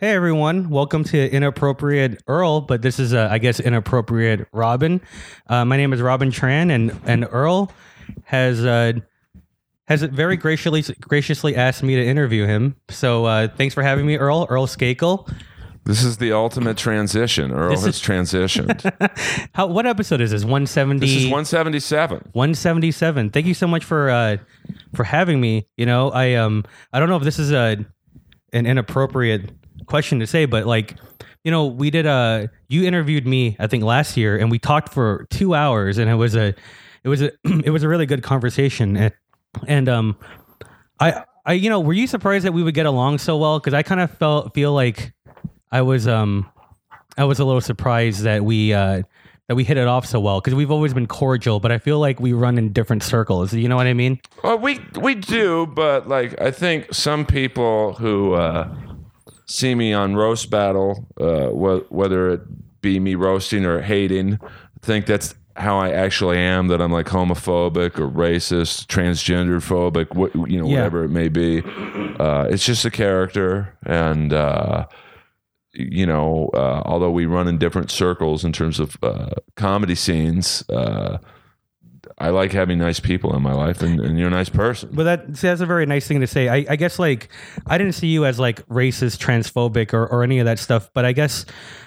Hey everyone, welcome to Inappropriate Earl, but this is, uh, I guess, Inappropriate Robin. Uh, my name is Robin Tran, and and Earl has uh, has very graciously graciously asked me to interview him. So uh, thanks for having me, Earl. Earl Skakel. This is the ultimate transition. Earl This has is- transitioned. How what episode is this? One seventy. this is 177. 177 thank you so much for uh for having me you know i um i don't know if this is a an inappropriate question to say but like you know we did a you interviewed me i think last year and we talked for two hours and it was a it was a it was a really good conversation and, and um i i you know were you surprised that we would get along so well because i kind of felt feel like i was um i was a little surprised that we uh that we hit it off so well because we've always been cordial, but I feel like we run in different circles. You know what I mean? Well, we we do, but like I think some people who uh, see me on roast battle, uh, wh- whether it be me roasting or hating, think that's how I actually am. That I'm like homophobic or racist, transgender phobic, you know, Yeah. whatever it may be. Uh, it's just a character, and uh, you know, uh, although we run in different circles in terms of uh, comedy scenes. I like having nice people in my life, and, and you're a nice person. But that see, that's a very nice thing to say. I, I guess like I didn't see you as like racist, transphobic, or, or any of that stuff. But I guess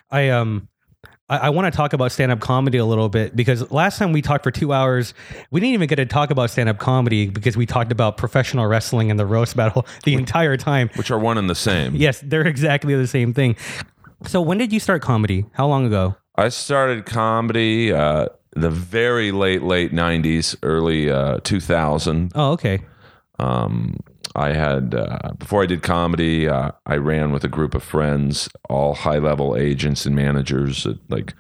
I um I, I want to talk about stand up comedy a little bit because last time we talked for two hours, we didn't even get to talk about stand up comedy because we talked about professional wrestling and the roast battle the entire time. which are one and the same. Yes, they're exactly the same thing. So when did you start comedy? How long ago? I started comedy uh, the very late late '90s, early uh, 2000. Oh, okay. Um, I had uh, before I did comedy, uh, I ran with a group of friends, all high level agents and managers at like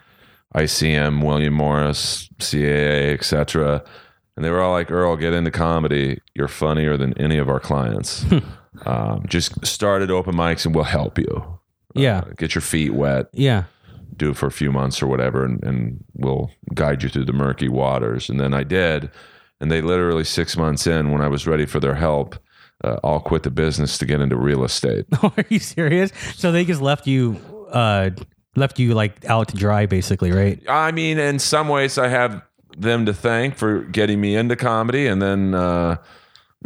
ICM, William Morris, CAA, etc. And they were all like, "Earl, get into comedy. You're funnier than any of our clients. um, just start at open mics, and we'll help you. Yeah. Get your feet wet." Yeah. Do it for a few months or whatever, and, and we'll guide you through the murky waters. And then I did, and they literally six months in, when I was ready for their help, uh, all quit the business to get into real estate. Are you serious? So they just left you uh left you like out to dry basically, right? I mean, in some ways, I have them to thank for getting me into comedy, and then uh,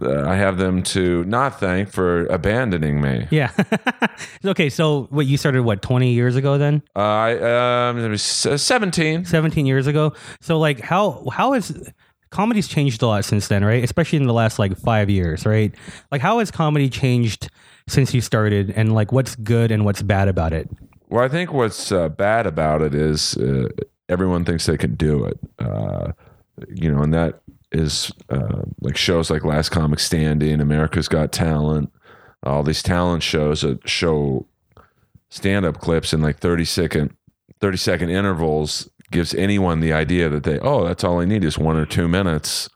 uh, I have them to not thank for abandoning me. Yeah. okay, so what you started what 20 years ago then? Uh, I um, it was seventeen. 17 years ago. So like how how has comedy's changed a lot since then, right? Especially in the last like 5 years, right? Like how has comedy changed since you started and like what's good and what's bad about it? Well, I think what's uh, bad about it is uh, everyone thinks they can do it. Uh, you know, and that is uh, like shows like Last Comic Standing, America's Got Talent, all these talent shows that show stand up clips in like 30 second, 30 second intervals gives anyone the idea that they, oh, that's all I need is one or two minutes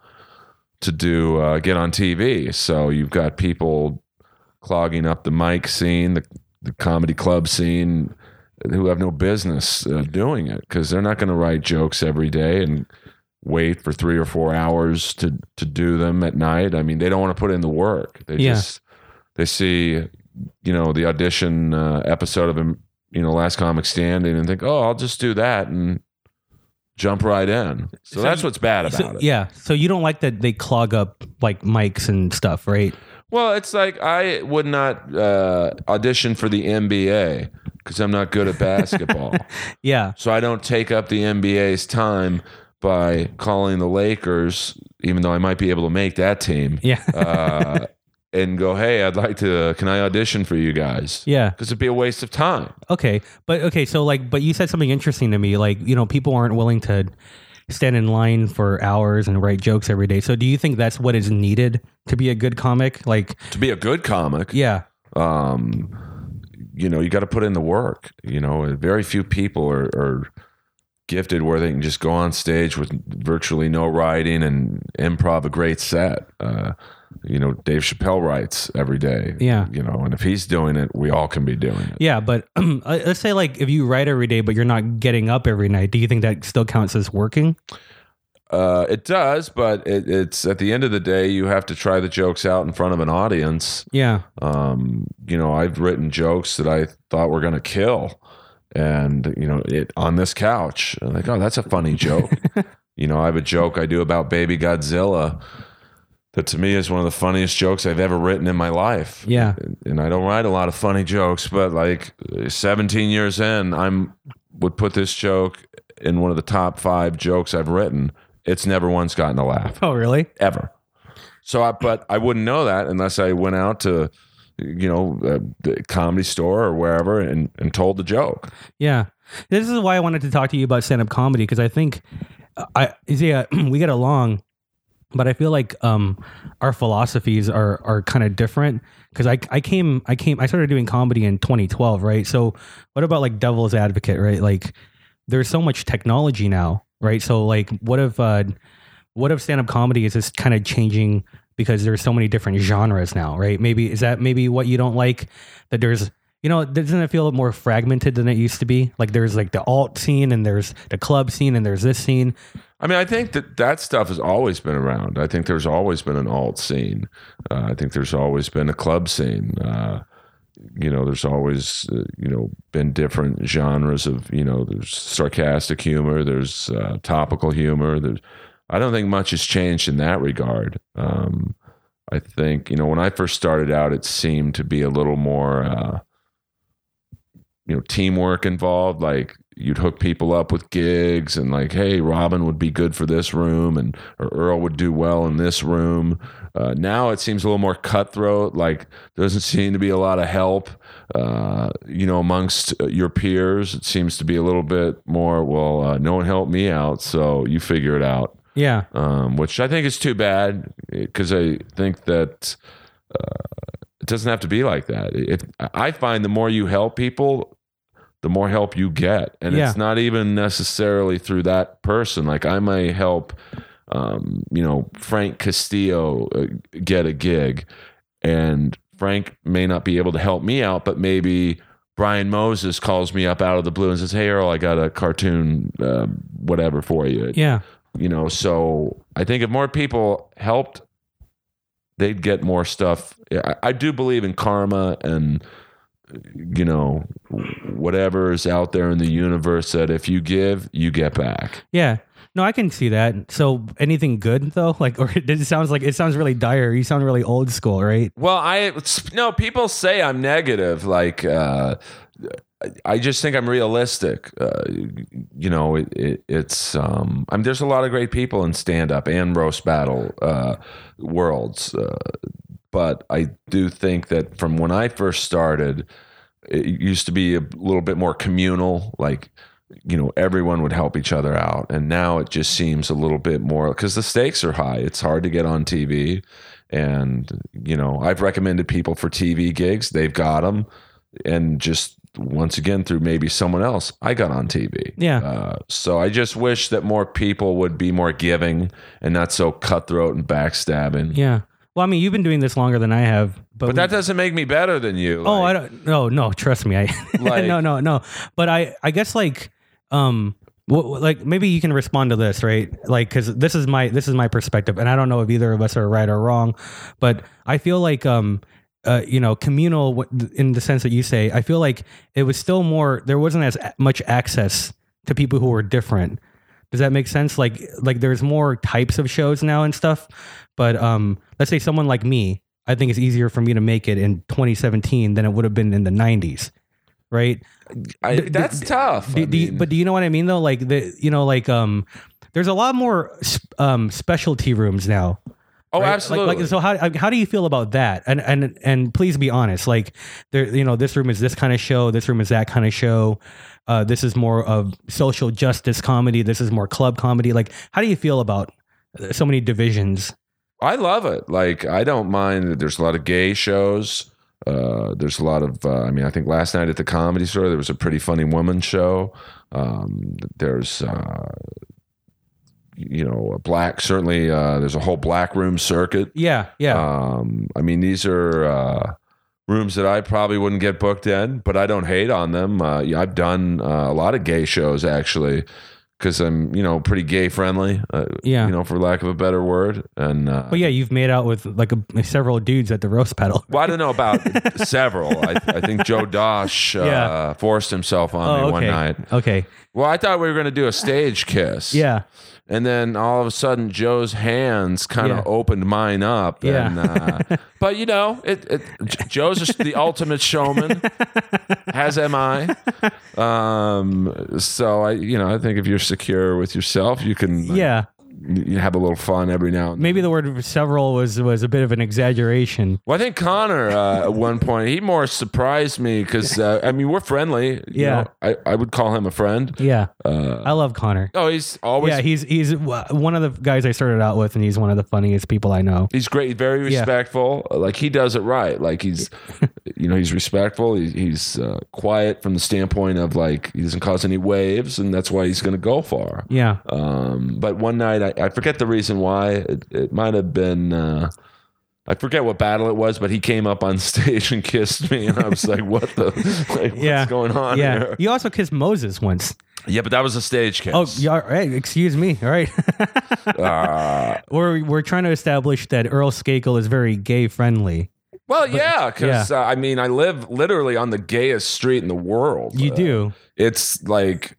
to do, uh, get on TV. So you've got people clogging up the mic scene, the, the comedy club scene, who have no business uh, doing it because they're not going to write jokes every day and wait for three or four hours to to do them at night. I mean, they don't want to put in the work. They Yeah. just they see, you know, the audition uh, episode of him, you know, Last Comic Standing, and think, oh, I'll just do that and jump right in. So, So that's what's bad about So, it. yeah. So you don't like that they clog up like mics and stuff, right? Well, it's like I would not uh, audition for the NBA because I'm not good at basketball. Yeah. So I don't take up the NBA's time by calling the Lakers, even though I might be able to make that team, Yeah. uh, and go, hey, I'd like to, can I audition for you guys? yeah. Because it'd be a waste of time. Okay, but okay, so like, but you said something interesting to me. Like, you know, people aren't willing to stand in line for hours and write jokes every day. So, do you think that's what is needed to be a good comic? Like, To be a good comic, yeah, um, you know, you got to put in the work. You know, very few people are, are gifted where they can just go on stage with virtually no writing and improv a great set. Uh, you know, Dave Chappelle writes every day. Yeah. You know, and if he's doing it, we all can be doing it. yeah. But um, uh, let's say like if you write every day, but you're not getting up every night, do you think that still counts as working? Uh, it does, but it, it's at the end of the day, you have to try the jokes out in front of an audience. Yeah. Um, you know, I've written jokes that I thought were going to kill, and you know, it on this couch. I'm like, oh, that's a funny joke. you know, I have a joke I do about Baby Godzilla that to me is one of the funniest jokes I've ever written in my life. Yeah. And I don't write a lot of funny jokes, but like 17 years in, I'm would put this joke in one of the top five jokes I've written. It's never once gotten a laugh Oh, really? ever. So, I, but I wouldn't know that unless I went out to, you know, uh, the comedy store or wherever and, and told the joke. Yeah. This is why I wanted to talk to you about stand up comedy because I think I yeah, we get along, but I feel like um our philosophies are are kind of different because I I came I came I started doing comedy in 2012, right? So what about like devil's advocate, right? Like there's so much technology now, right? So like what if uh what if stand up comedy is just kind of changing because there's so many different genres now, right? Maybe is that maybe what you don't like that there's you know, doesn't it feel more fragmented than it used to be? Like there's like the alt scene and there's the club scene and there's this scene. I mean, I think that that stuff has always been around. I think there's always been an alt scene. Uh, I think there's always been a club scene. Uh, you know, there's always uh, you know been different genres of you know there's sarcastic humor, there's uh, topical humor. There's I don't think much has changed in that regard. Um, I think you know when I first started out, it seemed to be a little more uh, you know teamwork involved. Like you'd hook people up with gigs and like hey robin would be good for this room and or earl would do well in this room. Uh, now it seems a little more cutthroat. Like doesn't seem to be a lot of help uh, you know amongst your peers. It seems to be a little bit more well uh, no one helped me out so you figure it out Yeah. um, which I think is too bad because I think that uh, it doesn't have to be like that. If I find the more you help people, the more help you get, and Yeah. it's not even necessarily through that person. Like I may help, um, you know, Frank Castillo uh, get a gig, and Frank may not be able to help me out, but maybe. Brian Moses calls me up out of the blue and says, "Hey Earl, I got a cartoon, uh, whatever for you." Yeah. You know so i think if more people helped they'd get more stuff i, I do believe in karma and you know whatever is out there in the universe that if you give you get back Yeah. No, I can see that. So anything good though? Like or it sounds like it sounds really dire. You sound really old school, right? well i no people say i'm negative like uh I just think I'm realistic. Uh, you know, it, it, it's um, I mean, there's a lot of great people in stand up and roast battle uh, worlds, uh, but I do think that from when I first started, it used to be a little bit more communal. Like, you know, everyone would help each other out, and now it just seems a little bit more because the stakes are high. It's hard to get on TV, and you know, I've recommended people for TV gigs. They've got them, and just once again through maybe someone else i got on tv Yeah. uh, so i just wish that more people would be more giving and not so cutthroat and backstabbing Yeah. Well, I mean, you've been doing this longer than I have, but, but that doesn't make me better than you Oh, I don't. No, no. Trust me. I Like- no, no, no. But I, I guess like, um, like maybe you can respond to this, right? Like, because this is my this is my perspective, and I don't know if either of us are right or wrong, but I feel like, um, uh, you know, communal in the sense that you say. I feel like it was still more. There wasn't as much access to people who were different. Does that make sense? Like, like there's more types of shows now and stuff. But um, let's say someone like me, I think it's easier for me to make it in 2017 than it would have been in the 90s, right? I, that's tough Do, I do you- but do you know what I mean though? Like the, you know, like um, there's a lot more um specialty rooms now. Oh right? Absolutely Like, so how how do you feel about that? And and and please be honest. Like there, you know, this room is this kind of show. This room is that kind of show. Uh, this is more of social justice comedy. This is more club comedy. Like, how do you feel about uh, so many divisions? I love it. Like I don't mind that there's a lot of gay shows. Uh, there's a lot of. Uh, I mean, I think last night at the comedy store there was a pretty funny woman show. Um, there's. You know, a black certainly. Uh, there's a whole black room circuit. Yeah, yeah, Um, I mean, these are uh, rooms that I probably wouldn't get booked in, but I don't hate on them. Uh, yeah, I've done uh, a lot of gay shows actually because I'm you know pretty gay friendly. Uh, Yeah. you know for lack of a better word. And uh, But yeah, you've made out with like a, several dudes at the roast battle. well, I don't know about several. I, I think Joe Dosch uh, Yeah. forced himself on Oh, me one night. Okay. Well, I thought we were going to do a stage kiss. Yeah. And then all of a sudden, Joe's hands kind of Yeah. opened mine up. Yeah. And, uh, but you know, it, it, Joe's the ultimate showman, as am I. Um, so I, you know, I think if you're secure with yourself, you can, Yeah. You have a little fun every now and then. Maybe the word several was was a bit of an exaggeration. Well, I think Connor uh, at one point he more surprised me because uh, I mean we're friendly. you Yeah. know. I, I would call him a friend. Yeah. Uh, I love Connor. oh, he's always Yeah, he's he's one of the guys I started out with, and he's one of the funniest people I know. He's great, very Yeah. respectful. Like he does it right. Like he's, you know, he's respectful. He, he's uh, quiet from the standpoint of like he doesn't cause any waves, and that's why he's going to go far. Yeah. Um, but one night, I, I forget the reason why. It, it might have been. Uh, I forget what battle it was, but he came up on stage and kissed me, and I was like, "What the? Like, what's Yeah. going on Yeah. here?" You also kissed Moses once. Yeah, but that was a stage kiss. Oh, yeah. Right. Excuse me. All right. Uh, we're we're trying to establish that Earl Skakel is very gay friendly. well, yeah, because uh, I mean, I live literally on the gayest street in the world. You Uh, do. it's like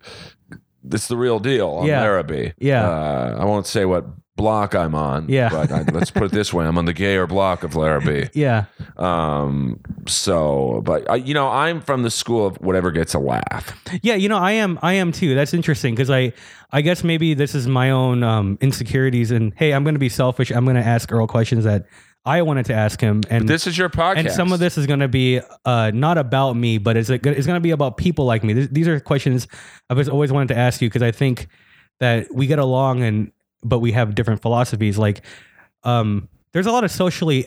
it's the real deal on Yeah. Larrabee. Yeah. Uh, I won't say what block I'm on. Yeah. But I, let's put it this way: I'm on the gayer block of Larrabee. Yeah. Um. So, but I, you know, I'm from the school of whatever gets a laugh. Yeah, you know, I am I am too. That's interesting because I I guess maybe this is my own um insecurities and hey, I'm going to be selfish. I'm going to ask Earl questions that I wanted to ask him and This is your podcast, and some of this is going to be uh, not about me, but it's, it's going to be about people like me. These, these are questions I've always wanted to ask you because I think that we get along and but we have different philosophies. Like, um, there's a lot of socially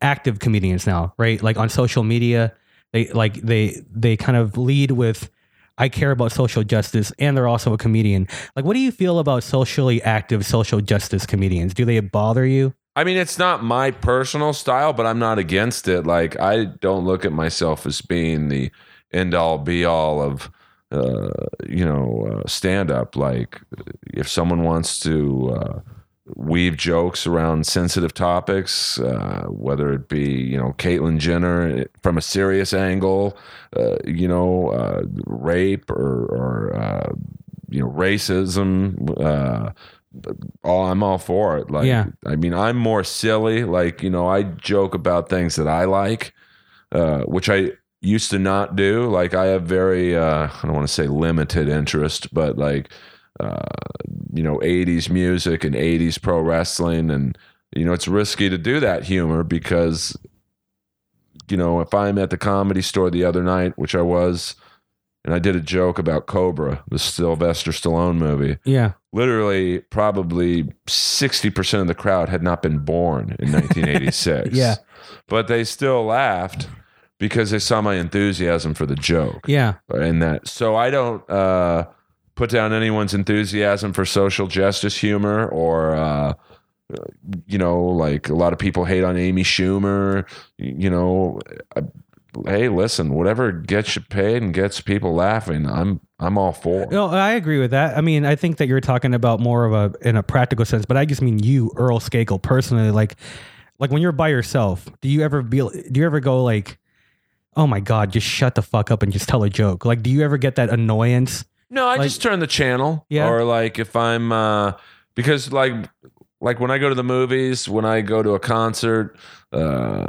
active comedians now, right? Like on social media, they like they they kind of lead with. I care about social justice, and they're also a comedian. Like, what do you feel about socially active social justice comedians? Do they bother you? I mean, it's not my personal style, but I'm not against it. Like, I don't look at myself as being the end all be all of, uh, you know, uh, stand up. Like, if someone wants to uh, weave jokes around sensitive topics, uh, whether it be, you know, Caitlyn Jenner from a serious angle, uh, you know, uh, rape or, or you know, racism, all I'm all for it. Like, Yeah. I mean, I'm more silly. Like, you know, I joke about things that I like, uh, which I used to not do. Like, I have very, uh, I don't want to say limited interest, but like, uh, you know, 80s music and 80s pro wrestling. And, you know, it's risky to do that humor because, you know, if I'm at the comedy store the other night, which I was, and I did a joke about Cobra, the Sylvester Stallone movie Yeah, literally probably 60% of the crowd had not been born in 1986. Yeah. But they still laughed because they saw my enthusiasm for the joke. yeah, And that so I don't uh put down anyone's enthusiasm for social justice humor or uh you know like a lot of people hate on Amy Schumer, you know, hey, listen, whatever gets you paid and gets people laughing, I'm I'm all for. No, I agree with that. I mean, I think that you're talking about more of a in a practical sense, but I just mean you, Earl Skakel, personally. Like, like when you're by yourself, do you ever be? Do you ever go like, "Oh my god, just shut the fuck up and just tell a joke"? Like, do you ever get that annoyance? No, I Like- just turn the channel. Yeah. Or like if I'm uh because like like when I go to the movies, when I go to a concert, uh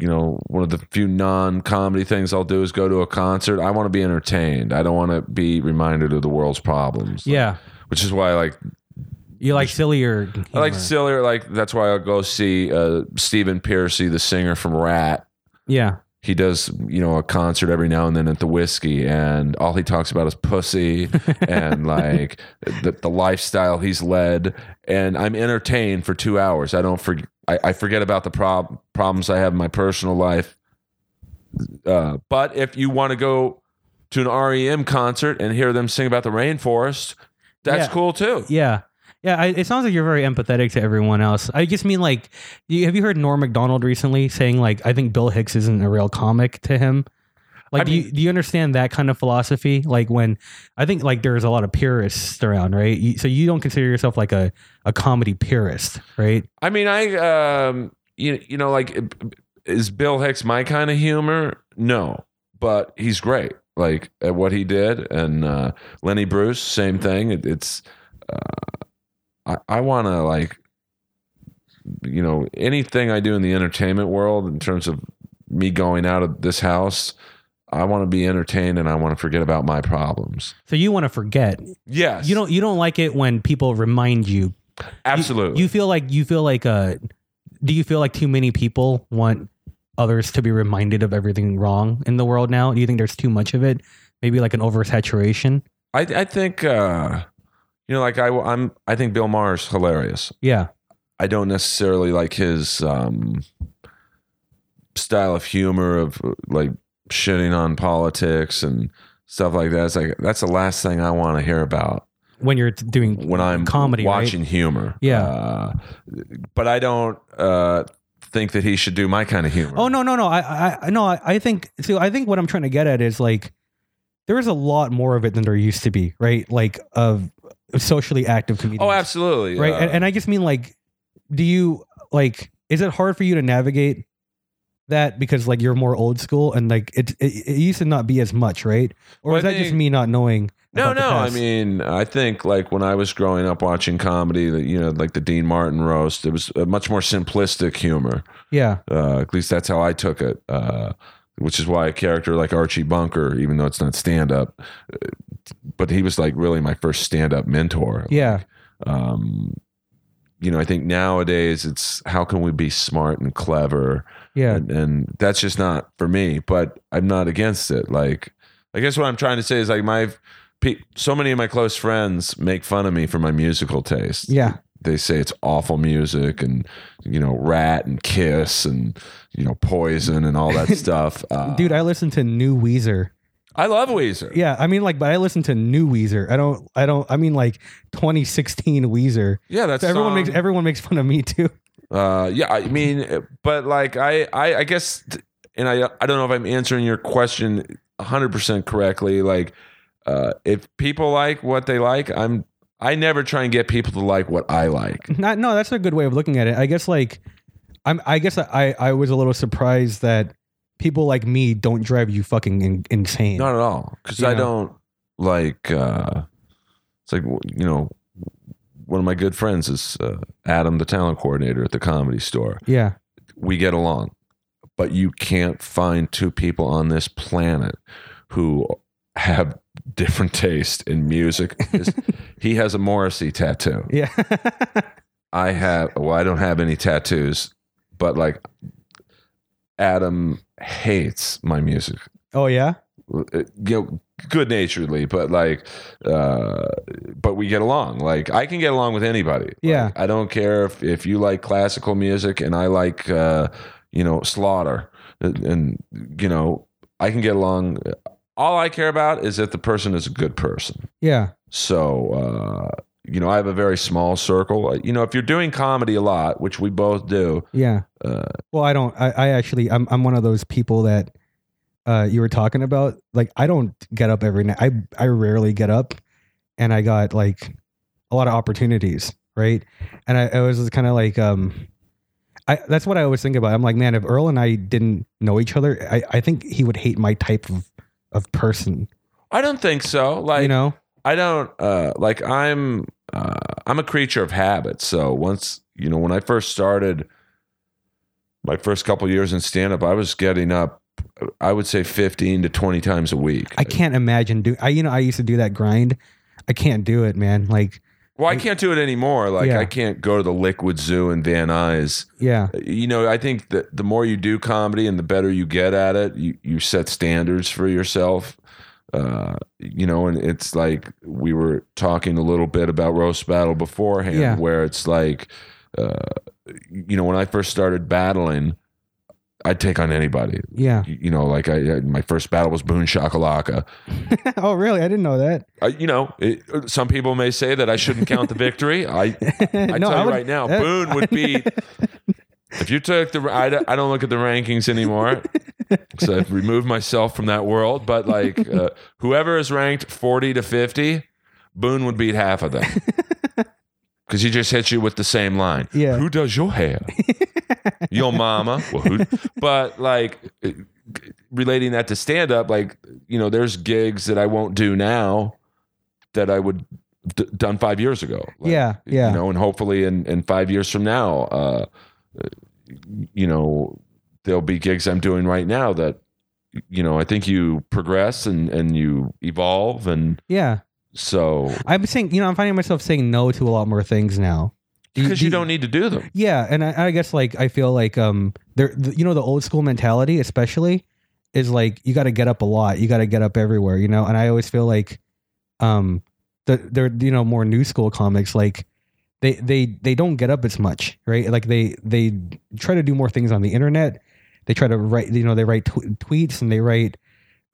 you know, one of the few non-comedy things I'll do is go to a concert. I want to be entertained. I don't want to be reminded of the world's problems. Yeah, Which is why I like you like sillier. I like sillier like that's why I'll go see uh Stephen Pearcy, the singer from Ratt. Yeah, he does you know a concert every now and then at the whiskey and all he talks about is pussy and like the, the lifestyle he's led and i'm entertained for two hours i don't forget I, I forget about the prob- problems i have in my personal life uh, but if you want to go to an rem concert and hear them sing about the rainforest that's Yeah. cool too yeah. Yeah, I, it sounds like you're very empathetic to everyone else. I just mean like, you, have you heard Norm Macdonald recently saying like, I think Bill Hicks isn't a real comic to him? Like, I do, you, do you understand that kind of philosophy? Like, when I think like there's a lot of purists around, right? You, so you don't consider yourself like a, a comedy purist, right? I mean, I um, you you know, like is Bill Hicks my kind of humor? No, but he's great. Like at what he did, and uh, Lenny Bruce, same thing. It, it's uh, I, I want to like you know anything I do in the entertainment world in terms of me going out of this house. I want to be entertained and I want to forget about my problems. So you want to forget. Yes, You don't you don't like it when people remind you. absolutely. You feel like you feel like uh do you feel like too many people want others to be reminded of everything wrong in the world now? Do you think there's too much of it? Maybe like an oversaturation? I I think uh, you know, like I I'm I think Bill Maher's hilarious. Yeah. I don't necessarily like his um, style of humor of like shitting on politics and stuff like that. It's like that's the last thing I want to hear about When you're doing when I'm comedy, right? watching humor. Yeah. uh, but I don't uh, think that he should do my kind of humor. Oh no, no, no. I, I, I no. I, I think. So I think what I'm trying to get at is like, there is a lot more of it than there used to be, right? Like of socially active comedians. Oh, absolutely. right. Uh, and, and I just mean like, do you like? Is it hard for you to navigate that because like you're more old school and like it it, it used to not be as much, right? Or Well, is that just me not knowing? No, no. I mean, I think like when I was growing up watching comedy, that you know, like the Dean Martin roast, it was a much more simplistic humor. yeah, Uh, at least that's how I took it. Uh, which is why a character like Archie Bunker, even though it's not stand up, but he was like really my first stand up mentor. yeah, Um, you know, I think nowadays it's how can we be smart and clever, yeah, and, and that's just not for me. But I'm not against it. Like, I guess what I'm trying to say is like my, so many of my close friends make fun of me for my musical taste yeah. they say it's awful music and you know Ratt and kiss and you know poison and all that stuff uh, Dude, I listen to new Weezer. I love weezer Yeah, I mean like, but I listen to new Weezer. I don't, I don't. I mean like 2016 Weezer. yeah that's So everyone makes everyone makes fun of me too. uh yeah i mean but like i i, I guess and i i don't know if i'm answering your question 100% correctly like uh if people like what they like i'm i never try and get people to like what i like Not, no, that's a good way of looking at it. I guess like, I'm. I guess I I was a little surprised that people like me don't drive you fucking in, insane. Not at all. Because I know? don't like. uh It's like you know, one of my good friends is uh, Adam, the talent coordinator at the comedy store. yeah, We get along, but you can't find two people on this planet who have different taste in music. He has a Morrissey tattoo. yeah, I have. Well, I don't have any tattoos, but like. Adam hates my music. Oh yeah, you know good naturedly but like uh but we get along. Like i can get along with anybody. Like, Yeah. i don't care if if you like classical music and i like uh you know slaughter. And, and you know i can get along. All i care about is if the person is a good person. Yeah, so uh you know i have a very small circle you know if you're doing comedy a lot which we both do yeah. uh Well, I don't. I, I actually, I'm I'm one of those people that uh, you were talking about. Like, I don't get up every night. I I rarely get up, and I got like a lot of opportunities, right? And I, I was kind of like, um, I that's what I always think about. I'm like, man, if Earl and I didn't know each other, I I think he would hate my type of of person. i don't think so like you know? I don't uh like I'm uh I'm a creature of habit. So once you know when I first started my first couple years in stand up, I was getting up I would say 15 to 20 times a week. I can't imagine do. I you know I used to do that grind. I can't do it, man. Like, well, I can't do it anymore. Like Yeah. I can't go to the Liquid Zoo in Van Nuys. yeah, You know, I think that the more you do comedy and the better you get at it, you you set standards for yourself. Uh, you know, and it's like we were talking a little bit about roast battle beforehand, Yeah. where it's like, uh, you know, when I first started battling, I'd take on anybody. yeah. You know, like I, I my first battle was Boone Shakalaka. oh, really? I didn't know that. I, you know, it, some people may say that I shouldn't count the victory. I I no, tell I you would- right now, that- Boone would be. If you took the, I, don't- I don't look at the rankings anymore. so I've removed myself from that world. But like, uh, whoever is ranked 40 to 50, Boone would beat half of them. Because he just hits you with the same line. Yeah. Who does your hair? your mama. Well, who, but like, relating that to stand up, like, you know, there's gigs that I won't do now that I would d- done five years ago. Like, Yeah, yeah. You know, and hopefully in, in five years from now, uh, you know, there'll be gigs I'm doing right now that, you know, I think you progress and, and you evolve. And Yeah. so, I'm saying, you know, I'm finding myself saying no to a lot more things now. Because do you don't need to do them. Yeah, and I, I guess like I feel like um there the, you know the old school mentality especially is like you got to get up a lot. You got to get up everywhere, you know. And I always feel like um the they're you know more new school comics like they they they don't get up as much, right? Like they they try to do more things on the internet. They try to write you know they write tw- tweets and they write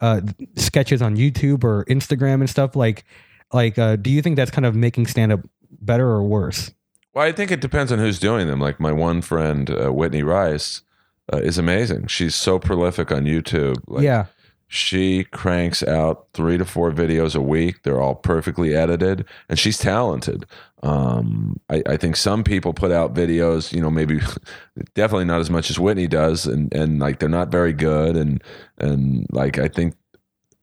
uh sketches on YouTube or Instagram and stuff like like uh do you think that's kind of making stand up better or worse? Well, I think it depends on who's doing them. Like my one friend, uh, Whitney Rice, uh, is amazing. She's so prolific on YouTube. Like, yeah. She cranks out three to four videos a week. They're all perfectly edited, and she's talented. Um, I, I think some people put out videos, you know, maybe definitely not as much as Whitney does, and and like they're not very good, and and like I think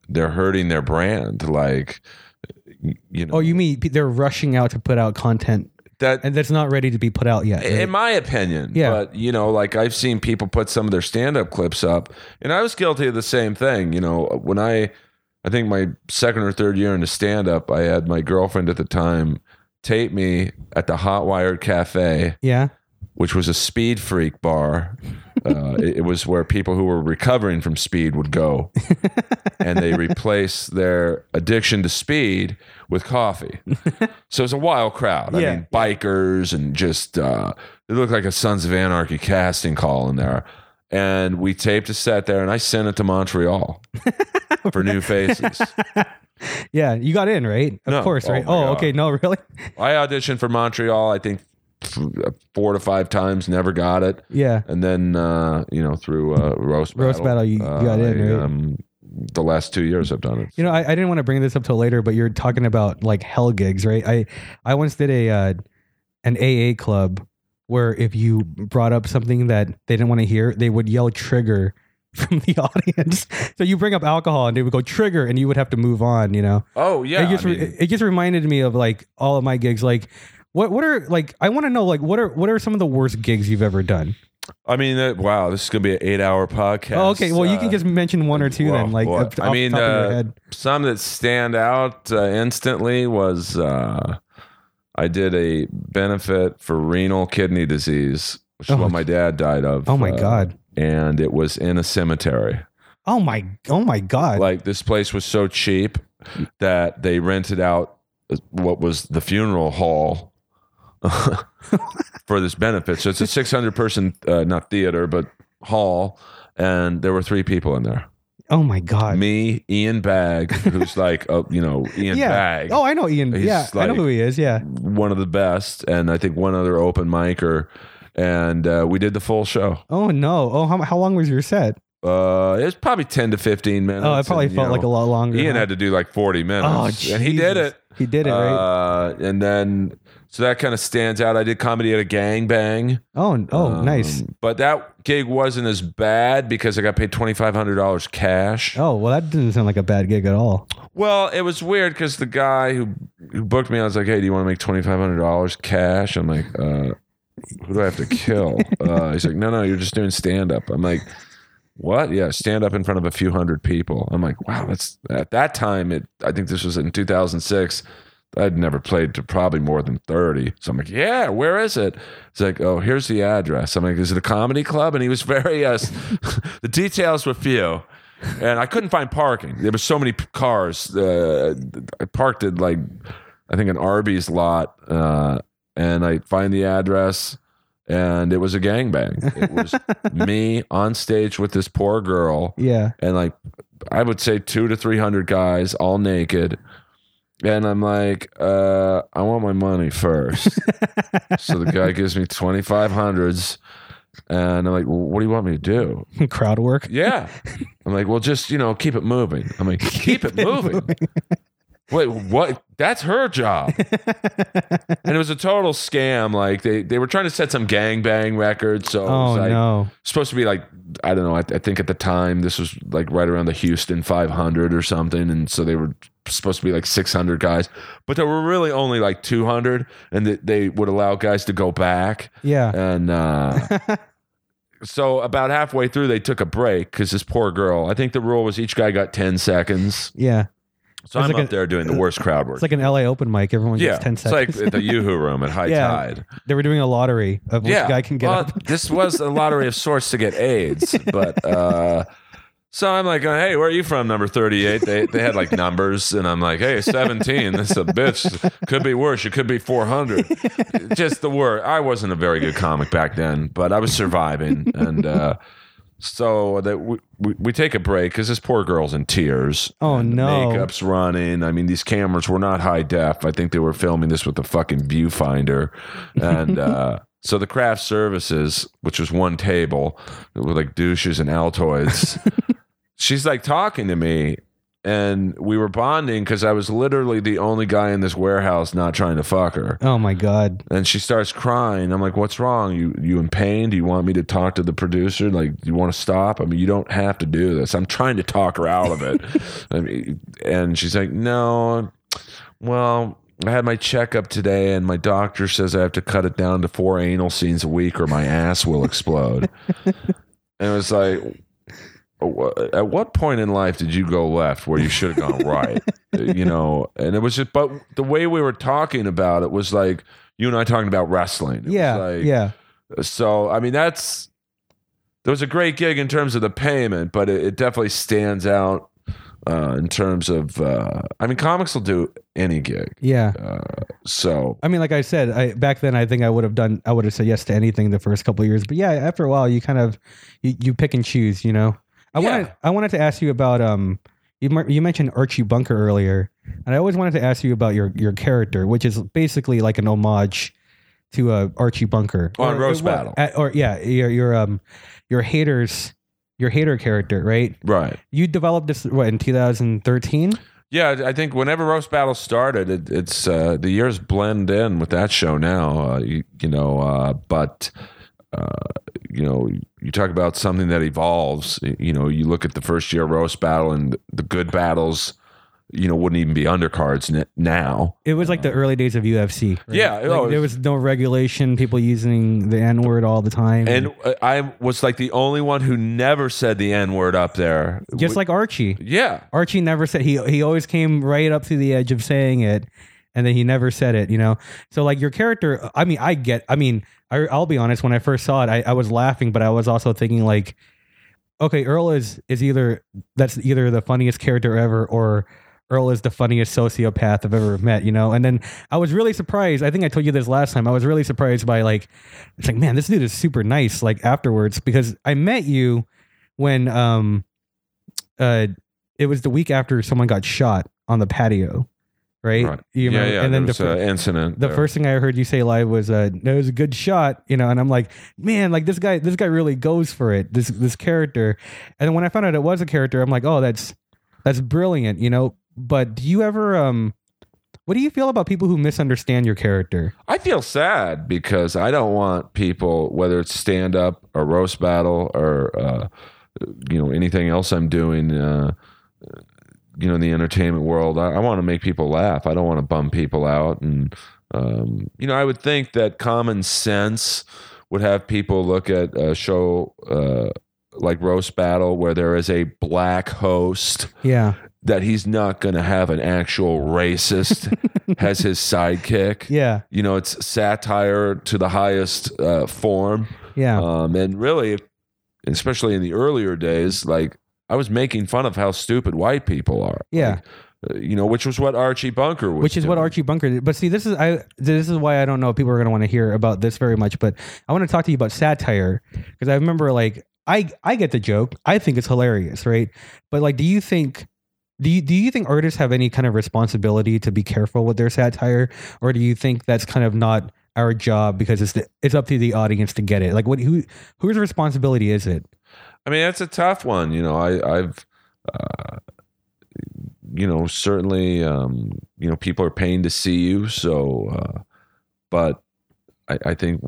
they're hurting their brand. Like, you know, Oh, you mean they're rushing out to put out content that and that's not ready to be put out yet? right? in my opinion. Yeah. But you know, like I've seen people put some of their stand-up clips up, and I was guilty of the same thing. You know, when I, I think my second or third year into stand-up, I had my girlfriend at the time tape me at the Hot Wired Cafe, yeah. which was a speed freak bar. Uh, it, it was where people who were recovering from speed would go, and they replace their addiction to speed with coffee. So it's a wild crowd. I Yeah. mean, bikers and just uh, it looked like a Sons of Anarchy casting call in there. And we taped a set there, and I sent it to Montreal for new faces. Yeah, you got in, right? Of No. course, Oh right? Oh, God. okay. No, really? I auditioned for Montreal. I think four to five times, never got it. Yeah. and then uh, you know through uh, roast battle, Roast battle, you- you got in, I, right? um, the last two years I've done it. You know, I, I didn't want to bring this up till later, but you're talking about like hell gigs, right? I I once did a uh, an AA club where if you brought up something that they didn't want to hear, they would yell trigger from the audience. So you bring up alcohol and they would go trigger and you would have to move on, you know. oh yeah, it just I mean, it just reminded me of like all of my gigs like what what are like I want to know like what are what are some of the worst gigs you've ever done? I mean, uh, wow, this is gonna be an eight-hour podcast. Oh, okay, well you can Uh, just mention one or two well, then like well, I mean, the top of your uh, some that stand out uh, instantly was uh, I did a benefit for renal kidney disease, which is Oh. what my dad died of. Oh my god. And it was in a cemetery. Oh my oh my god. like this place was so cheap that they rented out what was the funeral hall for this benefit. So it's a 600 person, uh, not theater, but hall. And there were three people in there. oh my god. Me, Ian Bagg, who's like, uh, you know, Ian yeah. Bagg, Oh, I know Ian. He's yeah, I know who he is. Yeah. one of the best. And I think one other open micer. And uh, we did the full show. Oh no. Oh, how, how long was your set? Uh, it was probably 10 to 15 minutes. Oh, it probably and, felt know, like a lot longer. Ian huh? had to do like 40 minutes. Oh, and he did it. He did it right. Uh, and then, so that kind of stands out. I did comedy at a gangbang. oh, oh, Um, nice. But that gig wasn't as bad because I got paid $2,500 cash. Oh, well, that didn't sound like a bad gig at all. Well, it was weird because the guy who, who booked me, I was like, hey, do you want to make $2,500 cash? I'm like, uh, who do I have to kill? uh, he's like, no, no, you're just doing stand up. I'm like, what? Yeah, stand up in front of a few hundred people. I'm like, wow, that's at that time. It, I think this was in 2006. I'd never played to probably more than 30. So I'm like, yeah, where is it? It's like, oh, here's the address. I'm like, is it a comedy club? And he was very, uh, the details were few. And I couldn't find parking. There were so many cars. Uh, I parked at like, I think an Arby's lot. Uh, and I find the address and it was a gangbang. It was me on stage with this poor girl Yeah. and like I would say two to three hundred guys all naked. And I'm like, uh, I want my money first. so the guy gives me twenty five hundreds And I'm like, well, what do you want me to do? Crowd work. Yeah. I'm like, well, just, you know, keep it moving. I'm like, keep it moving. Wait, what? That's her job. and it was a total scam. Like they, they were trying to set some gangbang record. So it Oh was like no. supposed to be like, I don't know. I, I think at the time this was like right around the Houston 500 or something. And so they were supposed to be like 600 guys, but there were really only like 200 and they, they would allow guys to go back. Yeah. And, uh, so about halfway through, they took a break because this poor girl. I think the rule was each guy got ten seconds. Yeah. So It's I'm like up a- there doing the worst crowd work. It's like an LA open mic. Everyone yeah, gets ten seconds. it's like at the YooHoo room at high Yeah. tide. they were doing a lottery of which yeah, guy can get well, up. this was a lottery of sorts to get AIDS, but. uh so I'm like, hey, where are you from? Number 38. They they had like numbers, and I'm like, hey, 17. This is a bitch. Could be worse. It could be 400. Just the word. I wasn't a very good comic back then, but I was surviving, and uh, so that we, we, we take a break because this poor girl's in tears. Oh, no. Makeup's running. I mean, these cameras were not high def. I think they were filming this with a fucking viewfinder, and. uh So the craft services, which was one table with like douches and Altoids, she's like talking to me and we were bonding because I was literally the only guy in this warehouse not trying to fuck her. Oh my god. And she starts crying. I'm like, "What's wrong? You you in pain? Do you want me to talk to the producer? Like, do you want to stop? I mean, you don't have to do this. I'm trying to talk her out of it." I mean, and she's like, "No, well." I had my checkup today, and my doctor says I have to cut it down to four anal scenes a week, or my ass will explode. and it was like, at what point in life did you go left where you should have gone right? you know, and it was just, but the way we were talking about it was like you and I talking about wrestling. It Yeah. like- yeah. So, I mean, that's, there was a great gig in terms of the payment, but it, it definitely stands out uh, in terms of, uh, I mean, comics will do any gig. Yeah. So, I mean, like I said, I back then I think I would have done I would have said yes to anything the first couple of years. But yeah, after a while you kind of you, you pick and choose, you know. I Yeah. wanted I wanted to ask you about um you you mentioned Archie Bunker earlier, and I always wanted to ask you about your your character, which is basically like an homage to uh, Archie Bunker On Or- Roast or Battle. uh, or yeah, your your um your haters your hater character, right? right. You developed this what in 2013? Yeah, I think whenever roast battle started, it, it's uh, the years blend in with that show now. Uh, you, you know, uh, but uh, you know, you talk about something that evolves. You know, you look at the first year roast battle, and the good battles, you know, wouldn't even be undercards now. It was like the early days of UFC. right? Yeah, Like, oh, there was no regulation. People using the N word all the time, And uh, I was like the only one who never said the N word up there. just like Archie. yeah, Archie never said he he always came right up to the edge of saying it, and then he never said it. You know, so like your character. I mean, I get. I mean, I, I'll be honest. When I first saw it, I, I was laughing, but I was also thinking like, okay, Earl is is either that's either the funniest character ever or. Earl is the funniest sociopath I've ever met, you know? And then I was really surprised. I think I told you this last time. I was really surprised by like, it's like, man, this dude is super nice, like afterwards, because I met you when um uh it was the week after someone got shot on the patio, right? right. You yeah, remember? yeah. And then the, was fir- an incident. the first thing I heard you say live was, uh, "No, it was a good shot," you know. And I'm like, man, like this guy, this guy really goes for it. This this character. And then when I found out it was a character, I'm like, oh, that's that's brilliant, you know. But do you ever um, what do you feel about people who misunderstand your character? I feel sad because I don't want people, whether it's stand up or roast battle or uh, you know anything else I'm doing, uh, you know, in the entertainment world. I, I want to make people laugh. I don't want to bum people out, and um, you know, I would think that common sense would have people look at a show. Uh, like roast battle where there is a black host Yeah, that he's not going to have an actual racist as his sidekick yeah, you know it's satire to the highest uh, form yeah, um, and really especially in the earlier days like i was making fun of how stupid white people are yeah. Uh, you know which was what archie bunker was which is what. Archie Bunker did. But see, this is I this is why I don't know if people are going to want to hear about this very much. But I want to talk to you about satire because I remember like I I get the joke. I think it's hilarious, right? But like, do you think? Do you, do you think artists have any kind of responsibility to be careful with their satire, or do you think that's kind of not our job because it's the, it's up to the audience to get it. Like what who whose responsibility is it? I mean, that's a tough one. You know, I, I've, uh, you know, certainly, um, you know, people are paying to see you. So, uh, but I, I think,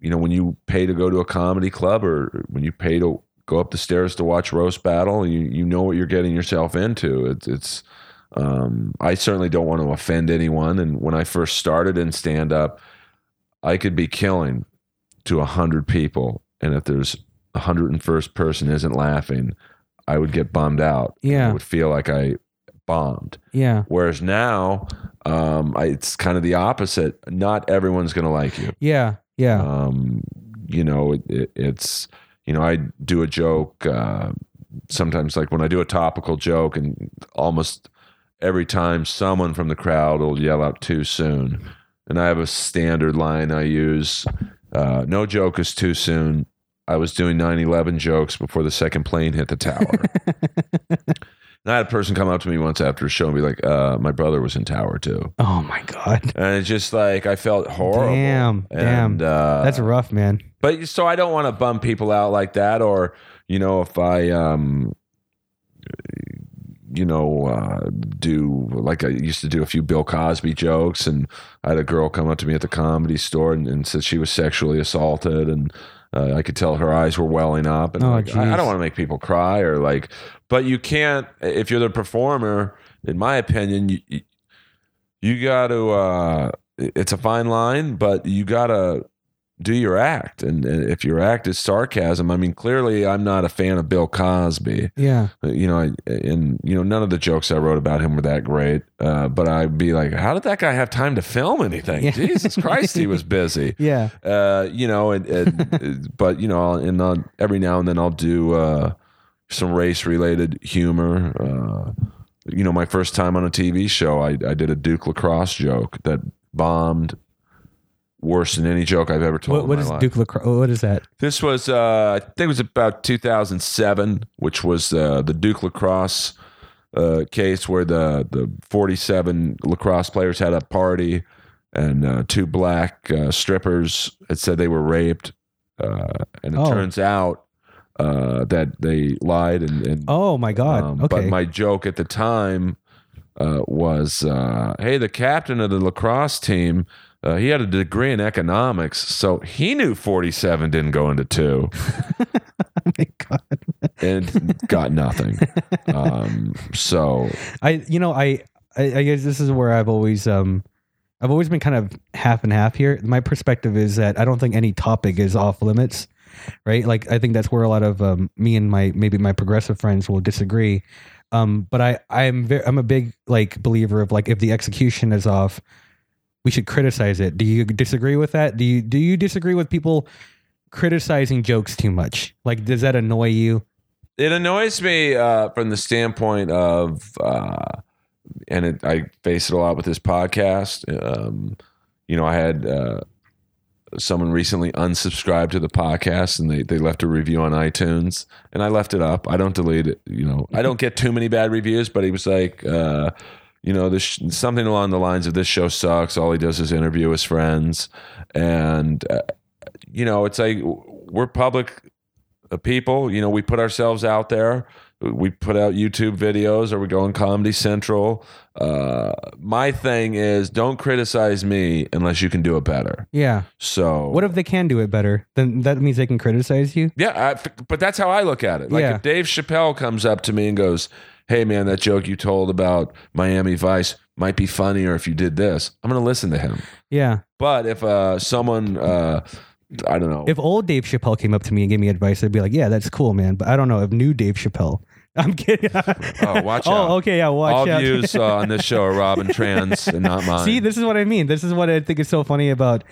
you know, when you pay to go to a comedy club or when you pay to go up the stairs to watch roast battle, you you know what you're getting yourself into. It's it's. Um, I certainly don't want to offend anyone. And when I first started in stand up, I could be killing to a hundred people, and if there's a hundred and first person isn't laughing, I would get bummed out. Yeah. I would feel like I bombed. Yeah. Whereas now, um, I, it's kind of the opposite. Not everyone's going to like you. Yeah. Yeah. Um, you know, it, it, it's you know, I do a joke uh, sometimes, like when I do a topical joke, and almost every time someone from the crowd will yell out too soon, and I have a standard line I use: uh, "No joke is too soon." I was doing 9/11 jokes before the second plane hit the tower. And I had a person come up to me once after a show and be like, uh, "My brother was in Tower too," oh my god. and it's just like I felt horrible. Damn, And, damn. Uh, That's rough, man. but so I don't want to bum people out like that, or you know, if I um, you know, uh, do like I used to do a few Bill Cosby jokes, and I had a girl come up to me at the comedy store and, and said she was sexually assaulted, and uh, I could tell her eyes were welling up, and Oh, like, I, I don't want to make people cry or like, but you can't if you're the performer. In my opinion, you you- you got to. Uh, it's a fine line, but you got to do your act. And, and if your act is sarcasm, I mean, clearly I'm not a fan of Bill Cosby. Yeah. Uh, You know, I, and you know, none of the jokes I wrote about him were that great. Uh, but I'd be like, how did that guy have time to film anything? Yeah. Jesus Christ, he was busy. Yeah. Uh, you know, and, and but you know, and I'll, every now and then I'll do uh, some race related humor. Uh, you know, my first time on a TV show, I, I did a Duke lacrosse joke that bombed worse than any joke I've ever told. What, what is life. Duke Lacrosse? What is that? This was, uh, I think it was about 2007, which was uh, the Duke lacrosse uh, case where the, the 47 lacrosse players had a party and uh, two black uh, strippers had said they were raped. Uh, and it Oh. turns out uh, that they lied. And, and Oh my god. um, okay. But my joke at the time uh, was, uh, "Hey, the captain of the lacrosse team, uh, he had a degree in economics, so he knew forty-seven didn't go into two, oh my god. and got nothing." Um, so I you know I, I I guess this is where I've always um I've always been kind of half and half here. My perspective is that I don't think any topic is off limits, right? Like I think that's where a lot of um, me and my maybe my progressive friends will disagree. Um, but I I'm very I'm a big like believer of like if the execution is off, we should criticize it. Do you disagree with that? Do you do you disagree with people criticizing jokes too much? Like does that annoy you? it annoys me uh, from the standpoint of, uh, and it, I face it a lot with this podcast. Um, you know, I had uh, someone recently unsubscribe to the podcast, and they they left a review on iTunes, and I left it up. I don't delete it. You know, I don't get too many bad reviews, but he was like. Uh, you know, this something along the lines of this show sucks. All he does is interview his friends, and uh, you know, it's like we're public uh, people. You know, we put ourselves out there. We put out YouTube videos, or we go on Comedy Central. Uh, my thing is, don't criticize me unless you can do it better. Yeah. So What if they can do it better? Then that means they can criticize you. Yeah, I, but that's how I look at it. Like Yeah. if Dave Chappelle comes up to me and goes, "Hey, man, that joke you told about Miami Vice might be funnier if you did this," I'm to listen to him. Yeah. But if uh, someone, uh, I don't know, If old Dave Chappelle came up to me and gave me advice, I'd be like, "Yeah, that's cool, man." But I don't know if new Dave Chappelle. I'm kidding. Oh, watch out. oh, okay, yeah, watch all out. views uh, on this show are Robin Tran's and not mine. See, this is what I mean. This is what I think is so funny about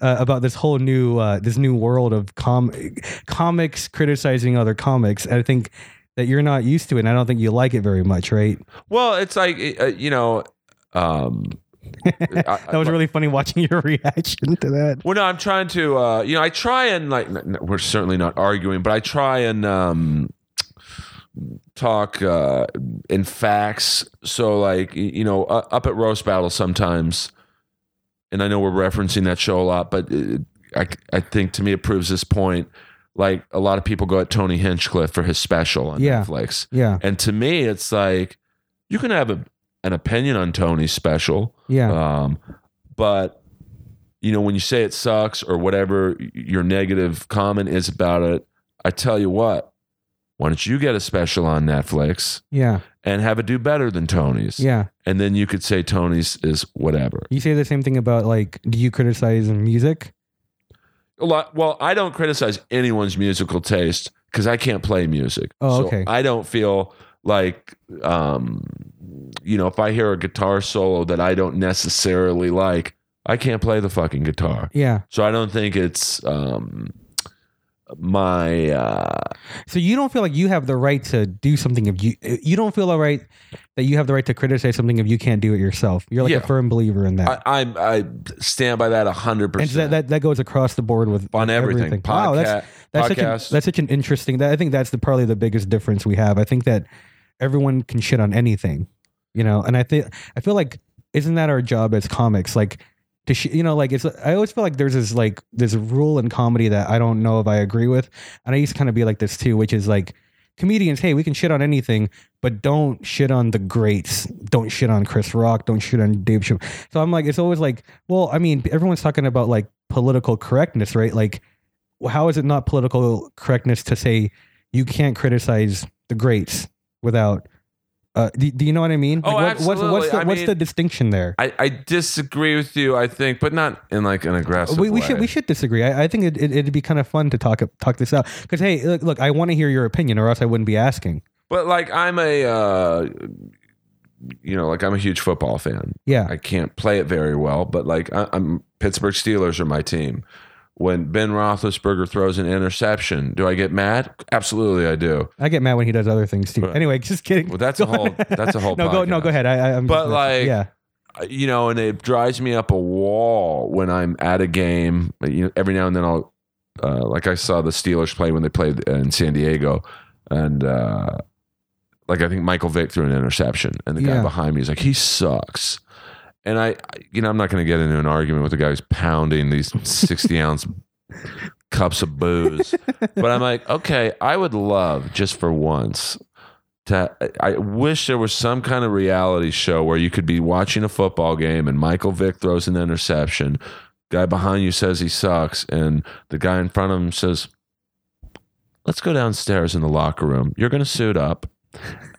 uh, about this whole new uh, this new world of com- comics criticizing other comics. I think that you're not used to it. and I don't think you like it very much, right? well, it's like uh, you know. Um, That was really funny watching your reaction to that. Well, no, I'm trying to, uh, you know, I try and like, we're certainly not arguing, but I try and um, talk uh, in facts. So, like, you know, uh, up at roast battle, sometimes and I know we're referencing that show a lot, but it, I, I think to me it proves this point. Like a lot of people go at Tony Hinchcliffe for his special on Yeah. Netflix. Yeah. And to me, it's like you can have a, an opinion on Tony's special, Yeah. um, but you know when you say it sucks or whatever your negative comment is about it, I tell you what, why don't you get a special on Netflix yeah. and have it do better than Tony's? Yeah. And then you could say Tony's is whatever. You say the same thing about like, do you criticize music? A lot. Well, I don't criticize anyone's musical taste because I can't play music. Oh, So okay. I don't feel like, um, you know, if I hear a guitar solo that I don't necessarily like, I can't play the fucking guitar. Yeah. So I don't think it's um, my. Uh, So you don't feel like you have the right to do something if you you don't feel all right that you have the right to criticize something if you can't do it yourself. You're like Yeah. a firm believer in that. I, I I stand by that hundred and so that, percent that that goes across the board with on with everything. Wow, that's Podcast, that's such, that's such an interesting. That I think that's the probably the biggest difference we have. I think that everyone can shit on anything, you know. And I think I feel like isn't that our job as comics? Like you know, like it's. I always feel like there's this like this rule in comedy that I don't know if I agree with, and I used to kind of be like this too, which is like comedians. Hey, we can shit on anything, but don't shit on the greats. Don't shit on Chris Rock. Don't shit on Dave Chappelle. So I'm like, it's always like, well, I mean, everyone's talking about like political correctness, right? Like how is it not political correctness to say you can't criticize the greats without uh, do, do you know what I mean? Oh, what, what's, what's absolutely. the what's mean- the distinction there? I, I disagree with you. I think, but not in like an aggressive. We, we way. should we should disagree. I, I think it, it, it'd be kind of fun to talk talk this out because hey, look, look, I want to hear your opinion, or else I wouldn't be asking. But like I'm a, uh, you know, like I'm a huge football fan. Yeah, I can't play it very well, but like I, I'm Pittsburgh Steelers are my team. When Ben Roethlisberger throws an interception, do I get mad? Absolutely, I do. I get mad when he does other things too. Anyway, just kidding. Well, that's a whole- on. that's a whole no, go no, go ahead. I, I'm But, like, yeah, You know, and it drives me up a wall when I'm at a game. You know, every now and then I'll, uh, like I saw the Steelers play when they played in San Diego, and uh, like I think Michael Vick threw an interception, and the guy behind me is like, he sucks. And I, you know, I'm not going to get into an argument with the guy who's pounding these 60 ounce cups of booze, but I'm like, okay, I would love just for once to. I I wish there was some kind of reality show where you could be watching a football game and Michael Vick throws an interception, guy behind you says he sucks, and the guy in front of him says, "Let's go downstairs in the locker room. You're going to suit up."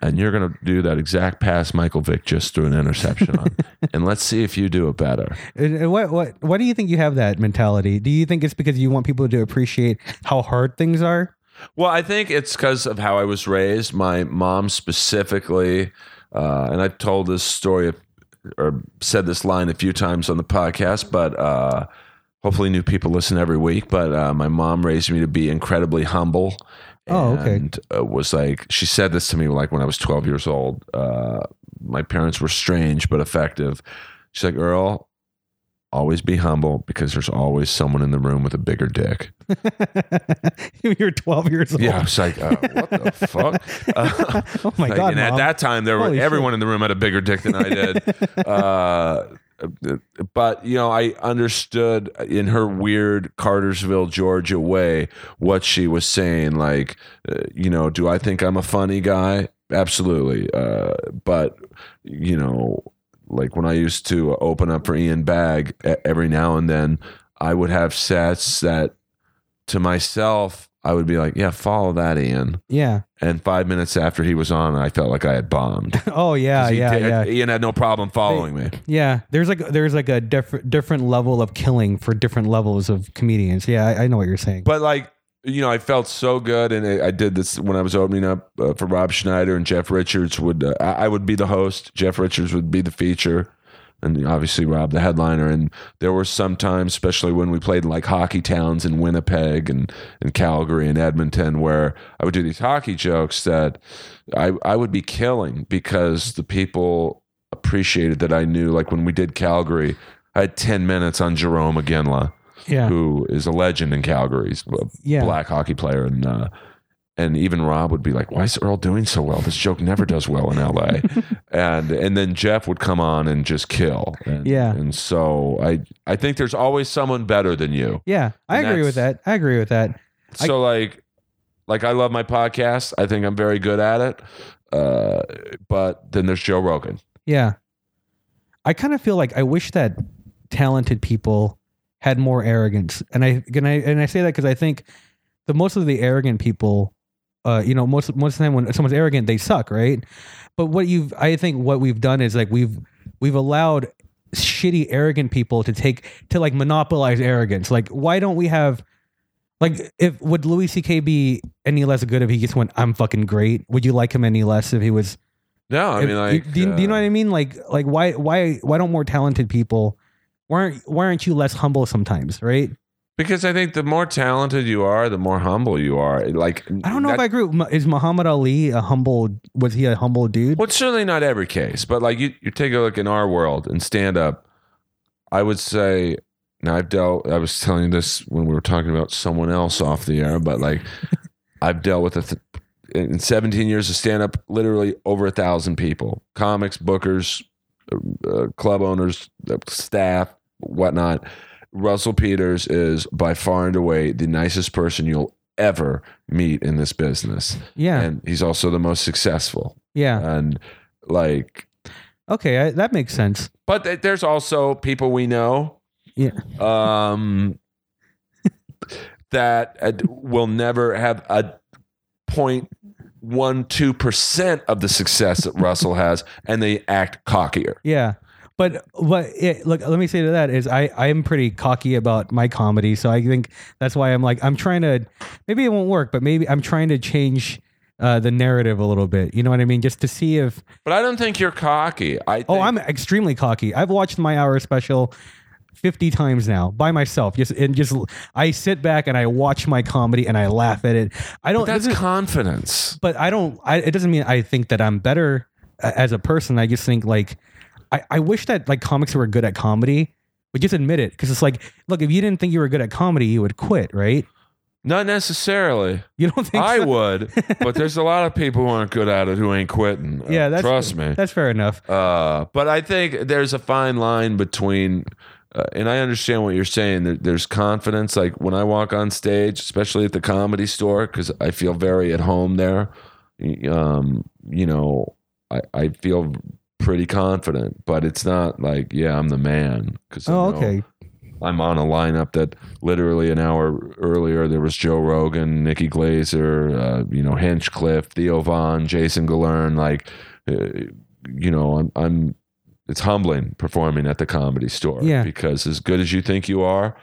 And you're gonna do that exact pass Michael Vick just threw an interception on, and let's see if you do it better. And- and what what why do you think you have that mentality? Do you think it's because you want people to appreciate how hard things are? Well, I think it's because of how I was raised. My mom specifically, uh, and I've told this story or said this line a few times on the podcast, but uh, hopefully new people listen every week. But uh, my mom raised me to be incredibly humble. Oh, okay. And uh, was like, she said this to me like when I was 12 years old. Uh, my parents were strange but effective. She's like, Earl, always be humble because there's always someone in the room with a bigger dick. You're 12 years old. Yeah, I was like, uh, what the fuck? Uh, oh my like, god, and at that time, there were everyone in the room had a bigger dick than I did. uh, but you know, I understood in her weird Cartersville, Georgia way what she was saying. Like, uh, you know, do I think I'm a funny guy? Absolutely. Uh, but you know, like when I used to open up for Ian Bagg e- every now and then, I would have sets that to myself. I would be like, yeah, follow that, Ian. yeah. And five minutes after he was on, I felt like I had bombed. Oh yeah, yeah, did- yeah. Ian had no problem following me. Yeah, there's like there's like a different different level of killing for different levels of comedians. Yeah, I, I know what you're saying. But like, you know, I felt so good, and I I did this when I was opening up uh, for Rob Schneider and Jeff Richards. Would uh, I I would be the host, Jeff Richards would be the feature, and obviously Rob the headliner. And there were some times, especially when we played like hockey towns in Winnipeg and and Calgary and Edmonton, where I would do these hockey jokes that I I would be killing because the people appreciated that I knew. Like when we did Calgary, I had ten minutes on Jarome Iginla yeah, who is a legend in Calgary. He's a Yeah. black hockey player, and uh, and even Rob would be like, "Why is Earl doing so well? This joke never does well in L.A." and and then Jeff would come on and just kill. And, Yeah. and so I I think there's always someone better than you. Yeah, I And agree with that. I agree with that. I- So like like I love my podcast. I think I'm very good at it. Uh, but then there's Joe Rogan. Yeah. I kind of feel like I wish that talented people had more arrogance. And I and I and I say that because I think the most of the arrogant people uh, you know, most most of the time when someone's arrogant, they suck, right? But what you've I think what we've done is like we've we've allowed shitty arrogant people to take to like monopolize arrogance. Like why don't we have like if would Louis C.K. be any less good if he just went, I'm fucking great? Would you like him any less if he was No, I if- mean like do, you, do you know uh, what I mean? Like, like why, why, why don't more talented people? Why aren't, why aren't you less humble sometimes? Right? Because I think the more talented you are, the more humble you are. Like I don't know if I agree. Is Muhammad Ali a humble? Was he a humble dude? Well, it's certainly not every case, but like you, you take a look in our world and stand up. I would say, now I've dealt. I was telling you this when we were talking about someone else off the air, but like I've dealt with a th- in 17 years of stand up, literally over a thousand people, comics, bookers, uh, club owners, uh, staff, whatnot. Russell Peters is by far and away the nicest person you'll ever meet in this business, Yeah, and he's also the most successful yeah. and like Okay, I, that makes sense. but th- there's also people we know Yeah. um that uh, will never have a point one two percent of the success that Russell has and they act cockier Yeah, but what? It, look, let me say to that is I I am pretty cocky about my comedy, so I think that's why I'm like I'm trying to. Maybe it won't work, but maybe I'm trying to change. Uh, the narrative a little bit, you know what I mean, just to see if but I don't think you're cocky I think, Oh, I'm extremely cocky. I've watched my hour special 50 times now by myself. Just and just I sit back and I watch my comedy and I laugh at it. I don't that's confidence but I don't I, it doesn't mean I think that I'm better as a person. I just think like I, I wish that like comics who are good at comedy would just admit it because it's like look if you didn't think you were good at comedy you would quit right not necessarily you don't think I so? would but there's a lot of people who aren't good at it who ain't quitting yeah that's trust me that's fair enough Uh, but I think there's a fine line between, uh, and I understand what you're saying. There, there's confidence. Like when I walk on stage, especially at the comedy store, because I feel very at home there. Um, you know, I, I feel pretty confident, but it's not like, yeah, I'm the man. Because oh okay I'm on a lineup that literally an hour earlier there was Joe Rogan, Nikki Glazer, uh, you know, Hinchcliffe, Theo Von, Jason Galern. Like, uh, you know, I'm, I'm. It's humbling performing at the comedy store. Yeah. Because as good as you think you are,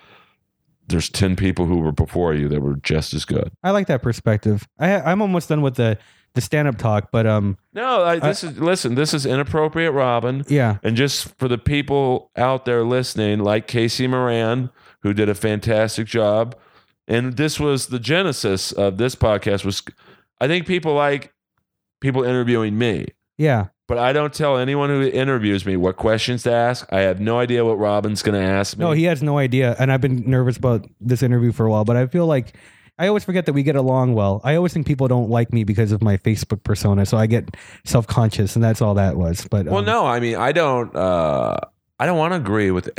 there's ten people who were before you that were just as good. I like that perspective I I'm almost done with the the stand up talk but um No, I, this is listen. This is inappropriate, Robin. yeah And just for the people out there listening, like Casey Moran, who did a fantastic job, and this was the genesis of this podcast. Was I think people like people interviewing me, yeah but I don't tell anyone who interviews me what questions to ask. I have no idea what Robin's going to ask me. No, he has no idea. And I've been nervous about this interview for a while, but I feel like I always forget that we get along well. I always think people don't like me because of my Facebook persona, so I get self conscious, and that's all that was. But well, um, no, I mean, I don't. Uh, I don't want to agree with.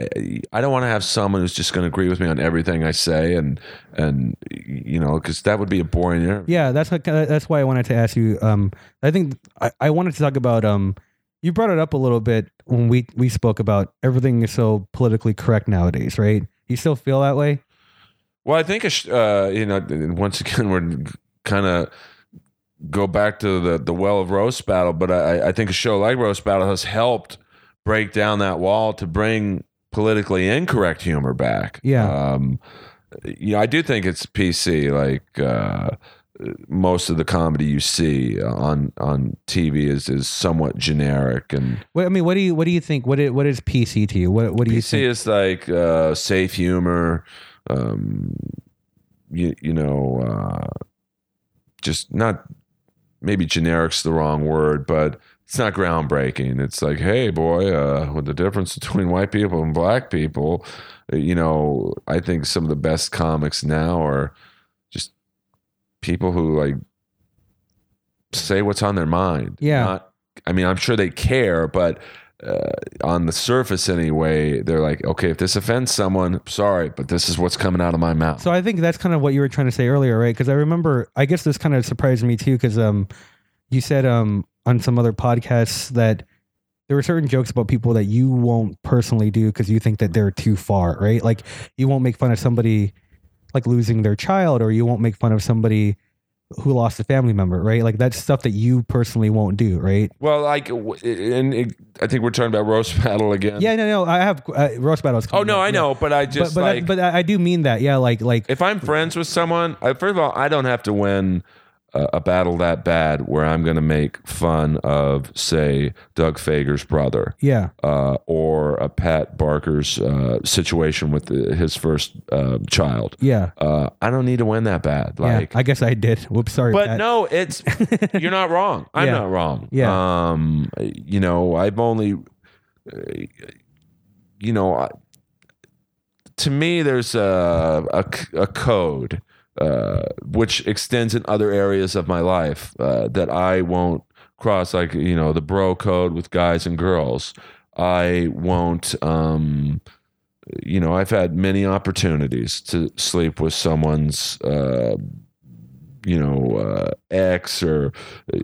I don't want to have someone who's just going to agree with me on everything I say, and and you know, because that would be a boring interview. yeah, that's what, that's why I wanted to ask you. Um, I think I, I wanted to talk about. Um, you brought it up a little bit when we we spoke about everything is so politically correct nowadays, right? You still feel that way? Well, I think uh, you know, once again we're kind of go back to the the well of roast battle, but I, I think a show like roast battle has helped break down that wall to bring politically incorrect humor back. Yeah. Um, you know, I do think it's PC. Like uh, most of the comedy you see on on TV is is somewhat generic and What, I mean, what do you what do you think? What is, what is PC to you? What what do you PC is like uh, safe humor. Um, you you know, uh, just not maybe generic's the wrong word, but it's not groundbreaking. It's like, hey, boy, uh, with the difference between white people and black people, uh, you know, I think some of the best comics now are just people who like say what's on their mind. Yeah. Not, I mean, I'm sure they care, but uh, on the surface anyway, they're like, okay, if this offends someone, sorry, but this is what's coming out of my mouth. So I think that's kind of what you were trying to say earlier, right? Because I remember, I guess this kind of surprised me too, because um, you said um on some other podcasts that there were certain jokes about people that you won't personally do because you think that they're too far, right? Like you won't make fun of somebody like losing their child, or you won't make fun of somebody who lost a family member, right? Like that's stuff that you personally won't do, right? well, like, and it, I think we're talking about roast battle again. Yeah, no, no, I have uh, roast battles. Oh no, up, I yeah. know, but I just but like I, but I do mean that, yeah. Like like if I'm friends with someone, I, first of all, I don't have to win a, a battle that bad where I'm going to make fun of, say, Doug Fager's brother yeah, uh, or a Pat Barker's uh, situation with the, his first uh, child. yeah, Uh, I don't need to win that bad. Like, yeah. I guess I did. Whoops, sorry. but Pat. no, it's you're not wrong. I'm Yeah. not wrong. Yeah. Um, you know, I've only, uh, you know, I- to me, there's a a code uh, which extends in other areas of my life uh, that I won't cross. Like you know, the bro code with guys and girls. I won't. Um, you know, I've had many opportunities to sleep with someone's. Uh, you know, uh, ex or,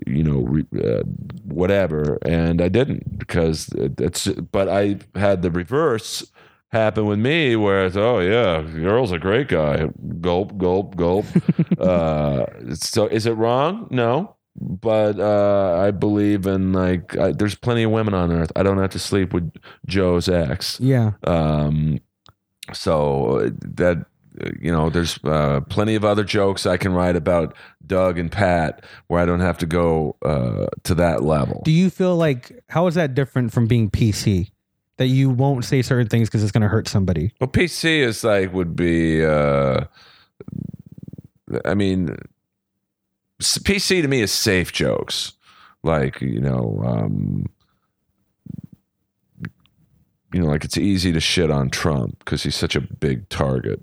you know, uh, whatever. And I didn't because that's, but I had the reverse happen with me where it's, oh, yeah, Earl's a great guy. Gulp, gulp, gulp. uh, so is it wrong? No. But uh, I believe in like, I, there's plenty of women on earth. I don't have to sleep with Joe's ex. Yeah, Um, so that you know, there's uh, plenty of other jokes I can write about Doug and Pat where I don't have to go uh, to that level. Do you feel like how is that different from being PC? That you won't say certain things because it's going to hurt somebody. Well, PC is like would be. Uh, I mean, PC to me is safe jokes, like you know, um, you know, like it's easy to shit on Trump because he's such a big target,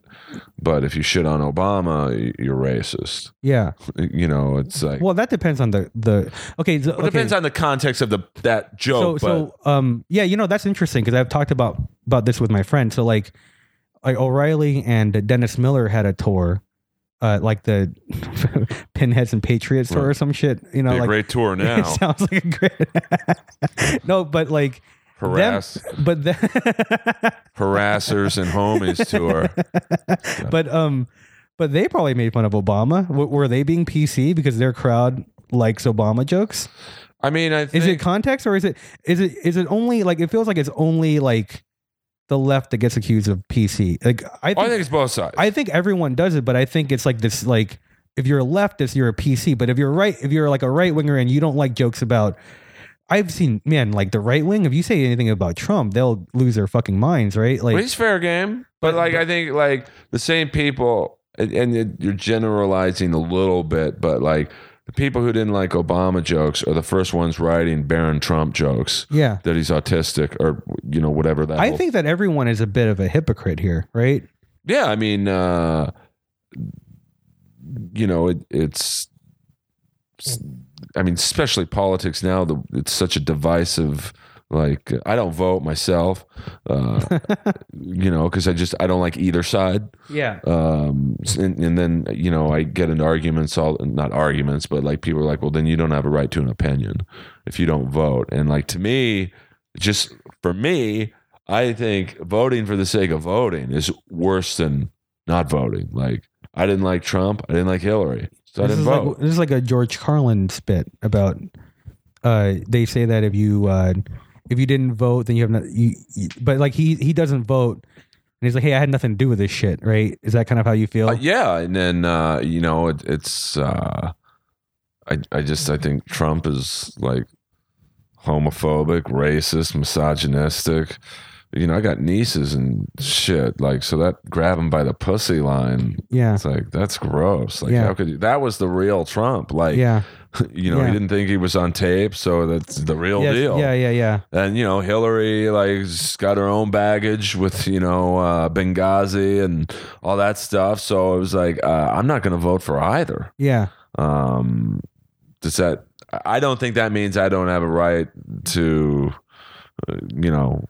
but if you shit on Obama, you're racist. Yeah. You know, it's like. Well, that depends on the the. Okay. so- Well, it okay. depends on the context of the that So joke. but so um yeah you know that's interesting because I've talked about about this with my friend. So like, like O'Reilly and Dennis Miller had a tour. Uh, like the Pinheads and Patriots tour or some shit, you know, be a like great tour it now. sounds like a great. no, but like Harass them, but the, harassers and homies tour. but um, but they probably made fun of Obama. W- were they being PC because their crowd likes Obama jokes? I mean, I think Is it context or is it is it is it only like it feels like it's only like the left that gets accused of PC? Like I I think think it's both sides. I think everyone does it, but I think it's like this like if you're a leftist, you're a PC. But if you're right, if you're like a right winger and you don't like jokes about I've seen man, like the right wing, if you say anything about Trump, they'll lose their fucking minds, right? Like he's fair game, but, But- like but- I think like the same people, and, and you're generalizing a little bit, but like the people who didn't like Obama jokes are the first ones writing Barron Trump jokes yeah. that he's autistic or you know whatever that. I whole- think that everyone is a bit of a hypocrite here, right? yeah, I mean, uh, you know, it, it's. I mean, especially politics now. The, it's such a divisive. Like, I don't vote myself, uh, you know, because I just I don't like either side. Yeah. um and, and then you know i get into arguments all not arguments but like people are like well then you don't have a right to an opinion if you don't vote and like to me just for me i think voting for the sake of voting is worse than not voting like i didn't like trump i didn't like hillary so i this didn't is vote. like this is like a George Carlin spit about uh they say that if you uh if you didn't vote then you have not you, you but like he he doesn't vote. And he's like hey I had nothing to do with this shit right? Is that kind of how you feel? Uh, yeah, and then uh, you know it, it's uh, I I just I think Trump is like homophobic, racist, misogynistic. You know, I got nieces and shit like so that grab him by the pussy line. yeah It's like that's gross. Like Yeah. how could you? That was the real Trump. Like yeah you know Yeah. he didn't think he was on tape, so that's the real Yes, deal. yeah yeah yeah And you know Hillary like got her own baggage with you know uh, Benghazi and all that stuff. So it was like uh, I'm not going to vote for either. yeah Um, does that I don't think that means I don't have a right to, uh, you know,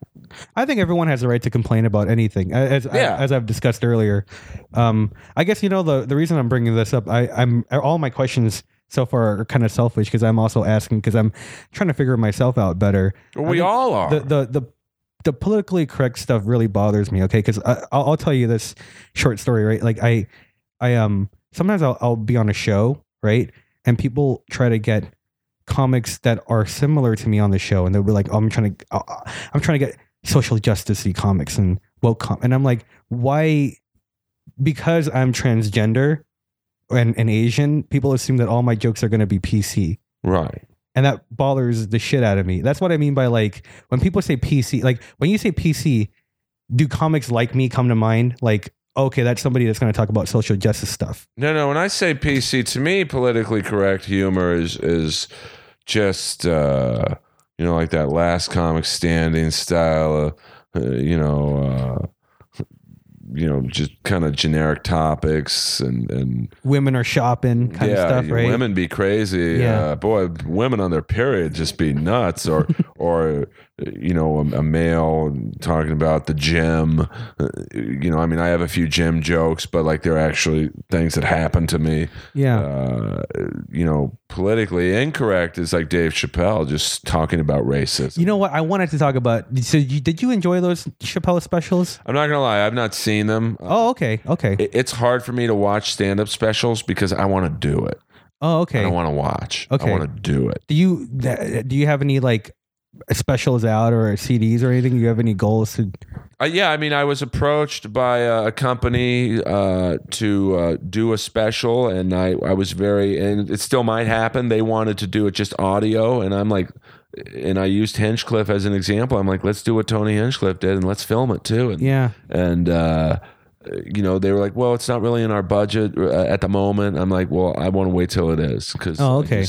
I think everyone has the right to complain about anything, as Yeah. as I've discussed earlier. Um, I guess you know the the reason I'm bringing this up. I, I'm all my questions so far are kind of selfish because I'm also asking because I'm trying to figure myself out better. we all are. The the the the politically correct stuff really bothers me. Okay, because I'll, I'll tell you this short story. Right, like I I um sometimes I'll I'll be on a show right, and people try to get comics that are similar to me on the show, and they'll be like, oh, I'm trying to uh, I'm trying to get social justice comics and woke com and I'm like, why? Because I'm transgender and, and Asian, people assume that all my jokes are going to be PC right. and that bothers the shit out of me. That's what I mean by like when people say PC. Like when you say PC, do comics like me come to mind? Like okay, that's somebody that's going to talk about social justice stuff. No, no. When I say PC, to me, politically correct humor is is just uh, you know like that last comic standing style. Uh, uh, you know, uh, you know, just kind of generic topics and and Women are shopping kind yeah, of stuff, right? women be crazy. Yeah. Uh, boy, women on their period just be nuts, or or you know, a, a male talking about the gym. Uh, you know, I mean, I have a few gym jokes, but like they're actually things that happen to me. yeah. Uh, you know, politically incorrect is like Dave Chappelle just talking about racism. you know what? I wanted to talk about. So, you, did you enjoy those Chappelle specials? I'm not gonna lie, I've not seen them. Oh, okay, okay. it- it's hard for me to watch stand-up specials because I want to do it. Oh, I okay. don't want to watch. Okay. I want to do it. Do you th- do you have any like specials out or CDs or anything? You have any goals to? Uh, yeah, I mean, I was approached by uh, a company uh, to uh, do a special, and I, I was very, and it still might happen. They wanted to do it just audio, and I'm like, and I used Hinchcliffe as an example. I'm like, let's do what Tony Hinchcliffe did, and let's film it too. And Yeah. and uh, you know, they were like, well, it's not really in our budget uh, at the moment. I'm like, well, I want to wait till it is because Oh, okay.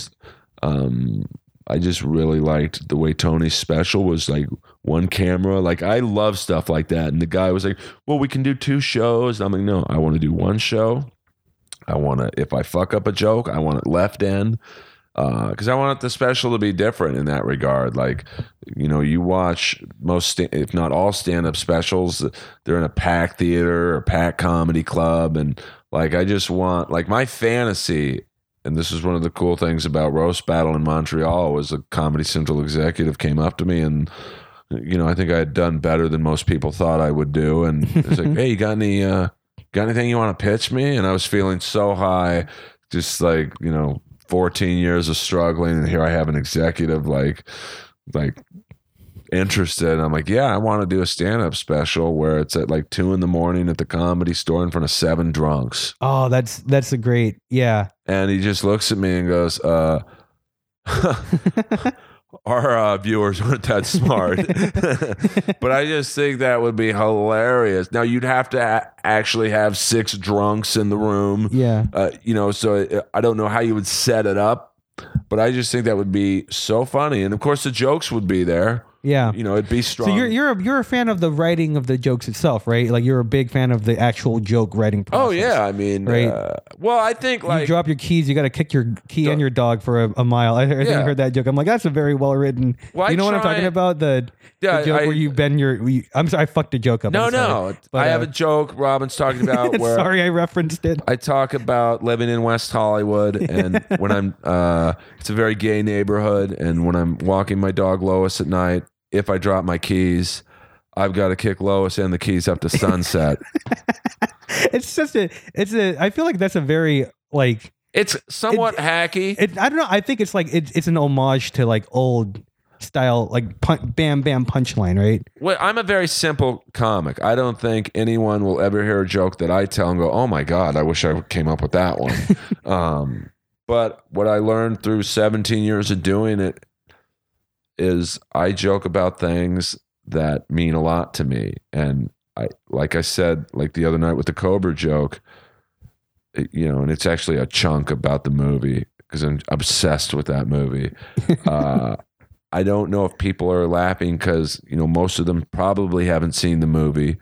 um, I just really liked the way Tony's special was like one camera. Like I love stuff like that. And the guy was like, "Well, we can do two shows." And I'm like, "No, I want to do one show. I want to. If I fuck up a joke, I want it left in." Because uh, I want the special to be different in that regard. Like, you know, you watch most, if not all, stand-up specials. They're in a packed theater or packed comedy club, and like, I just want like my fantasy and this is one of the cool things about roast battle in montreal was a comedy central executive came up to me and you know i think i had done better than most people thought i would do. And it's like hey you got any uh got anything you want to pitch me? And i was feeling so high just like you know 14 years of struggling. And here i have an executive like like interested and i'm like yeah i want to do a stand-up special where it's at like two in the morning at the comedy store in front of seven drunks Oh, that's that's a great. Yeah. and he just looks at me and goes, uh, our uh, viewers weren't that smart. but I just think that would be hilarious. Now, you'd have to a- actually have six drunks in the room. Yeah. Uh, you know, so it, I don't know how you would set it up, but I just think that would be so funny. And of course, the jokes would be there. Yeah. You know, it'd be strong. So you're you're a, you're a fan of the writing of the jokes itself, right? Like you're a big fan of the actual joke writing process. oh, yeah. I mean, Right. uh, well, I think like you drop your keys, you got to kick your key and your dog for a, a mile. I, I Yeah. heard that joke. I'm like, that's a very well written. Well, you know what I'm talking about? The, Yeah, the joke I- where you bend your. You, I'm sorry, I fucked the joke up. no, no. But, I have uh, a joke Robin's talking about where. sorry, I referenced it. I talk about living in West Hollywood, and when I'm, uh, it's a very gay neighborhood, and when I'm walking my dog Lois at night, if I drop my keys, I've got to kick Lois and the keys up to Sunset. It's just a. It's a. I feel like that's a very like. it's somewhat hacky. It, I don't know. I think it's like it, it's an homage to like old style like pun, bam bam punchline, right? Well, I'm a very simple comic. I don't think anyone will ever hear a joke that I tell and go, "Oh my god, I wish I came up with that one." um, but what I learned through 17 years of doing it is I joke about things that mean a lot to me, and I, like I said, like the other night with the Cobra joke, you know, and it's actually a chunk about the movie because I'm obsessed with that movie. Uh, I don't know if people are laughing because you know most of them probably haven't seen the movie,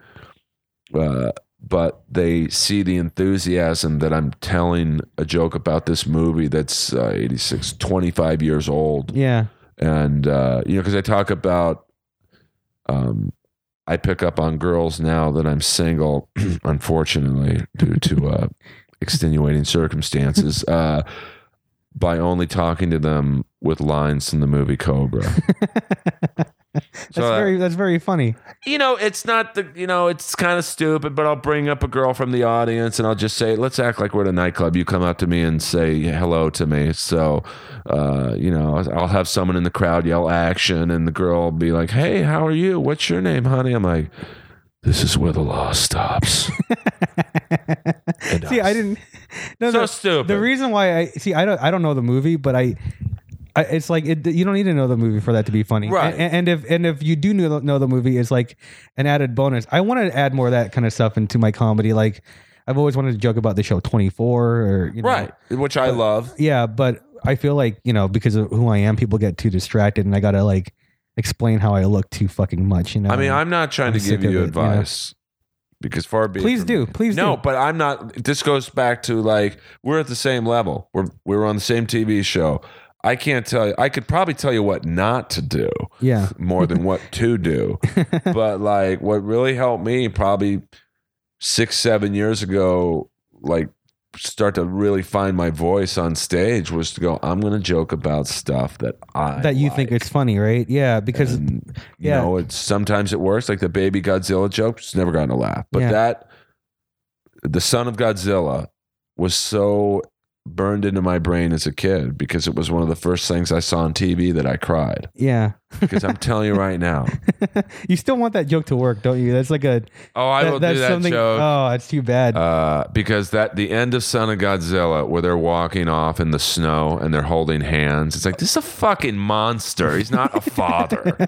uh, but they see the enthusiasm that I'm telling a joke about this movie that's uh, 86, 25 years old. Yeah. And, uh, you know, because I talk about, um, I pick up on girls now that I'm single, unfortunately, due to uh, extenuating circumstances, uh, by only talking to them with lines from the movie Cobra. That's So, very that's very funny. you know, it's not the, you know, it's kind of stupid, but I'll bring up a girl from the audience and I'll just say, let's act like we're at a nightclub. You come up to me and say hello to me. So, uh, you know, I'll have someone in the crowd yell action and the girl will be like, hey, how are you? What's your name, honey? I'm like, this is where the law stops. See, I didn't. No, So the, stupid. The reason why I see, I don't, I don't know the movie, but I, I it's like it, you don't need to know the movie for that to be funny, Right. And, and if and if you do know, know the movie, it's like an added bonus. I want to add more of that kind of stuff into my comedy. Like I've always wanted to joke about the show Twenty Four, or you know, Right. Which I love. yeah, but I feel like you know because of who I am, people get too distracted, and I gotta like explain how I look too fucking much. You know, I mean, I'm not trying I'm to give you it, advice because far be please do, me. please no, do. but I'm not. This goes back to like we're at the same level. We're we're on the same TV show. I can't tell you. I could probably tell you what not to do Yeah, more than what to do. but like, what really helped me probably six, seven years ago, like start to really find my voice on stage was to go. I'm going to joke about stuff that I that you think like." it's funny, right? Yeah, because And, you yeah. know, it's sometimes it works. Like the baby Godzilla joke, it's never gotten a laugh. But Yeah. that, the son of Godzilla, was so burned into my brain as a kid because it was one of the first things I saw on TV that I cried. yeah, Because I'm telling you right now, you still want that joke to work, don't you? That's like a oh, I will that's do that joke. Oh, it's too bad. Uh, because that the end of Son of Godzilla, where they're walking off in the snow and they're holding hands, it's like this is a fucking monster. He's not a father.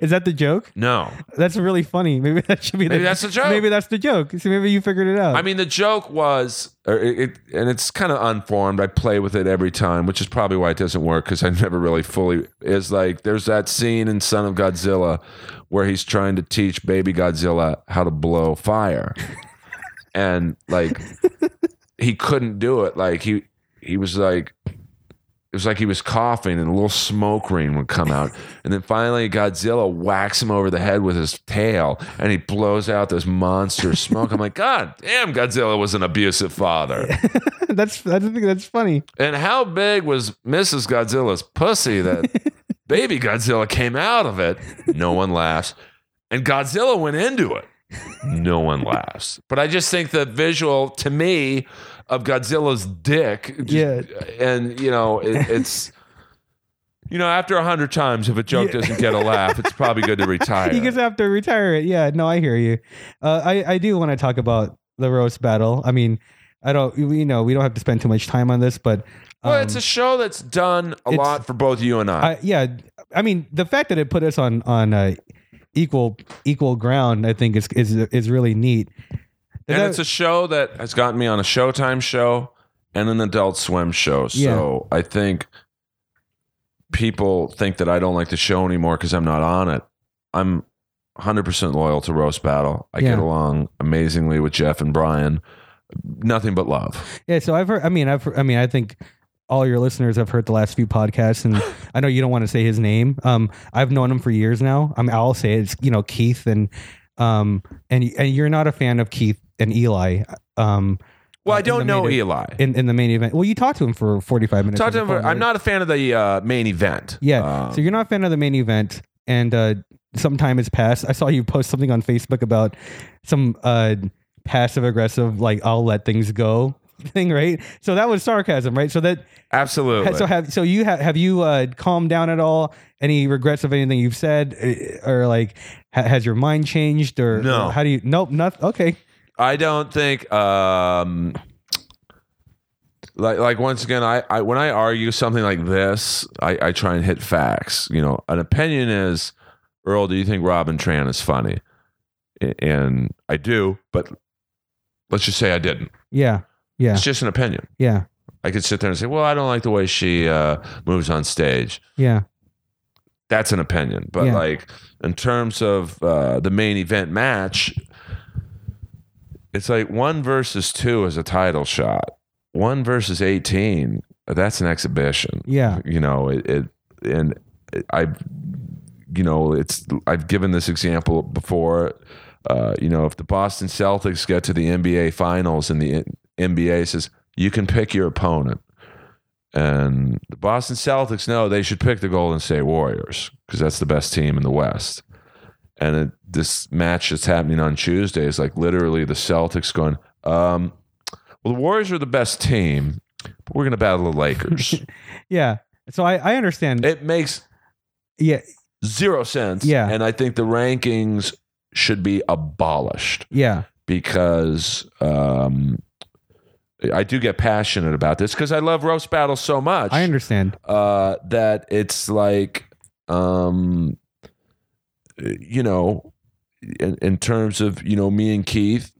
Is that the joke? no, That's really funny. Maybe that should be. Maybe the, that's the joke. Maybe that's the joke. See, maybe you figured it out. I mean, the joke was, or it, it, and it's kind of unformed. I play with it every time, which is probably why it doesn't work because I never really fully. Is like there's that scene in Son of Godzilla where he's trying to teach baby Godzilla how to blow fire, and like he couldn't do it. Like he he was like. It was like he was coughing and a little smoke ring would come out. And then finally Godzilla whacks him over the head with his tail and he blows out this monster smoke. I'm like, God damn, Godzilla was an abusive father. that's. I think that's funny. And how big was Mrs. Godzilla's pussy that baby Godzilla came out of it? No one laughs. And Godzilla went into it. No one laughs. But I just think the visual to me of Godzilla's dick. just- Yeah. And, you know, it, it's. You know, after a hundred times, if a joke Yeah. doesn't get a laugh, it's probably good to retire. You just have to retire it. Yeah. No, I hear you. Uh, I I do want to talk about the roast battle. I mean, I don't. You know, we don't have to spend too much time on this, but. Well, um, it's a show that's done a lot for both you and I. I, yeah, I mean the fact that it put us on on uh, equal equal ground, I think is is is really neat. and That- it's a show that has gotten me on a Showtime show and an Adult Swim show. So I think people think that I don't like the show anymore because I'm not on it. I'm 100% loyal to Roast Battle. I get along amazingly with Jeff and Brian. Nothing but love. yeah. So I've heard. I mean, I've. I mean, I think all your listeners have heard the last few podcasts, and I know you don't want to say his name. Um, I've known him for years now. I mean, I'll say it's you know Keith and um and and you're not a fan of Keith and Eli. Um, Well, uh, I don't know Eli. in in the main event. Well, you talked to him for 45 minutes. Talk to him for- I'm not a fan of the uh, main event. Yeah. Uh, so you're not a fan of the main event, and uh, some time has passed. I saw you post something on Facebook about some uh, passive aggressive, like I'll let things go thing, right? So that was sarcasm, right? So that absolutely. so have so you have have you uh, calmed down at all? Any regrets of anything you've said, Uh, or like ha- has your mind changed, or No. How do you? Nope, not okay. I don't think um like like once again I, I when I argue something like this, I, I try and hit facts. You know, an opinion is Earl, do you think Robin Tran is funny? And I do, but let's just say I didn't. Yeah, yeah, It's just an opinion. yeah, I could sit there and say, Well, I don't like the way she uh, moves on stage. yeah, That's an opinion. But Yeah. like in terms of uh, the main event match, it's like one versus two is a title shot. One versus eighteen, that's an exhibition. Yeah. you know it, it and I've you know it's I've given this example before. Uh, you know, if the Boston Celtics get to the NBA Finals and the NBA says you can pick your opponent, and the Boston Celtics know they should pick the Golden State Warriors because that's the best team in the West. And it, this match that's happening on Tuesday is like literally the Celtics going, um, well, the Warriors are the best team, but we're going to battle the Lakers. Yeah. So I, I understand. it makes yeah. zero sense. Yeah. And I think the rankings should be abolished Yeah. because um, I do get passionate about this because I love roast battles so much. I understand. uh, that it's like, um, you know, in, in terms of you know me and Keith.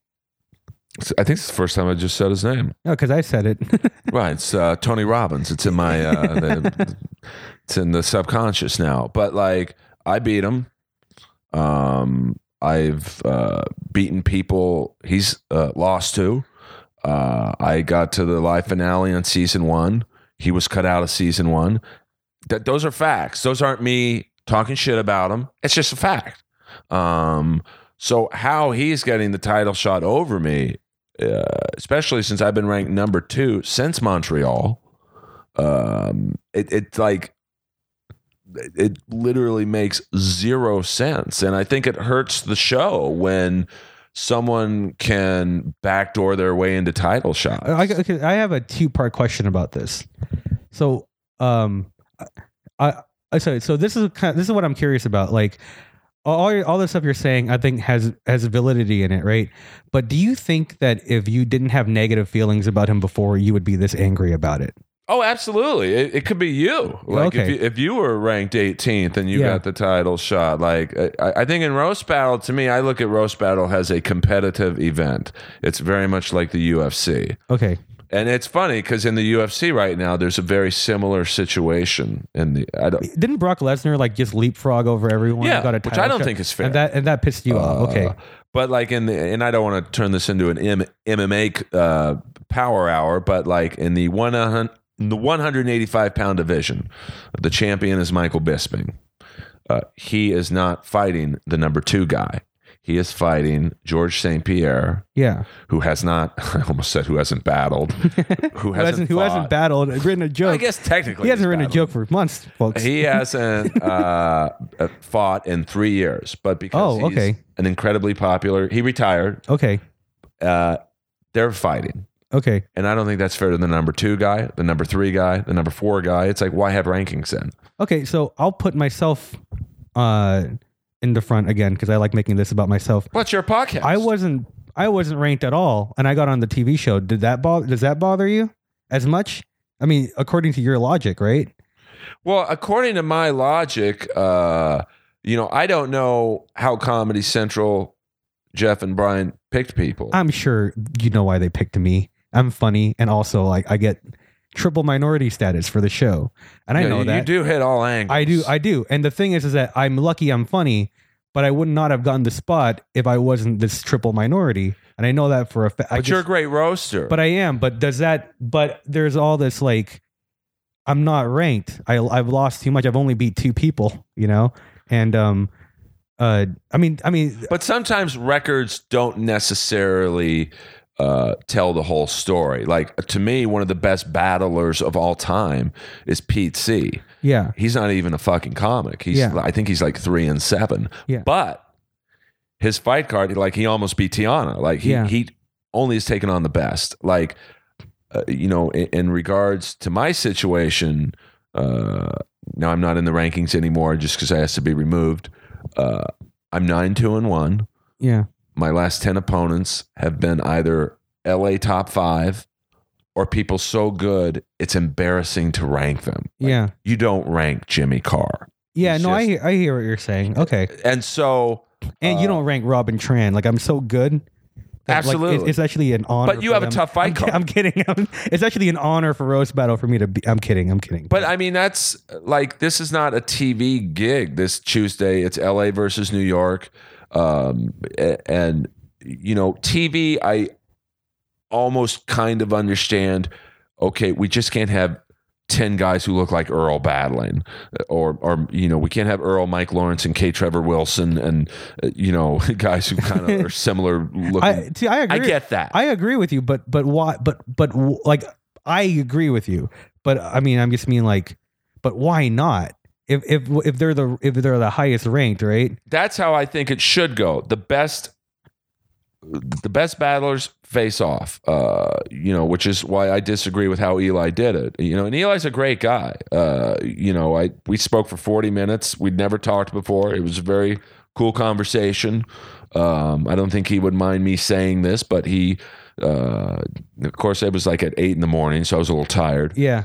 I think it's the first time I just said his name. No, because I said it. Right, it's uh, Tony Robbins. It's in my, uh, the, it's in the subconscious now. But like, I beat him. Um, I've uh, beaten people he's uh, lost to. Uh, I got to the live finale on season one. He was cut out of season one. That those are facts. Those aren't me talking shit about him. It's just a fact. Um, so how he's getting the title shot over me, uh, especially since I've been ranked number two since Montreal, um, it, it's like it literally makes zero sense, and I think it hurts the show when someone can backdoor their way into title shots. I, okay, I have a two part question about this. So, um, I, I sorry. So this is kind of, this is what I'm curious about. Like, all your- all the stuff you're saying, I think has has validity in it, right? But do you think that if you didn't have negative feelings about him before, you would be this angry about it? Oh, absolutely. It, it could be you. Like if you, if you were ranked 18th and you Yeah. got the title shot, like I, I think in roast battle, to me, I look at roast battle as a competitive event. It's very much like the UFC, Okay. and it's funny because in the UFC right now, there's a very similar situation. In the I don't, Didn't Brock Lesnar like just leapfrog over everyone? Yeah, and got a which I don't shot? think is fair. And that and that pissed you off. Okay. Uh, but like in the, and I don't want to turn this into an M, MMA uh, power hour, but like in the one hun- in the 185 pound division, the champion is Michael Bisping. Uh, he is not fighting the number two guy. He is fighting George St. Pierre, Yeah. who has not, I almost said who hasn't battled, who hasn't, Who hasn't who hasn't battled written a joke? I guess technically he hasn't written a joke for months, folks. He hasn't uh, uh, fought in three years, but because Oh, he's okay. an incredibly popular, he retired. okay. Uh, they're fighting, Okay. and I don't think that's fair to the number two guy, the number three guy, the number four guy. It's like why have rankings then? Okay, so I'll put myself uh in the front again because I like making this about myself. What's your podcast? I wasn't I wasn't ranked at all, and I got on the TV show. Did that bother? Does that bother you as much? I mean, according to your logic, right? well, according to my logic, uh, you know, I don't know how Comedy Central, Jeff and Brian picked people. I'm sure you know why they picked me. I'm funny, and also like I get triple minority status for the show, and I Yeah, know you, that. you do hit all angles. I do, I do. And the thing is, is that I'm lucky I'm funny, but I would not have gotten the spot if I wasn't this triple minority. And I know that for a fact. but you're a great roaster. but I am. But does that? But there's all this like, I'm not ranked. I I've lost too much. I've only beat two people, you know. And um, uh, I mean, I mean, But sometimes records don't necessarily uh, tell the whole story. Like to me, one of the best battlers of all time is Pete C. yeah, He's not even a fucking comic. He's Yeah. I think he's like three and seven. Yeah. But his fight card, like he almost beat Tiana. Like he Yeah. he only has taken on the best. Like uh, you know, in, in regards to my situation, uh, now I'm not in the rankings anymore just because I has to be removed. Uh, I'm nine two and one. yeah, My last ten opponents have been either LA top five or people so good it's embarrassing to rank them. Like, yeah, you don't rank Jimmy Carr. yeah. He's No, I just- hear, I hear what you're saying. Okay, And so, and you Uh, don't rank Robin Tran. Like I'm so good. that, like, Absolutely. it's, it's actually an honor. But you have a tough fight I'm, card. I'm kidding. I'm- it's actually an honor for roast battle for me to be. I'm kidding. I'm kidding. but I mean, that's like, this is not a TV gig this Tuesday. It's LA versus New York. Um, and you know, TV, I almost kind of understand. Okay, we just can't have 10 guys who look like Earl battling or or you know we can't have Earl Mike Lawrence and K Trevor Wilson and uh, you know guys who kind of are similar looking I see. I agree. I get that. I agree with you, but but why? But but like I agree with you, but I mean I'm just mean like, but why not? If if if they're the if they're the highest ranked, right? That's how I think it should go. The best the best battlers face off. Uh, you know, which is why I disagree with how Eli did it. You know, and Eli's a great guy. Uh, you know, I we spoke for 40 minutes. We'd never talked before. It was a very cool conversation. Um, I don't think he would mind me saying this, but he uh, of course it was like at eight in the morning, so I was a little tired. Yeah.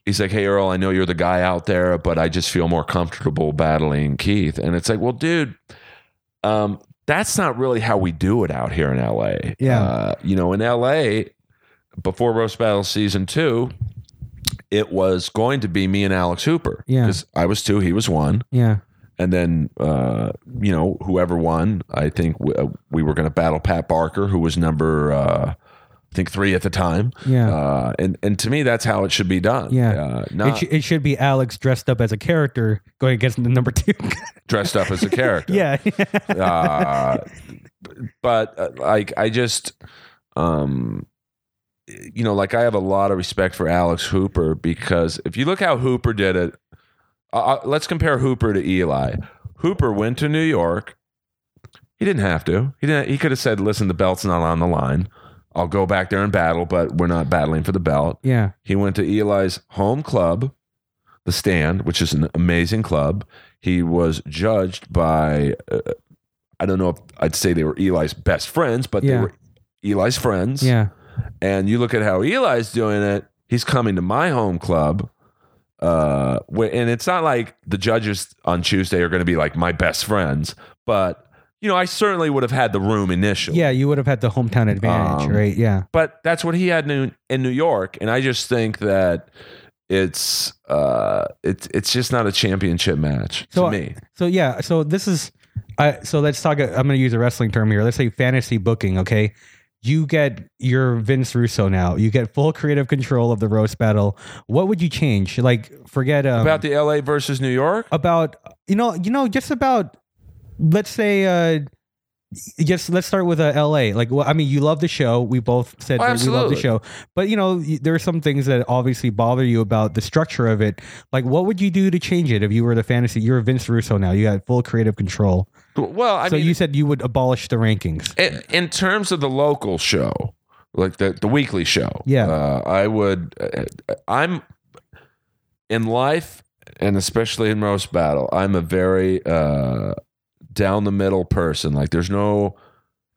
Uh, he's like, "Hey Earl, I know you're the guy out there, but I just feel more comfortable battling Keith." And it's like, "Well, dude, um, that's not really how we do it out here in LA." Yeah. uh, you know, in LA, before roast battle season two, it was going to be me and Alex Hooper. Yeah. because I was two, he was one, Yeah. and then uh, you know whoever won, I think we, uh, we were going to battle Pat Barker, who was number. I think three at the time. Yeah. Uh, and and to me, that's how it should be done. Yeah. Uh, It, sh- it should be Alex dressed up as a character going against the number two. dressed up as a character. yeah. Uh, but uh, like, I just, um, you know, like I have a lot of respect for Alex Hooper because if you look how Hooper did it, uh, uh, let's compare Hooper to Eli. Hooper went to New York. He didn't have to. He didn't. He could have said, "Listen, the belt's not on the line. I'll go back there and battle, but we're not battling for the belt." yeah. He went to Eli's home club, The Stand, which is an amazing club. He was judged by, uh, I don't know if I'd say they were Eli's best friends, but Yeah. they were Eli's friends. Yeah. And you look at how Eli's doing it, he's coming to my home club. Uh, and it's not like the judges on Tuesday are going to be like my best friends, but you know, I certainly would have had the room initially Yeah. You would have had the hometown advantage, Um, right? Yeah. but that's what he had in, in New York, and I just think that it's uh it's it's just not a championship match So to me. So yeah, so this is, I so let's talk. I'm going to use a wrestling term here. Let's say fantasy booking. Okay, you get your Vince Russo now. You get full creative control of the roast battle. What would you change? Like forget um, About the LA versus New York, about you know you know just about let's say uh just let's start with uh, LA. Like, well, I mean, you love the show. We both said Oh, that we love the show, but you know, there are some things that obviously bother you about the structure of it. Like, what would you do to change it if you were the fantasy? You're Vince Russo now. You got full creative control. well, I so mean, you said you would abolish the rankings. in, in terms of the local show, like the the weekly show, Yeah. uh, I would. Uh, I'm in life, and especially in roast battle, I'm a very uh, down the middle person. Like, there's no.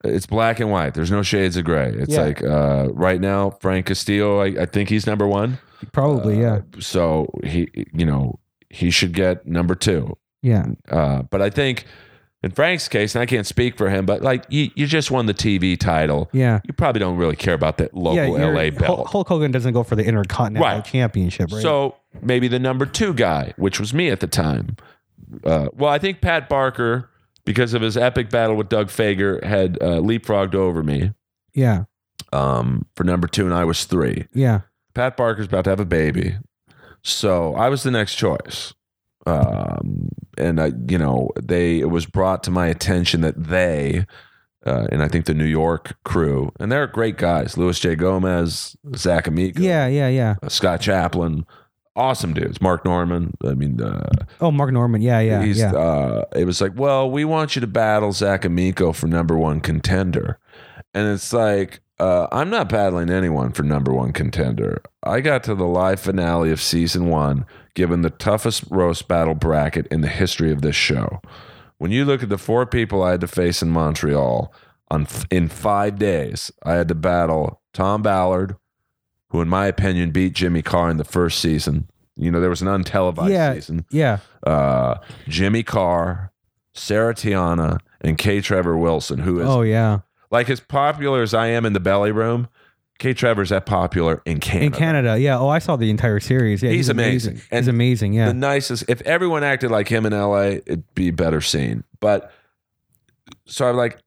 It's black and white. There's no shades of gray. It's Yeah. like uh, right now, Frank Castillo. I, I think he's number one. Probably, yeah, Uh, so he, you know, he should get number two. yeah, Uh, but I think in Frank's case, and I can't speak for him, but like you, you just won the TV title. yeah. You probably don't really care about that local yeah, LA belt. Hulk Hogan doesn't go for the Intercontinental Right. Championship, right? So maybe the number two guy, which was me at the time. Uh, well, I think Pat Barker, because of his epic battle with Doug Fager, had uh, leapfrogged over me yeah, um, for number two, and I was three. yeah, Pat Barker's about to have a baby. So I was the next choice. Um, and I, you know, they, it was brought to my attention that they, uh, and I think the New York crew, and they're great guys, Louis J. Gomez, Zach Amico, yeah, yeah, yeah. uh, Scott Chaplin, awesome dudes, Mark Normand. I mean, uh, Oh, Mark Normand. Yeah, yeah, he's, yeah. uh, it was like, well, we want you to battle Zach Amico for number one contender. And it's like, uh, I'm not battling anyone for number one contender. I got to the live finale of season one, given the toughest roast battle bracket in the history of this show. When you look at the four people I had to face in Montreal on in five days, I had to battle Tom Ballard, who, in my opinion, beat Jimmy Carr in the first season. You know, there was an untelevised Yeah. season yeah. uh, Jimmy Carr, Sarah Tiana, and K. Trevor Wilson, who is Oh, yeah. like as popular as I am in the belly room. K. Trevor's that popular in Canada. In Canada, yeah. Oh, I saw the entire series. Yeah, He's amazing. He's And amazing. Yeah. The nicest. If everyone acted like him in LA, it'd be better scene. But so I'm like,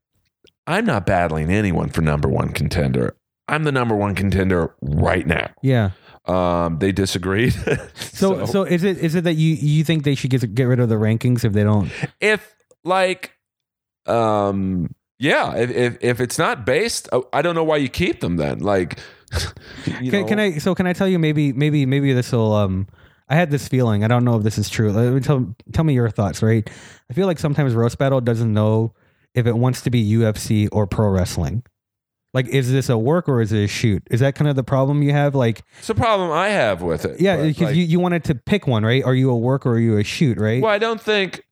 I'm not battling anyone for number one contender. I'm the number one contender right now. Yeah. Um, they disagreed. So, so is it is it that you you think they should get get rid of the rankings if they don't? if like, um, yeah, if, if if it's not based, oh, I don't know why you keep them then. Like, you Can, know, can I? So can I tell you? Maybe maybe maybe this will. Um, I had this feeling. I don't know if this is true. Let me tell tell me your thoughts. Right. I feel like sometimes roast battle doesn't know if it wants to be UFC or pro wrestling. Like, is this a work or is it a shoot? Is that kind of the problem you have? Like, It's a problem I have with it. yeah, because like, you, you wanted to pick one, right? Are you a work or are you a shoot, right? Well, I don't think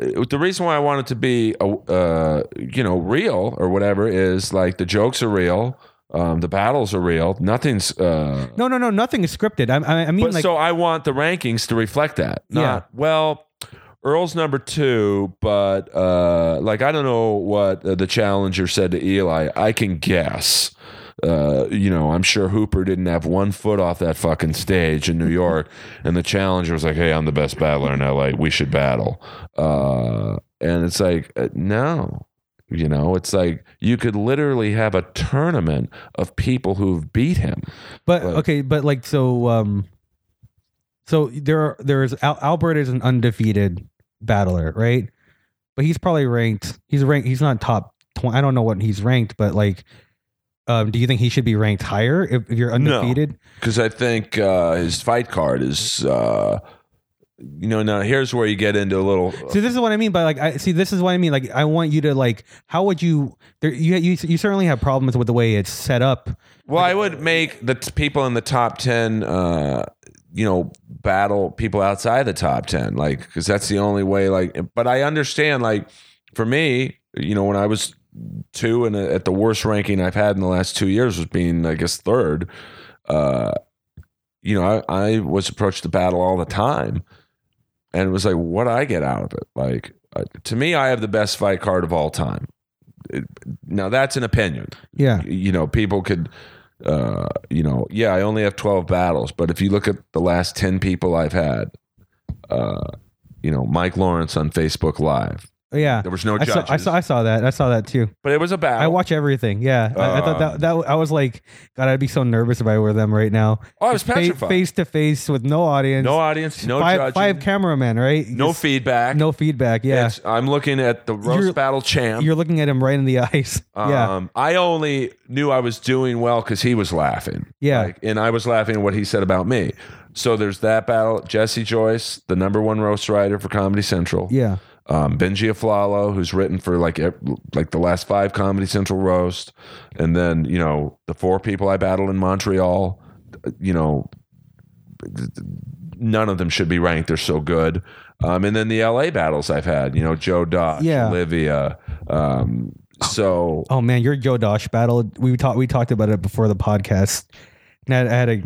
uh, the reason why I want it to be, uh, uh, you know, real or whatever is like the jokes are real, um, the battles are real. Nothing's. Uh, No, no, no. Nothing is scripted. I, I, I mean, but like, so I want the rankings to reflect that. Yeah. Well, Earl's number two, but uh, like I don't know what uh, the challenger said to Eli. I can guess. Uh, you know, I'm sure Hooper didn't have one foot off that fucking stage in New York, and the challenger was like, "Hey, I'm the best battler in LA. We should battle." Uh, and it's like, uh, no, you know, it's like you could literally have a tournament of people who've beat him. but but- okay, but like, so, um, so there, are, there is Al- Albert is an undefeated battler, right? But he's probably ranked. He's ranked. He's not top twenty. I don't know what he's ranked, but like, um, do you think he should be ranked higher if, if you're undefeated? because I think uh, his fight card is, uh, you know, now here's where you get into a little. See, this is what I mean by like. I see. This is what I mean. Like, I want you to like. How would you? There, you, you, you certainly have problems with the way it's set up. well, I would make the t- people in the top ten, uh, you know, battle people outside the top ten, like because that's the only way. Like, but I understand, like, for me, you know, when I was two and at the worst ranking I've had in the last two years was being, I guess, third. Uh, you know, I, I was approached to battle all the time, and it was like, what I get out of it? Like, uh, to me, I have the best fight card of all time. It- now that's an opinion. Yeah. You know, people could, uh, you know, yeah, I only have twelve battles, but if you look at the last ten people I've had, uh, you know, Mike Lawrence on Facebook Live, Yeah. there was no I saw, judges, I saw. I saw that. I saw that too. but it was a battle. I watch everything. Yeah. I, I thought that that I was like, God, I'd be so nervous if I were them right now. oh, I was petrified. Face to face with no audience. no audience, no five judging, five cameramen, right? no Just feedback. no feedback. Yeah. It's- I'm looking at the roast You're- battle champ. You're looking at him right in the eyes. yeah. Um, I only knew I was doing well because he was laughing. Yeah. Like, and I was laughing at what he said about me. So there's that battle. Jesse Joyce, the number one roast writer for Comedy Central. Yeah. Um, Benji Aflalo, who's written for like like the last five Comedy Central roast, and then you know the four people I battled in Montreal. You know, none of them should be ranked. They're so good. Um, and then the LA battles I've had. You know, Joe Dosch, Yeah. Olivia. Um, so Oh man, your Joe Dosch battle. We talked. We talked about it before the podcast. And I, I had a.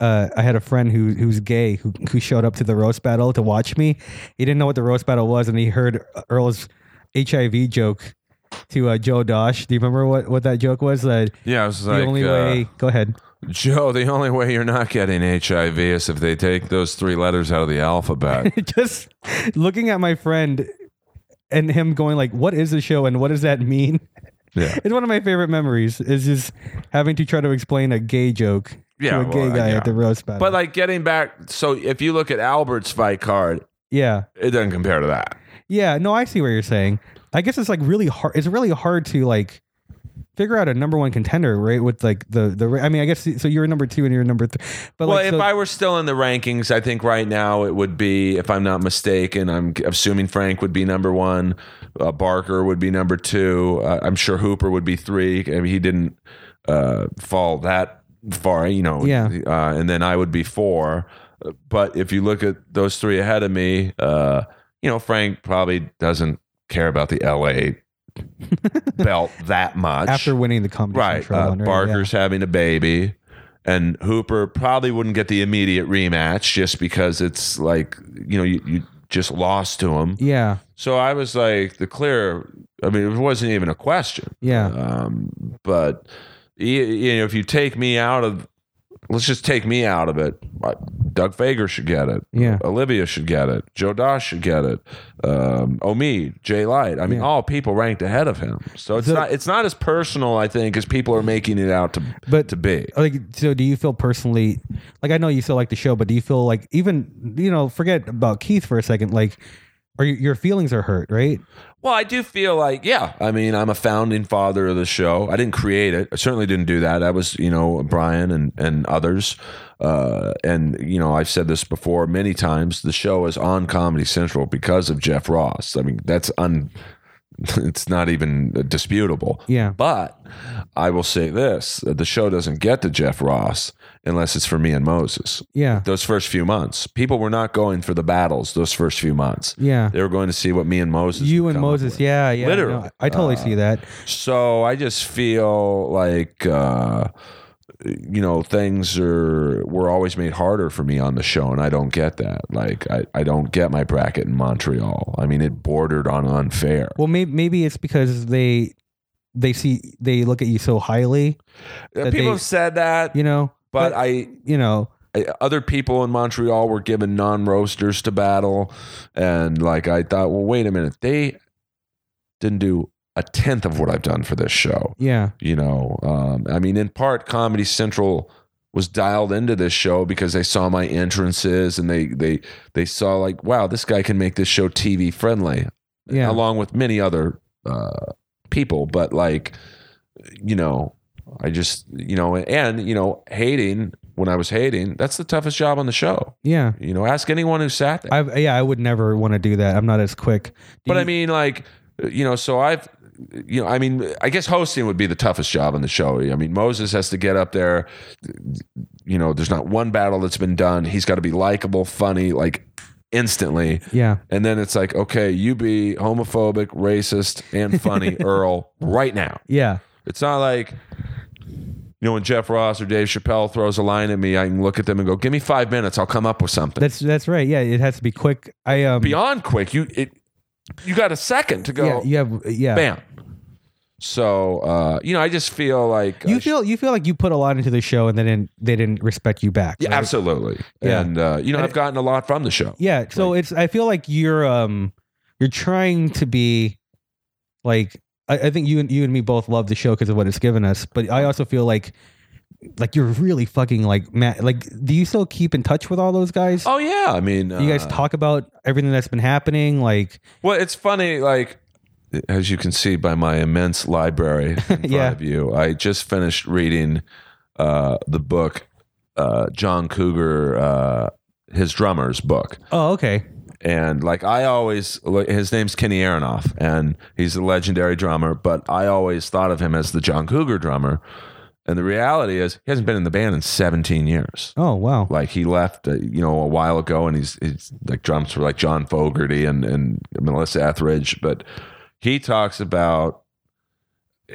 Uh, I had a friend who who's gay who who showed up to the roast battle to watch me. He didn't know what the roast battle was, and he heard Earl's HIV joke to uh, Joe Dosch. Do you remember what, what that joke was? Uh, yeah, I was the like, only uh, way. Go ahead. Joe, the only way you're not getting HIV is if they take those three letters out of the alphabet. Just looking at my friend and him going like, "What is the show and what does that mean?" yeah. It's one of my favorite memories. Is just having to try to explain a gay joke Yeah, to a gay well, guy yeah. at the roast battle. But like getting back, so if you look at Albert's fight card, yeah, it doesn't compare to that. yeah. No, I see what you're saying. I guess it's like really hard. It's really hard to like figure out a number one contender, right? With like the the. I mean, I guess so. You're number two and you're number three. But well, like, if so- I were still in the rankings, I think right now it would be, if I'm not mistaken, I'm assuming Frank would be number one, uh, Barker would be number two. Uh, I'm sure Hooper would be three. I mean, he didn't uh, fall that far, you know. Yeah. Uh, and then I would be four. But if you look at those three ahead of me, uh, you know, Frank probably doesn't care about the LA belt that much after winning the comedy right. Uh, right? Barker's having a baby, and Hooper probably wouldn't get the immediate rematch just because it's like you know you, you just lost to him. Yeah. yeah, So I was like the clear. I mean, it wasn't even a question. yeah, Um, but you, you know, if you take me out of let's just take me out of it. Doug Fager should get it. Yeah. Olivia should get it. Joe Dosch should get it. Um, Omi, Jay Light. I mean, Yeah. all people ranked ahead of him. So it's So- not it's not as personal, I think, as people are making it out to But- to be. like so do you feel personally like i know you still like the show but do you feel like even you know forget about keith for a second like you, your feelings are hurt right Well, I do feel like, yeah. I mean, I'm a founding father of the show. I didn't create it. I certainly didn't do that. That was, you know, Brian and and others. Uh, and you know, I've said this before many times. The show is on Comedy Central because of Jeff Ross. I mean, that's un. It's not even disputable. yeah But I will say this: the show doesn't get to Jeff Ross unless it's for me and Moses. yeah Those first few months, people were not going for the battles. Those first few months, yeah they were going to see what me and Moses. you and moses yeah yeah Literally. no, i totally Uh, see that So I just feel like uh, you know things are were always made harder for me on the show, and I don't get that. Like I, I don't get my bracket in Montreal. I mean, it bordered on unfair. well maybe maybe it's because they they see they look at you so highly People they- have said that, you know but I you know I- other people in Montreal were given non-roasters to battle, and like I thought, well, wait a minute, they didn't do a tenth of what I've done for this show. yeah You know, um, I mean, in part, Comedy Central was dialed into this show because they saw my entrances and they they they saw like, wow, this guy can make this show TV friendly, Yeah. along with many other uh, people. But like, you know, I just you know, and you know, hating when I was hating, that's the toughest job on the show. yeah You know, ask anyone who sat there. i yeah i would never want to do that i'm not as quick Do But I mean, like, you know, so I've, you know, I mean, I guess hosting would be the toughest job on the show. I mean, Moses has to get up there. You know, there's not one battle that's been done. He's got to be likable, funny, like instantly. yeah And then it's like, okay, you be homophobic, racist, and funny, Earl, right now. yeah It's not like, you know, when Jeff Ross or Dave Chappelle throws a line at me, I can look at them and go, "Give me five minutes, I'll come up with something." that's that's right yeah it has to be quick i um Beyond quick, you it, you got a second to go. yeah you have yeah bam. So uh, you know, I just feel like You I feel you feel like you put a lot into the show and they didn't they didn't respect you back. yeah, right? absolutely, Yeah. and uh, you know, And I've gotten a lot from the show. Yeah, so it's I feel like you're um you're trying to be like I, I think you and you and me both love the show because of what it's given us, but I also feel like like you're really fucking like Matt. Like, do you still keep in touch with all those guys? Oh yeah, I mean, you guys uh, talk about everything that's been happening. Like, Well, it's funny, like as you can see by my immense library in front Yeah. of you. I just finished reading uh, the book uh, John Cougar, uh, his drummer's book. oh, okay, and like I always, his name's Kenny Aronoff, and he's a legendary drummer. But I always thought of him as the John Cougar drummer, and the reality is he hasn't been in the band in 17 years. oh wow, Like he left, uh, you know, a while ago, and he's, he's like drums for like John Fogerty and and Melissa Etheridge. But he talks about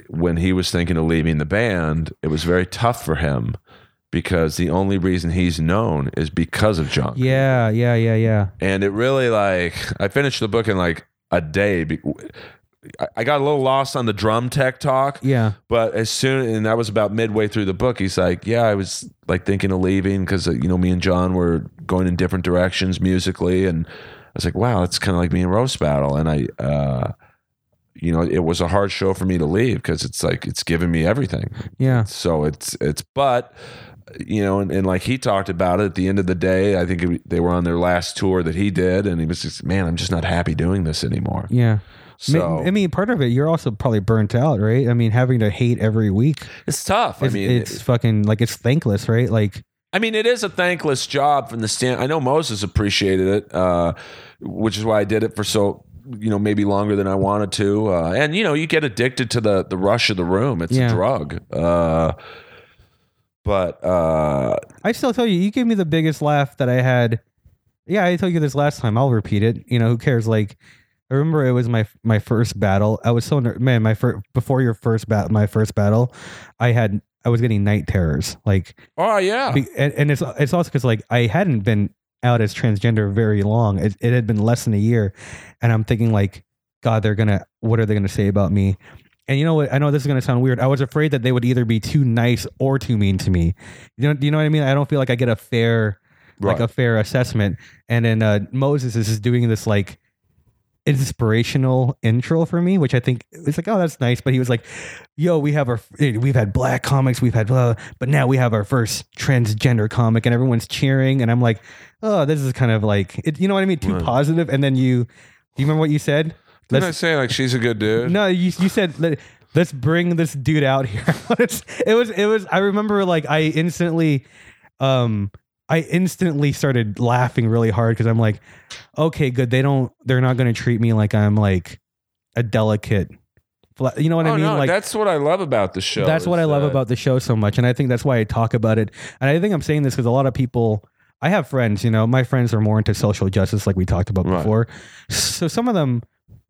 when he was thinking of leaving the band, it was very tough for him because the only reason he's known is because of John. yeah, yeah, yeah, yeah. and it really like I finished the book in like a day. be- I- I got a little lost on the drum tech talk, Yeah, but as soon and that was about midway through the book. He's like, "Yeah, I was like thinking of leaving because you know me and John were going in different directions musically," and I was like, "Wow, it's kind of like me and roast battle." And I, uh, you know, it was a hard show for me to leave because it's like it's given me everything. yeah, So it's it's but you know, and, and like he talked about it at the end of the day. I think it, they were on their last tour that he did, and he was just, man, I'm just not happy doing this anymore. yeah. So I mean, part of it, you're also probably burnt out, right? I mean, having to hate every week. it's tough. I It's, mean, it's fucking like it's thankless, right? Like, I mean, it is a thankless job from the stand. I know Moses appreciated it, uh, which is why I did it for so you know maybe longer than I wanted to. Uh, and you know, you get addicted to the the rush of the room. It's Yeah. a drug. Uh, but uh, I still tell you, you gave me the biggest laugh that I had. Yeah, I told you this last time. I'll repeat it. You know, who cares? Like, I remember it was my my first battle. I was so ner- man. My first before your first bat, my first battle, I had I was getting night terrors. Like, oh yeah, be, and, and it's it's also because like I hadn't been out as transgender very long. It, it had been less than a year, and I'm thinking like, God, they're gonna what are they gonna say about me? and you know what? I know this is gonna sound weird. I was afraid that they would either be too nice or too mean to me. You know, do you know what I mean? I don't feel like I get a fair, like a fair assessment. And then uh, Moses is just doing this like inspirational intro for me, which I think it's like, oh, that's nice. But he was like, "Yo, we have our we've had black comics, we've had blah, but now we have our first transgender comic, and everyone's cheering." And I'm like, "Oh, this is kind of like, it, you know what I mean? Too Right. positive." And then you, do you remember what you said? Didn't I Let's- say like she's a good dude? no, you you said let, let's bring this dude out here. It was it was I remember like I instantly um I instantly started laughing really hard because I'm like, okay, good. They don't they're not gonna treat me like I'm like a delicate you know what oh I mean? no, like that's what I love about the show. that's what I love about the show so much. And I think that's why I talk about it. And I think I'm saying this because a lot of people, I have friends, you know, my friends are more into social justice, like we talked about Right. before. So some of them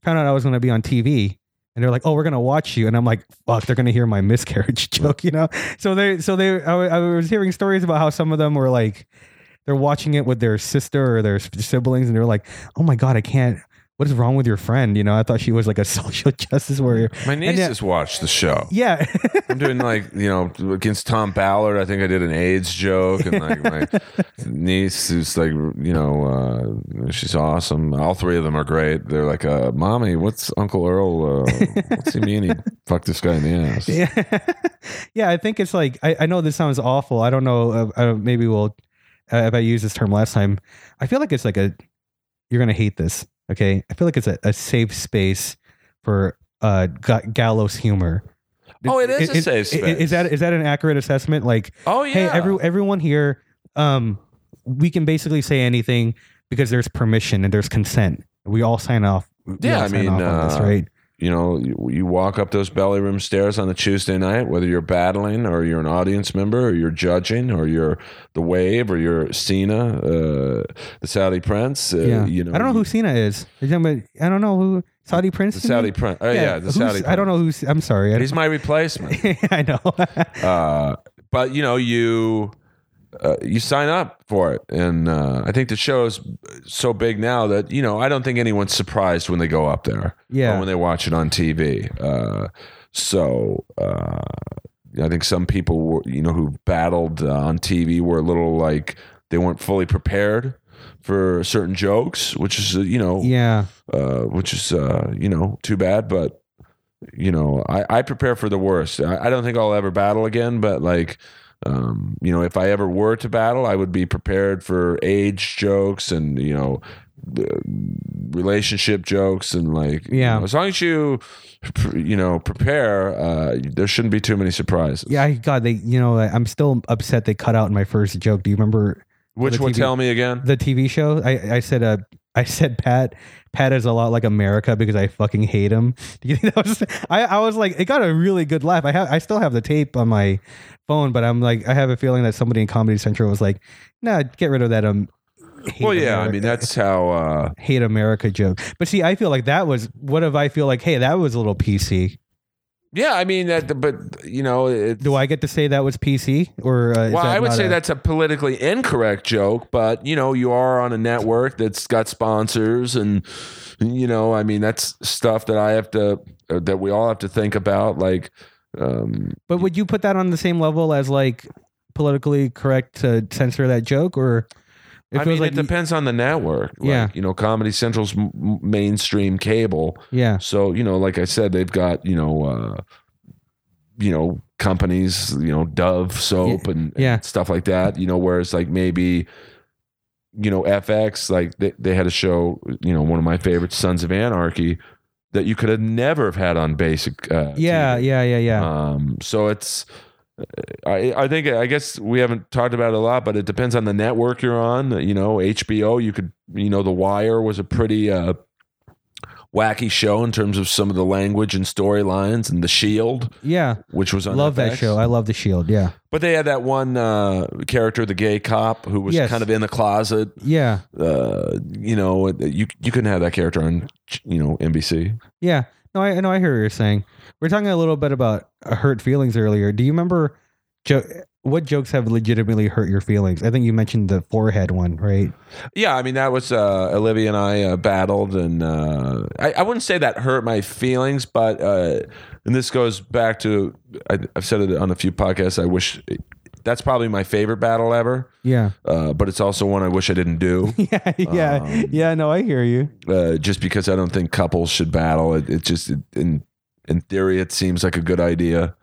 found out I was going to be on TV. And they're like, "Oh, we're gonna watch you," and I'm like, "Fuck!" They're gonna hear my miscarriage joke, you know. So they, so they, I, I was hearing stories about how some of them were like, they're watching it with their sister or their siblings, and they're like, "Oh my god, I can't. What is wrong with your friend?" You know, I thought she was like a social justice warrior. My niece yeah- has watched the show. Yeah, I'm doing like you know against Tom Ballard. I think I did an AIDS joke, and like my niece is like you know uh, she's awesome. All three of them are great. They're like, uh, "Mommy, what's Uncle Earl? Uh, what's he mean? He fucked this guy in the ass." Yeah, yeah. I think it's like I, I know this sounds awful. I don't know. Uh, uh, maybe we'll uh, if I used this term last time. I feel like it's like a you're gonna hate this. Okay, I feel like it's a, a safe space for uh ga- gallows humor. Oh, it is a safe space. Is that is that an accurate assessment? Like, Oh yeah. hey, every everyone here, um, we can basically say anything because there's permission and there's consent. We all sign off. we Yeah, I mean, on this, uh, right? You know, you, you walk up those belly room stairs on a Tuesday night, whether you're battling or you're an audience member or you're judging or you're the Wave or you're Cena, uh, the Saudi Prince. Uh, yeah, you know, I don't know who Cena is. I don't know who Saudi Prince. the? Saudi Prince. Oh yeah, the who's- Saudi. I don't know who's. I'm sorry. I He's my replacement. I know. uh, but you know, you uh, you sign up for it, and uh, I think the show is so big now that you know I don't think anyone's surprised when they go up there. or yeah. when they watch it on TV. Uh, so uh, I think some people, were, you know, who battled uh, on TV were a little like they weren't fully prepared for certain jokes, which is you know, Yeah. uh, which is uh, you know too bad. But you know, I, I prepare for the worst. I, I don't think I'll ever battle again, but like. Um, you know, if I ever were to battle, I would be prepared for age jokes and you know, relationship jokes and like you Yeah. know, as long as you you know prepare, uh, there shouldn't be too many surprises. Yeah. I- God, they. You know, I'm still upset they cut out my first joke. Do you remember Which one? TV Tell me again. the TV show? I I said uh I said Pat. Pat is a lot like America because I fucking hate him. Do you think that was? I I was like, it got a really good laugh. I have I still have the tape on my phone, but I'm like, I have a feeling that somebody in Comedy Central was like, nah, get rid of that. Um. Well, yeah, I mean that's how. Uh, hate America joke. But see, I feel like that was what if I feel like, hey, that was a little PC. yeah, I mean that, but you know, Do I get to say that was PC or? Uh, well, I would say a- that's a politically incorrect joke, but you know, you are on a network that's got sponsors, and you know, I mean, that's stuff that I have to, uh, that we all have to think about. Like, um, But would you put that on the same level as like politically correct to censor that joke, or it I feels mean, like it depends on the network. Like, Yeah. you know, Comedy Central's m- m- mainstream cable, yeah, so you know, like I said, they've got you know, uh, you know, companies, you know, Dove soap and, and Yeah. stuff like that. You know, whereas like maybe, you know, FX, like they, they had a show, you know, one of my favorites, Sons of Anarchy, that you could have never have had on basic. Uh, yeah, TV. yeah, yeah, yeah. Um, so it's, I, I think, I guess we haven't talked about it a lot, but it depends on the network you're on. You know, HBO, you could, you know, The Wire was a pretty uh, wacky show in terms of some of the language and storylines, and The Shield, yeah, which was on love that show. I love the Shield. Yeah, But they had that one uh, character, the gay cop, who was Yes. kind of in the closet. yeah, Uh, you know, you you couldn't have that character on, you know, NBC. yeah. No, I know. I hear what you're saying. We are talking a little bit about uh, hurt feelings earlier. Do you remember? Jo- what jokes have legitimately hurt your feelings? I think you mentioned the forehead one, right? Yeah, I mean that was uh, Olivia and I uh, battled, and uh, I, I wouldn't say that hurt my feelings, but uh, and this goes back to I, I've said it on a few podcasts. I wish that's probably my favorite battle ever, Yeah. uh, but it's also one I wish I didn't do. Yeah, yeah, Um, yeah. No, I hear you. uh, just because I don't think couples should battle. It, it just it, in in theory it seems like a good idea,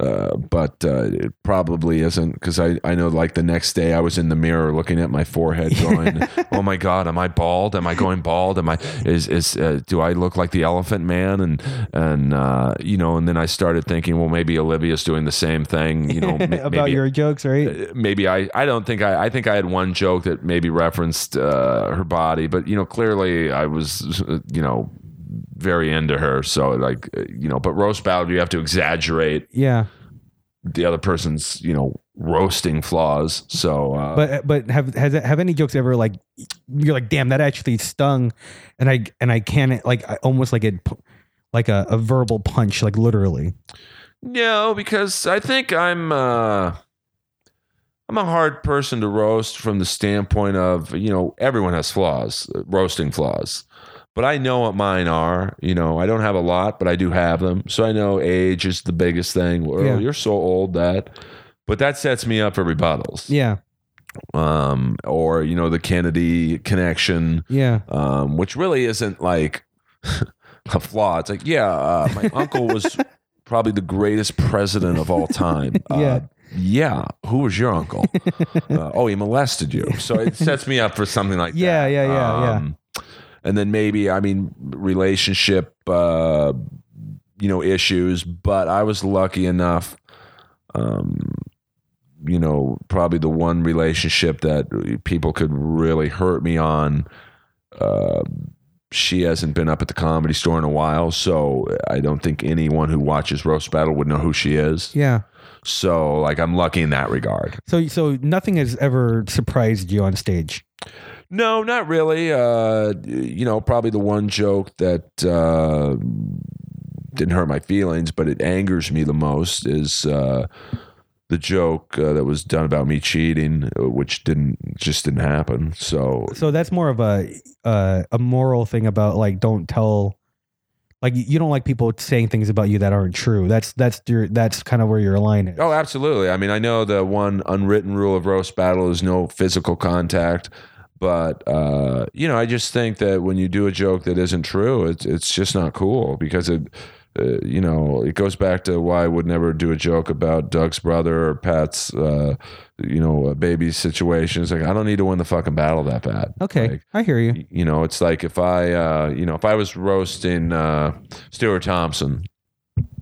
uh, but uh, it probably isn't because I I know like the next day I was in the mirror looking at my forehead going, oh my god, am I bald? Am I going bald? Am I is is uh, do I look like the Elephant Man? And and uh, you know, and then I started thinking, well, maybe Olivia's doing the same thing. You know, ma- About maybe, your jokes, right? maybe I, I don't think I, I think I had one joke that maybe referenced uh, her body, but you know, clearly I was, uh, you know, very into her. So like, uh, you know, but roast battle, you have to exaggerate Yeah. the other person's, you know, roasting flaws. So, uh, But but have has have any jokes ever like you're like damn that actually stung, and I and I can't like I almost like it like a, a verbal punch like literally. no, because I think I'm, uh, I'm a hard person to roast from the standpoint of, you know, everyone has flaws, uh, roasting flaws. But I know what mine are. You know, I don't have a lot, but I do have them. So I know age is the biggest thing. Oh, Yeah. you're so old that. But that sets me up for rebuttals. Yeah. Um, or, you know, the Kennedy connection, Yeah. um, which really isn't like a flaw. It's like, yeah, uh, my uncle was probably the greatest president of all time. Yeah. Uh, yeah. Who was your uncle? uh, oh, he molested you. So it sets me up for something like that. Yeah, that. yeah, yeah, yeah. And then maybe, I mean, relationship, uh, you know, issues. But I was lucky enough, um, you know, probably the one relationship that people could really hurt me on. Uh, she hasn't been up at the comedy store in a while, so I don't think anyone who watches Roast Battle would know who she is. Yeah. So, like, I'm lucky in that regard. So so nothing has ever surprised you on stage. No, not really. Uh, you know, probably the one joke that uh, didn't hurt my feelings, but it angers me the most is uh, the joke uh, that was done about me cheating, uh, which didn't just didn't happen. So So that's more of a uh, a moral thing about like don't tell like you don't like people saying things about you that aren't true. That's that's your that's kind of where your line is. Oh, absolutely. I mean, I know the one unwritten rule of roast battle is no physical contact, but uh, you know, I just think that when you do a joke that isn't true, it's it's just not cool because it. Uh, you know, it goes back to why I would never do a joke about Doug's brother or Pat's, uh, you know, baby situations. Like, I don't need to win the fucking battle that bad. Okay, Like, I hear you. you know, it's like if I, uh, you know, if I was roasting uh, Stuart Thompson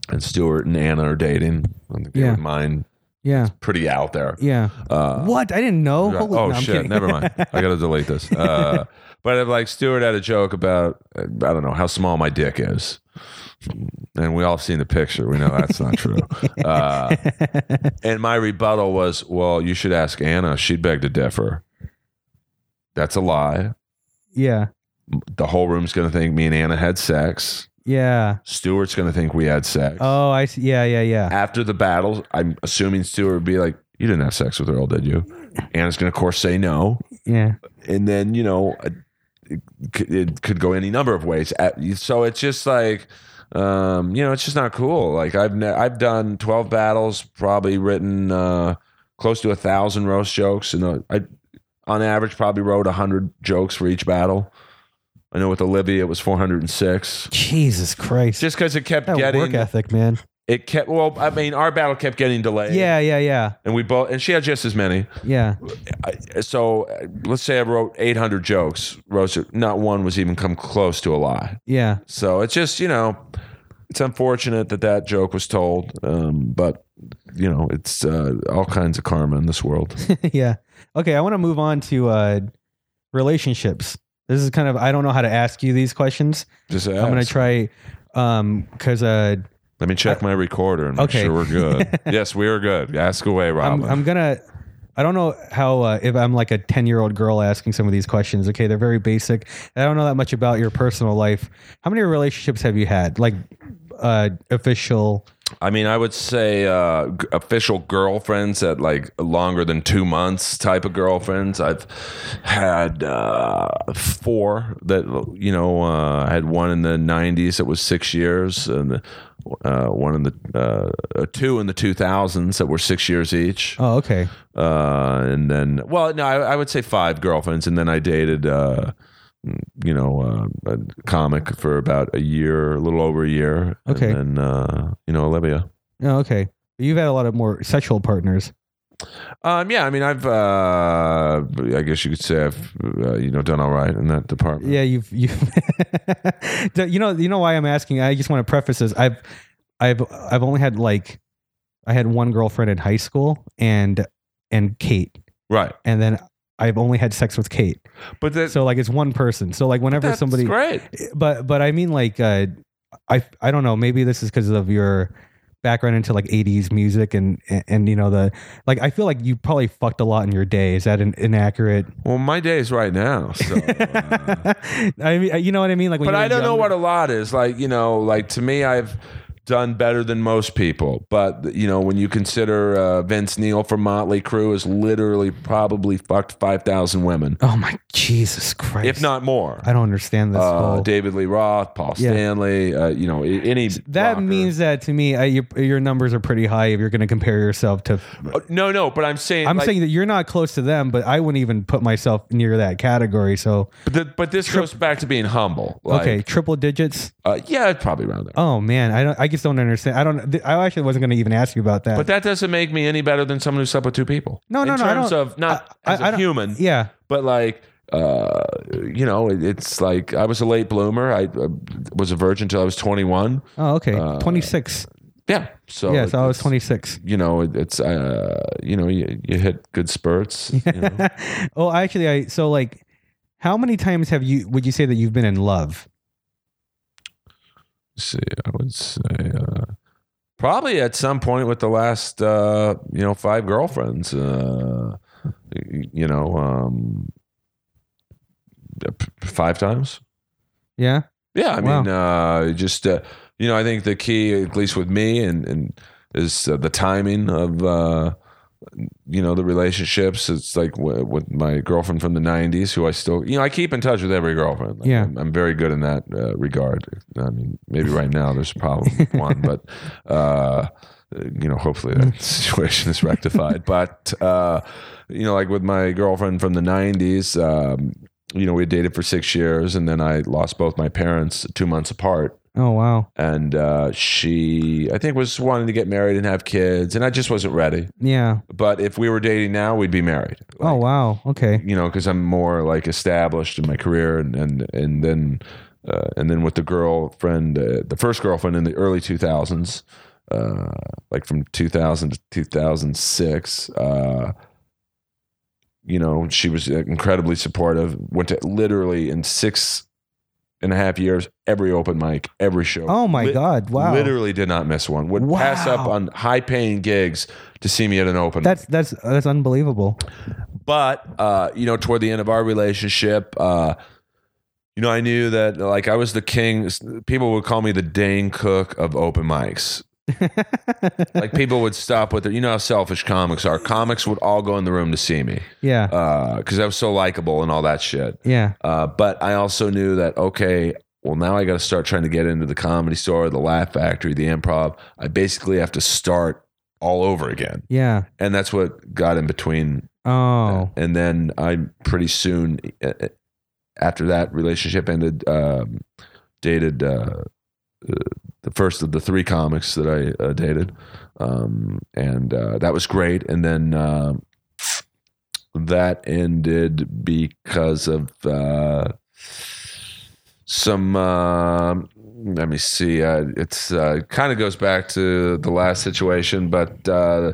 and Stuart and Anna are dating, I don't think they Yeah. would mind Yeah, pretty out there. yeah. Uh, what? I didn't know. Holy, oh no, I'm shit! Never mind. I got to delete this. Uh, but if like Stuart had a joke about, uh, I don't know how small my dick is, and we all have seen the picture. We know that's not true. Uh, and my rebuttal was, well, you should ask Anna. She'd beg to differ. That's a lie. yeah, The whole room's going to think me and Anna had sex. Yeah. Stuart's going to think we had sex. Oh, I see. Yeah, yeah, yeah. After the battle, I'm assuming Stuart would be like, "You didn't have sex with Earl, did you?" Anna's going to, of course, say no. Yeah, and then you know it, could- it could go any number of ways so it's just like um you know it's just not cool like i've ne- i've done 12 battles probably written uh close to a thousand roast jokes and uh, i on average probably wrote 100 jokes for each battle i know with olivia it was 406 Jesus Christ. just because it kept that getting work ethic, man. it kept well i mean our battle kept getting delayed Yeah, yeah, yeah, and we both and she had just as many yeah. I- so uh, let's say I wrote 800 jokes, roasted, not one was even come close to a lie. Yeah. So it's just, you know, it's unfortunate that that joke was told, um, but, you know, it's uh, all kinds of karma in this world. yeah. Okay, I want to move on to uh relationships. This is kind of I don't know how to ask you these questions. Just I'm going to ask. try um cuz uh Let me check my recorder and make Okay. sure we're good. yes, we are good. Ask away, I'm Robin. I'm going to I don't know how uh, if I'm like a 10-year-old girl asking some of these questions. Okay, they're very basic. I don't know that much about your personal life. How many relationships have you had? Like uh official I mean, I would say uh, g- official girlfriends at like longer than two months type of girlfriends. I've had uh, four that you know. Uh, I had one in the '90s that was six years, and uh, one in the uh, uh, two in the 2000s that were six years each. Oh, okay. Uh, and then, well, no, I, I would say five girlfriends, and then I dated. You know, uh, a comic for about a year, a little over a year. Okay. And then, uh, you know, Olivia. Oh, okay. You've had a lot of more sexual partners. Um, yeah, I mean, I've, uh, I guess you could say I've, uh, you know, done all right in that department. Yeah, you've you. you know, you know why I'm asking. I just want to preface this. I've, I've, I've only had like, I had one girlfriend in high school, and and Kate, Right. and then I've only had sex with Kate. But that, So like, it's one person. So like, whenever that's somebody, great. but but I mean like, uh, I I don't know. Maybe this is because of your background into like 80s music and, and and you know the like I feel like you probably fucked a lot in your day. Is that an inaccurate? Well, my day is right now. So, uh, I mean, you know what I mean? Like, when but I don't know what a lot is. Like, you know, like to me, I've done better than most people. But, you know, when you consider uh, Vince Neil from Motley Crue has literally probably fucked 5,000 women, Oh my Jesus Christ! if not more. I don't understand this. Uh, whole, David Lee Roth, Paul Yeah. Stanley, uh, you know, any. that rocker. means that to me, I, your, your numbers are pretty high if you're going to compare yourself to. Uh, No, no, but I'm saying. I'm like, saying that you're not close to them, but I wouldn't even put myself near that category. So But, the, but this goes back to being humble. Like, okay, triple digits. Uh, yeah, probably around there. Oh man, I don't. I just don't understand. I don't. I actually wasn't going to even ask you about that. But that doesn't make me any better than someone who slept with two people. No, no, in no, I terms of not I- as a I human, yeah. but like, uh, you know, it, it's like I was a late bloomer. I uh, was a virgin until I was 21. Oh, okay. Uh, 26. Yeah. So yeah, so I was 26. You know, it, it's uh, you know, you, you hit good spurts. You know? oh, actually, I so like, how many times have you? Would you say that you've been in love? See, I would say uh, probably at some point with the last uh, you know five girlfriends. Uh, you know, um, five times. Yeah. Yeah, I Wow. mean, uh, just uh, you know, I think the key, at least with me, and and is uh, the timing of uh, you know the relationships. It's like w- with my girlfriend from the '90s, who I still, you know, I keep in touch with every girlfriend. Like, Yeah. I'm, I'm very good in that uh, regard. I mean, maybe right now there's a problem with one, but uh, you know, hopefully that situation is rectified. But uh, you know, like with my girlfriend from the '90s. Um, you know, we dated for six years, and then I lost both my parents two months apart. Oh wow. And uh, she, I think, was wanting to get married and have kids, and I just wasn't ready. Yeah. But if we were dating now, we'd be married. oh wow. Okay. You know, because I'm more like established in my career, and and and then uh, and then with the girlfriend, uh, the first girlfriend in the early 2000s, uh, like from 2000 to 2006. Uh, you know, she was incredibly supportive. Went to literally in six and a half years, every open mic, every show. Oh my Lit- God. Wow. Literally did not miss one. Would pass up on high paying gigs to see me at an open. That's that's that's unbelievable. but uh, you know, toward the end of our relationship, uh, you know, I knew that like I was the king. People would call me the Dane Cook of open mics. Like people would stop with their, you know how selfish comics are. Comics would all go in the room to see me yeah. because I was so likable and all that shit. yeah. Uh, but I also knew that okay, well now I got to start trying to get into the comedy store, the Laugh Factory, the Improv. I basically have to start all over again, Yeah. and that's what got in between. Oh. And then I pretty soon uh, uh, after that relationship ended, um, dated uh, uh, the first of the three comics that I uh, dated, um, and uh, that was great. And then. um that ended because of uh, some. Uh, let me see. Uh, it's uh, kind of goes back to the last situation, but uh,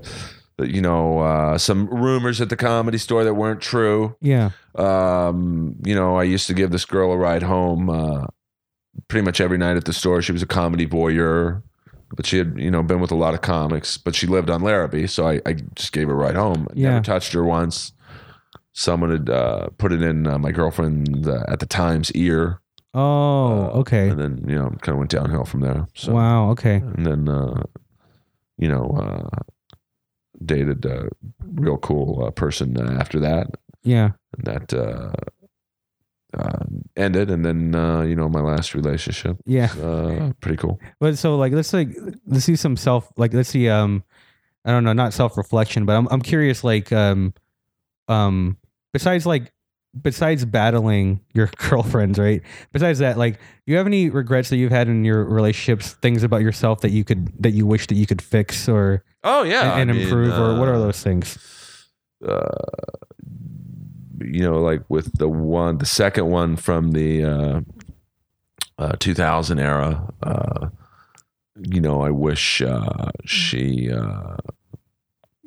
you know, uh, some rumors at the comedy store that weren't true. Yeah. Um, you know, I used to give this girl a ride home uh, pretty much every night at the store. She was a comedy voyeur, but she had, you know, been with a lot of comics, but she lived on Larrabee. So I, I just gave her a ride home. Yeah. Never touched her once. Someone had uh, put it in uh, my girlfriend uh, at the time's ear. Oh. Uh, okay. And then, you know, kind of went downhill from there. So, wow. Okay. and then, uh, you know, uh, dated a real cool uh, person after that. Yeah. And that uh, ended, and then uh, you know, my last relationship. Yeah. Uh, pretty cool. But so like let's like let's see some self like let's see um I don't know not self reflection but I'm I'm curious like um um besides like besides battling your girlfriends right besides that like do you have any regrets that you've had in your relationships things about yourself that you could that you wish that you could fix or Oh yeah, and, mean, improve or what are uh, those things uh, you know, like with the one, the second one from the uh, uh, 2000 era. Uh, you know, I wish uh, she. Uh,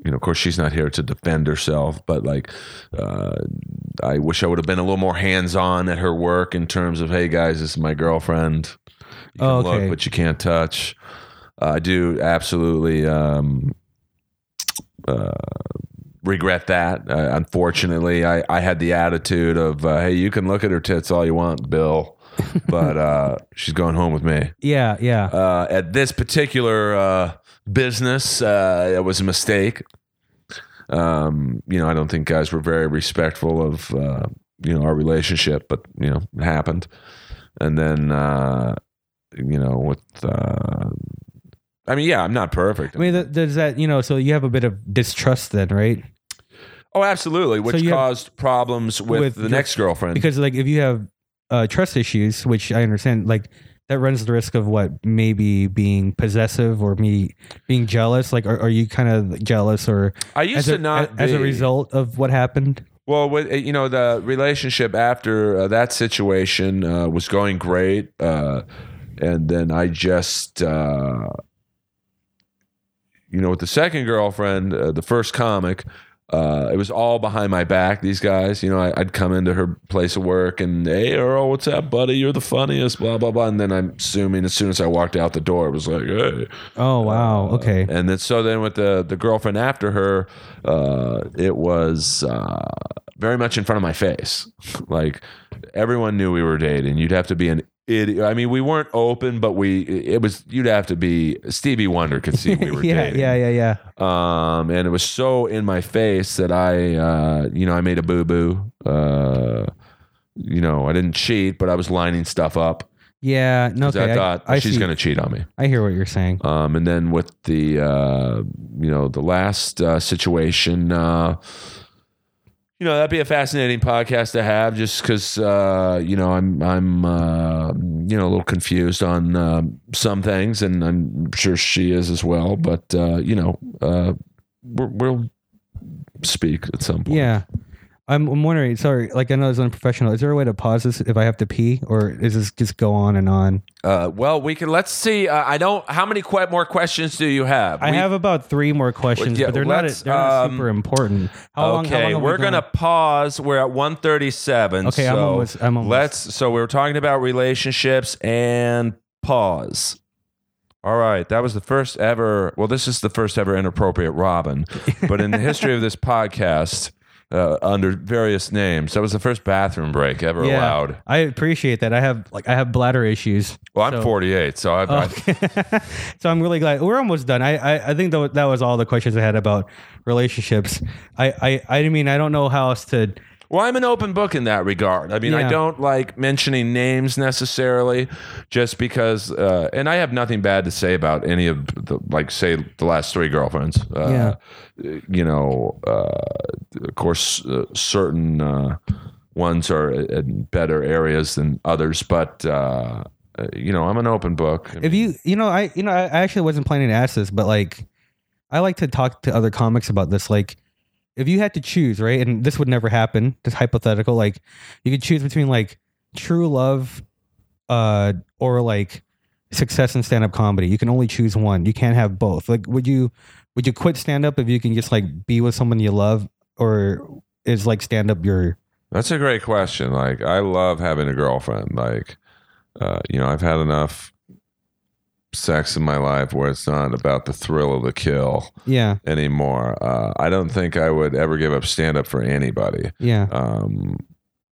you know, of course, she's not here to defend herself, but like, uh, I wish I would have been a little more hands-on at her work in terms of, hey guys, this is my girlfriend. You can Oh, okay. look, but you can't touch. Uh, I do absolutely. Um, uh, regret that. Uh, unfortunately, I, I had the attitude of, uh, hey, you can look at her tits all you want, Bill, but uh, she's going home with me. yeah yeah Uh, at this particular uh, business, uh, it was a mistake. Um, you know, I don't think guys were very respectful of uh, you know our relationship, but you know, it happened. And then uh, you know, with uh, I mean, yeah, I'm not perfect. I mean th- does that you know so you have a bit of distrust then right oh, absolutely, which you have- caused problems with, with the your- next girlfriend. because like if you have uh, trust issues, which I understand, like that runs the risk of what maybe being possessive or me being jealous. Like, are, are you kind of jealous or I used as to a, not as a be. result of what happened? Well, with, you know, the relationship after uh, that situation uh, was going great, uh, and then I just, uh, you know, with the second girlfriend, uh, the first comic. Uh, it was all behind my back. These guys, you know, I, I'd come into her place of work and, hey, Earl, what's up, buddy? You're the funniest, blah blah blah. And then I'm assuming as soon as I walked out the door, it was like, hey, Oh wow, okay, and then so then with the the girlfriend after her, uh, it was uh, very much in front of my face. Like everyone knew we were dating. You'd have to be an idiot. I mean, we weren't open, but we it was you'd have to be Stevie Wonder could see we were yeah, dating. yeah, yeah, yeah. Um, and it was so in my face that I, uh, you know, I made a boo boo. Uh, you know, I didn't cheat, but I was lining stuff up Yeah, no. okay. I thought I, I she's see. to cheat on me. I hear what you're saying. Um, and then with the uh, you know the last uh, situation, uh, you know that'd be a fascinating podcast to have, just because uh, you know I'm I'm uh, you know a little confused on uh, some things, and I'm sure she is as well. But uh, you know uh, we're, we'll speak at some point. Yeah. I'm, I'm wondering. Sorry, like I know it's unprofessional. Is there a way to pause this if I have to pee, or is this just go on and on? Uh, well, we can. Let's see. Uh, I don't. How many que- more questions do you have? I We- have about three more questions, yeah, but they're not. They're not um, super important. How long? how okay, long we we're gone? gonna pause. We're at 137. Okay, I'm so almost- I'm almost. Let's. So we were talking about relationships and pause. All right, that was the first ever. Well, this is the first ever inappropriate Robin, but in the history of this podcast, uh, under various names, that was the first bathroom break ever Yeah, allowed. I appreciate that. I have like I have bladder issues. Well, I'm So- 48, so I've, I, so I'm really glad we're almost done. I I, I think that, that was all the questions I had about relationships. I, I I mean I don't know how else to. Well, I'm an open book in that regard. I mean, I don't like mentioning names necessarily, just because, uh, and I have nothing bad to say about any of the, like, say, the last three girlfriends. Uh, You know, uh, of course, uh, certain uh, ones are in better areas than others, but uh, you know, I'm an open book. If you you know I you know I I actually wasn't planning to ask this, but like I like to talk to other comics about this. Like if you had to choose, right, and this would never happen, just hypothetical. Like you could choose between like true love, uh, or like success in stand up comedy. You can only choose one. You can't have both. Like would you would you quit stand up if you can just like be with someone you love, or is like stand up your That's a great question. Like, I love having a girlfriend. Like, uh, you know, I've had enough sex in my life where it's not about the thrill of the kill yeah anymore. Uh, I don't think I would ever give up stand up for anybody. yeah Um,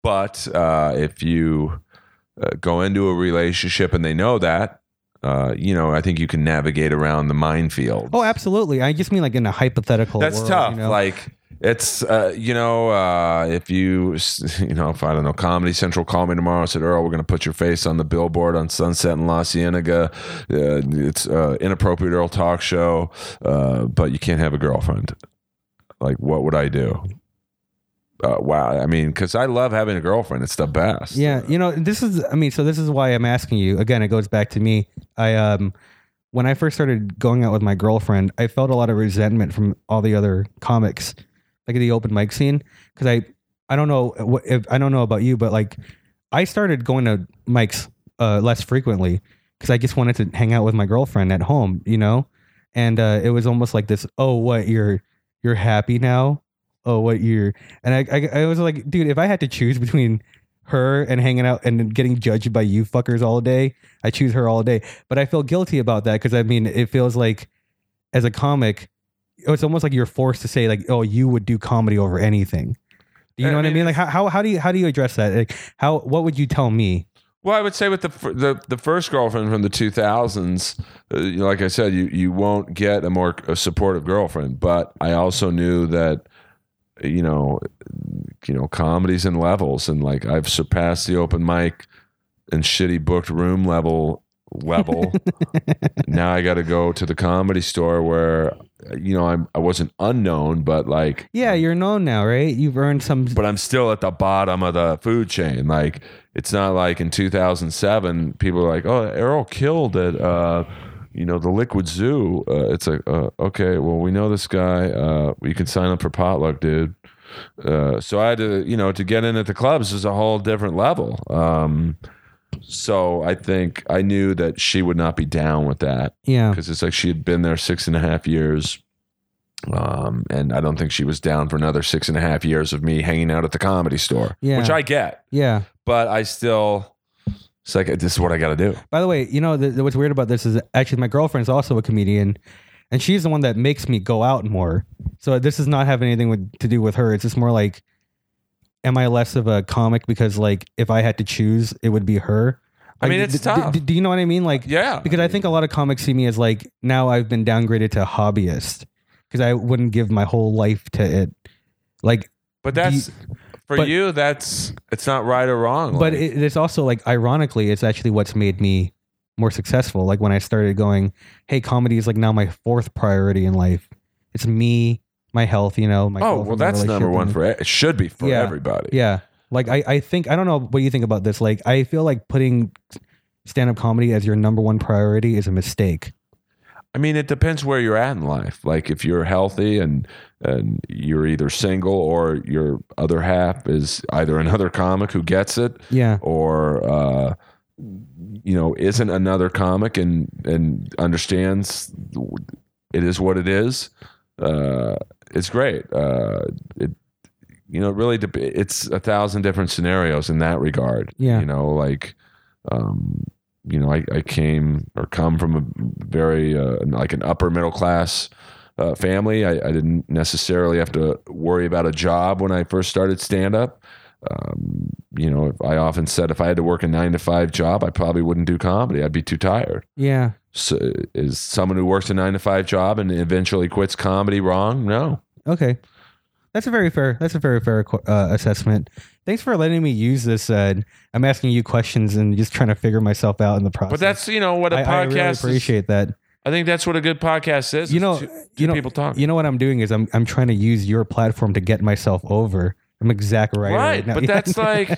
but uh, if you uh, go into a relationship and they know that, uh, you know, I think you can navigate around the minefield. Oh, absolutely. I just mean like in a hypothetical. That's world, tough. You know? Like it's uh, you know uh, if you you know if I don't know Comedy Central call me tomorrow and said Earl we're going to put your face on the billboard on Sunset and La Cienega uh, it's uh, inappropriate Earl talk show uh, but you can't have a girlfriend like what would I do uh, wow I mean because I love having a girlfriend it's the best Yeah, you know, this is I mean, so this is why I'm asking you. Again, it goes back to me. I um when I first started going out with my girlfriend, I felt a lot of resentment from all the other comics, like the open mic scene, because I I don't know what if I don't know about you, but like I started going to mics uh, less frequently because I just wanted to hang out with my girlfriend at home, you know, and uh, it was almost like this. Oh, what you're you're happy now? Oh, what you're and I, I I was like, dude, if I had to choose between her and hanging out and getting judged by you fuckers all day, I choose her all day. But I feel guilty about that because I mean, it feels like as a comic, it's almost like you're forced to say like, oh, you would do comedy over anything. Do you I know what I mean, mean? Like, how, how how do you how do you address that? Like, how what would you tell me? Well, I would say with the the, the first girlfriend from the 2000s, uh, like I said, you you won't get a more a supportive girlfriend. But I also knew that, you know, you know, comedies and levels, and like I've surpassed the open mic and shitty booked room level level. now I got to go to the comedy store where, you know, I'm I wasn't unknown, but like Yeah, you're known now, right? You've earned some. but I'm still at the bottom of the food chain. Like it's not like in 2007 people are like, "Oh, Earl killed at uh, you know the Liquid Zoo." Uh, it's like, uh, okay, well we know this guy. Uh, you can sign up for potluck, dude. Uh, so I had to, you know, to get in at the clubs is a whole different level. Um, so I think I knew that she would not be down with that yeah, because it's like she had been there six and a half years. Um, and I don't think she was down for another six and a half years of me hanging out at the comedy store, Yeah. which I get, yeah. but I still, it's like, this is what I got to do. By the way, you know what's weird about this is actually my girlfriend's also a comedian, and she's the one that makes me go out more. So this does not have anything with, to do with her. It's just more like, am I less of a comic because like if I had to choose, it would be her. I Like, mean, it's d- d- tough. d- do you know what I mean? Like, Yeah. because I think a lot of comics see me as like now I've been downgraded to hobbyist because I wouldn't give my whole life to it. Like, But that's, for but- you, that's, it's not right or wrong. but Like, it, it's also like ironically it's actually what's made me more successful like when i started going hey comedy is like now my fourth priority in life it's me my health you know my oh, well, that's number one for, it should be for Yeah. everybody. yeah like I, I think i don't know what you think about this like i feel like putting stand-up comedy as your number one priority is a mistake I mean, it depends where you're at in life. Like if you're healthy and and you're either single or your other half is either another comic who gets it yeah or uh, you know isn't another comic and and understands it is what it is. Uh, it's great. Uh, it you know really dep- it's a thousand different scenarios in that regard. Yeah. you know like. Um, you know, I, I came or come from a very uh, like an upper middle class uh, family. I, I didn't necessarily have to worry about a job when I first started stand up. Um, you know, I often said if I had to work a nine to five job, I probably wouldn't do comedy. I'd be too tired. yeah So, is someone who works a nine to five job and eventually quits comedy wrong? No. Okay that's a very fair that's a very fair uh, assessment thanks for letting me use this uh, i'm asking you questions and just trying to figure myself out in the process But that's you know what a I, podcast. I really is. appreciate that I think that's what a good podcast is. You know- two, you know- people talk. You know what I'm doing is I'm I'm trying to use your platform to get myself over. I'm exact right Right, now. but that's like,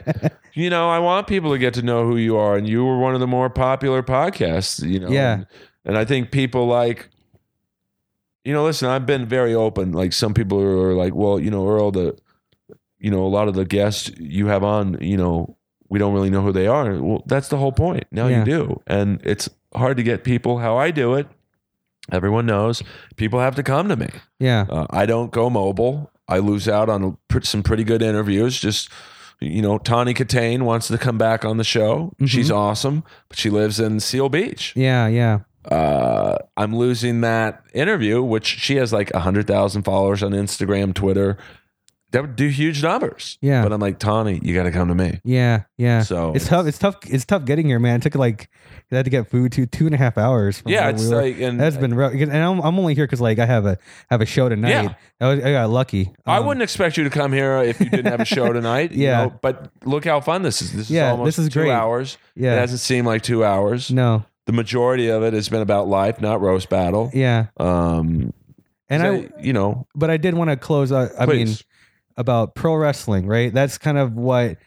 you know, I want people to get to know who you are, and you were one of the more popular podcasts, you know. Yeah. And, and I think people like, you know, listen, I've been very open. Like some people are like, well, you know, Earl, the, you know, a lot of the guests you have on, you know, we don't really know who they are. Well, that's the whole point. Now Yeah. you do, and it's hard to get people how I do it. Everyone knows people have to come to me. yeah, Uh, I don't go mobile. I lose out on some pretty good interviews. Just you know, Tawny Kitaen wants to come back on the show. Mhm. She's awesome, but she lives in Seal Beach. yeah, yeah, Uh, I'm losing that interview, which she has like hundred thousand followers on Instagram, Twitter. that would do huge numbers. Yeah. But I'm like, Tawny, you got to come to me. Yeah, yeah. So it's tough. It's tough. It's tough getting here, man. It took like I had to get food two two and a half hours. from Yeah, it's we like, and that's been rough. And I'm, I'm only here because like I have a have a show tonight. Yeah. I, was, I got lucky. I Um, wouldn't expect you to come here if you didn't have a show tonight. you Yeah. know, but look how fun this is. This is Yeah, almost this is two great. hours. Yeah. It hasn't seemed like two hours. No. The majority of it has been about life, not roast battle. Yeah. Um, And so, I, you know, but I did want to close. Uh, I mean, about pro wrestling, right? That's kind of what.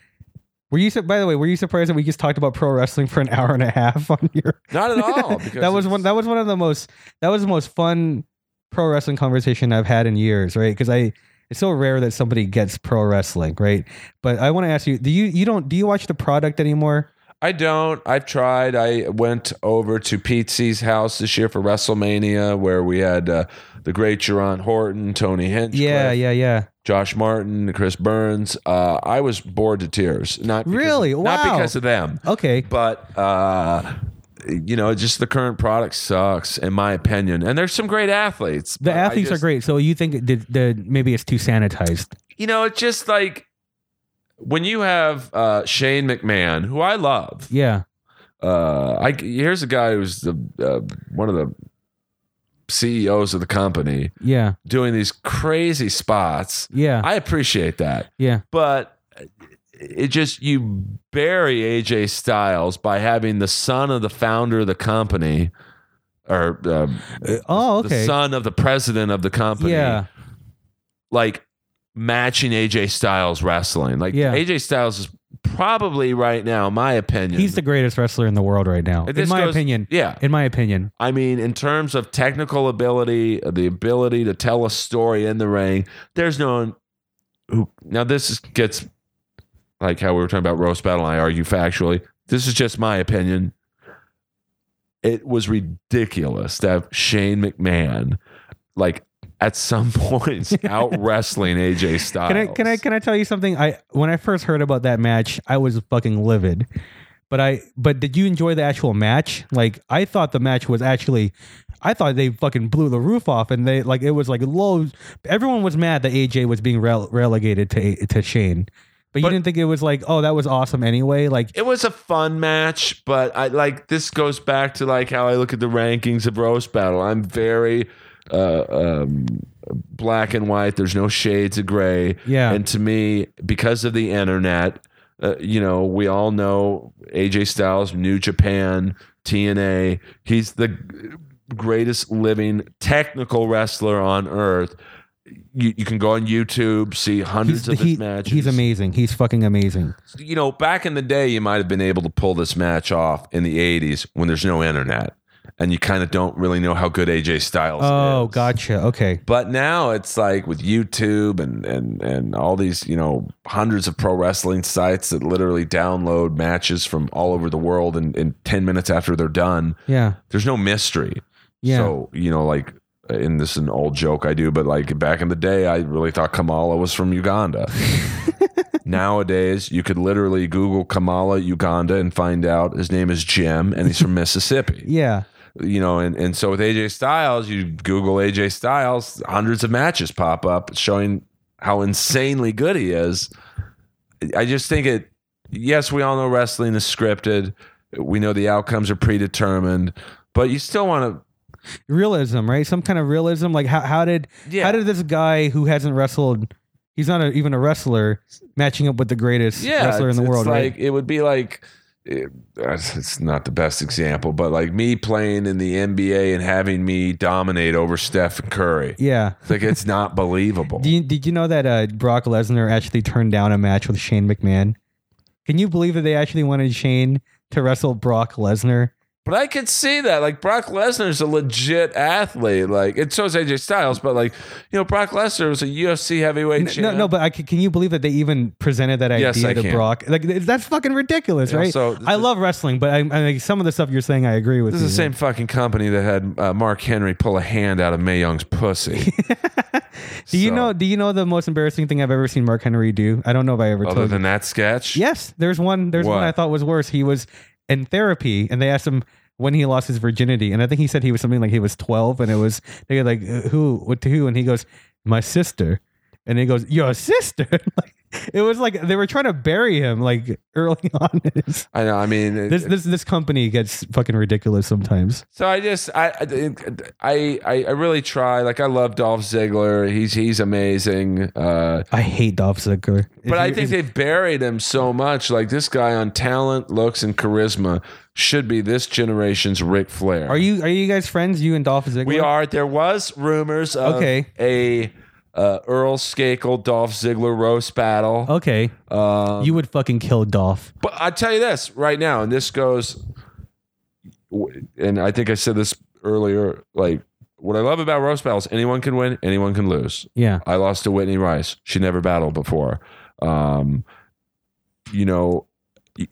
Were you? By the way, were you surprised that we just talked about pro wrestling for an hour and a half on here? not at all. That was one. That was one of the most. That was the most fun pro wrestling conversation I've had in years, right? Because I. It's so rare that somebody gets pro wrestling, right? But I want to ask you: Do you you don't do you watch the product anymore? I don't. I've tried. I went over to Pete C's house this year for WrestleMania, where we had uh, the great Jerron Horton, Tony Hinchcliffe, Yeah, yeah, yeah. Josh Martin, Chris Burns. Uh, I was bored to tears. Not because, Really? not Wow. because of them, Okay. but uh, you know, just the current product sucks, in my opinion. And there's some great athletes. The athletes are great. So you think did, the maybe it's too sanitized? You know, it's just like when you have uh, Shane McMahon, who I love. Yeah. uh, I here's a guy who's the uh, one of the CEOs of the company Yeah. doing these crazy spots. Yeah. I appreciate that, yeah. but it just you bury AJ Styles by having the son of the founder of the company or uh, Oh, the son of the president of the company, Yeah. like matching AJ Styles wrestling. Like Yeah. AJ Styles is probably right now, in my opinion, He's the greatest wrestler in the world right now. In my goes- opinion. yeah. In my opinion. I mean, in terms of technical ability, the ability to tell a story in the ring, there's no one who. Now, this is, gets like how we were talking about roast battle. And I argue factually. This is just my opinion. It was ridiculous to have Shane McMahon, like at some points, out wrestling AJ Styles. Can I can I can I tell you something? I when I first heard about that match, I was fucking livid. But I but did you enjoy the actual match? Like I thought the match was actually I thought they fucking blew the roof off and they like it was like low everyone was mad that AJ was being rele- relegated to to Shane. But you But- didn't think it was like, oh, that was awesome anyway. Like, It was a fun match, but I like this goes back to like how I look at the rankings of roast battle. I'm very uh, um, black and white. There's no shades of gray. Yeah. And to me, because of the internet, uh, you know, we all know AJ Styles, New Japan, TNA. He's the greatest living technical wrestler on earth. You, you can go on YouTube, see hundreds he's, of his he- matches he's amazing. He's fucking amazing. you know, back in the day, you might have been able to pull this match off in the 80s when there's no internet and you kind of don't really know how good AJ Styles is. Oh, is. gotcha. Okay. But now it's like with YouTube and, and, and all these, you know, hundreds of pro wrestling sites that literally download matches from all over the world in, in 10 minutes after they're done. Yeah. There's no mystery. Yeah. So, you know, like, in this is an old joke I do, but like back in the day, I really thought Kamala was from Uganda. Nowadays, you could literally Google Kamala Uganda and find out his name is Jim and he's from Mississippi. yeah. You know, and, and so with AJ Styles, you Google AJ Styles, hundreds of matches pop up showing how insanely good he is. I just think it, yes, we all know wrestling is scripted. We know the outcomes are predetermined, but you still want to realism, right? Some kind of realism. Like how how did Yeah. how did this guy who hasn't wrestled, he's not a, even a wrestler, matching up with the greatest yeah, wrestler in the world, it's right? like it would be like it- it's not the best example, but like me playing in the NBA and having me dominate over Steph Curry. Yeah. It's like it's not believable. Do you, did you know that uh, Brock Lesnar actually turned down a match with Shane McMahon? Can you believe that they actually wanted Shane to wrestle Brock Lesnar? But I could see that. Like Brock Lesnar's a legit athlete. Like it so is AJ Styles, but like, you know, Brock Lesnar was a UFC heavyweight No, champ. no, but I, can can you believe that they even presented that idea Yes, to can. Brock? Like that's fucking ridiculous, Yeah, right? so I love wrestling, but I, I some of the stuff you're saying, I agree with. This is the same fucking company that had uh, Mark Henry pull a hand out of Mae Young's pussy. Do you know? Do you know the most embarrassing thing I've ever seen Mark Henry do? I don't know if I ever Other told you. than that sketch? Yes, there's one. There's one I thought was worse. He was in therapy, and they asked him when he lost his virginity, and I think he said he was something like he was 12, and it was they were like uh, who, what to who, and he goes, my sister, and he goes, "Your sister." like, it was like they were trying to bury him like early on. I know. I mean, it- this this this company gets fucking ridiculous sometimes. So I just I I I I really try. Like I love Dolph Ziggler. He's he's amazing. Uh, I hate Dolph Ziggler. but I think they've buried him so much. Like this guy on talent, looks, and charisma should be this generation's Ric Flair. are you are you guys friends? You and Dolph Ziggler? We are. There was rumors of Okay. a uh, Earl Skakel Dolph Ziggler roast battle. Okay, Uh, you would fucking kill Dolph. But I tell you this right now, and this goes, and I think I said this earlier. Like what I love about roast battles, anyone can win, anyone can lose. Yeah, I lost to Whitney Rice. She never battled before. Um, you know,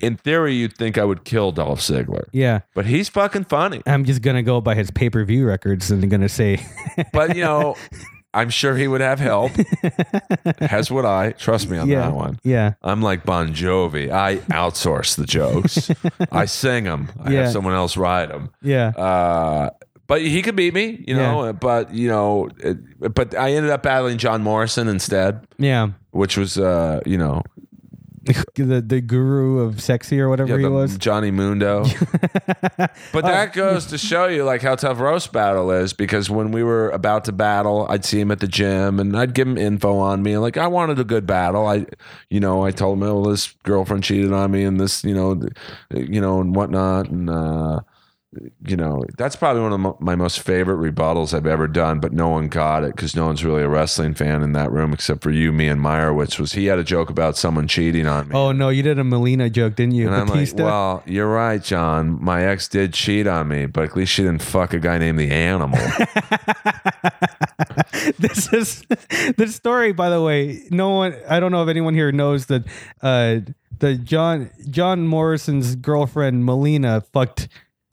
in theory, you'd think I would kill Dolph Ziggler, yeah. but he's fucking funny. I'm just gonna go by his pay per view records and gonna say, But you know, I'm sure he would have help. As would I. Trust me on yeah, that one. yeah, I'm like Bon Jovi. I outsource the jokes. I sing them. I Yeah. have someone else write them. yeah. Uh, but he could beat me, you know. But you know, it, but I ended up battling John Morrison instead, Yeah, which was, uh, you know, the the guru of sexy or whatever he was. Johnny Mundo. but that goes to show you like how tough roast battle is because when we were about to battle, I'd see him at the gym and I'd give him info on me. Like I wanted a good battle. I, you know, I told him, oh, well, this girlfriend cheated on me and this, you know, you know, and whatnot. And, uh, you know, that's probably one of my most favorite rebuttals I've ever done, but no one got it because no one's really a wrestling fan in that room except for you, me, and Meyerowitz. Was he had a joke about someone cheating on me? Oh no, you did a Melina joke, didn't you? And I'm like, well, you're right, John. My ex did cheat on me, but at least she didn't fuck a guy named the Animal. this is this story, by the way. No one, I don't know if anyone here knows that uh, the John John Morrison's girlfriend Melina fucked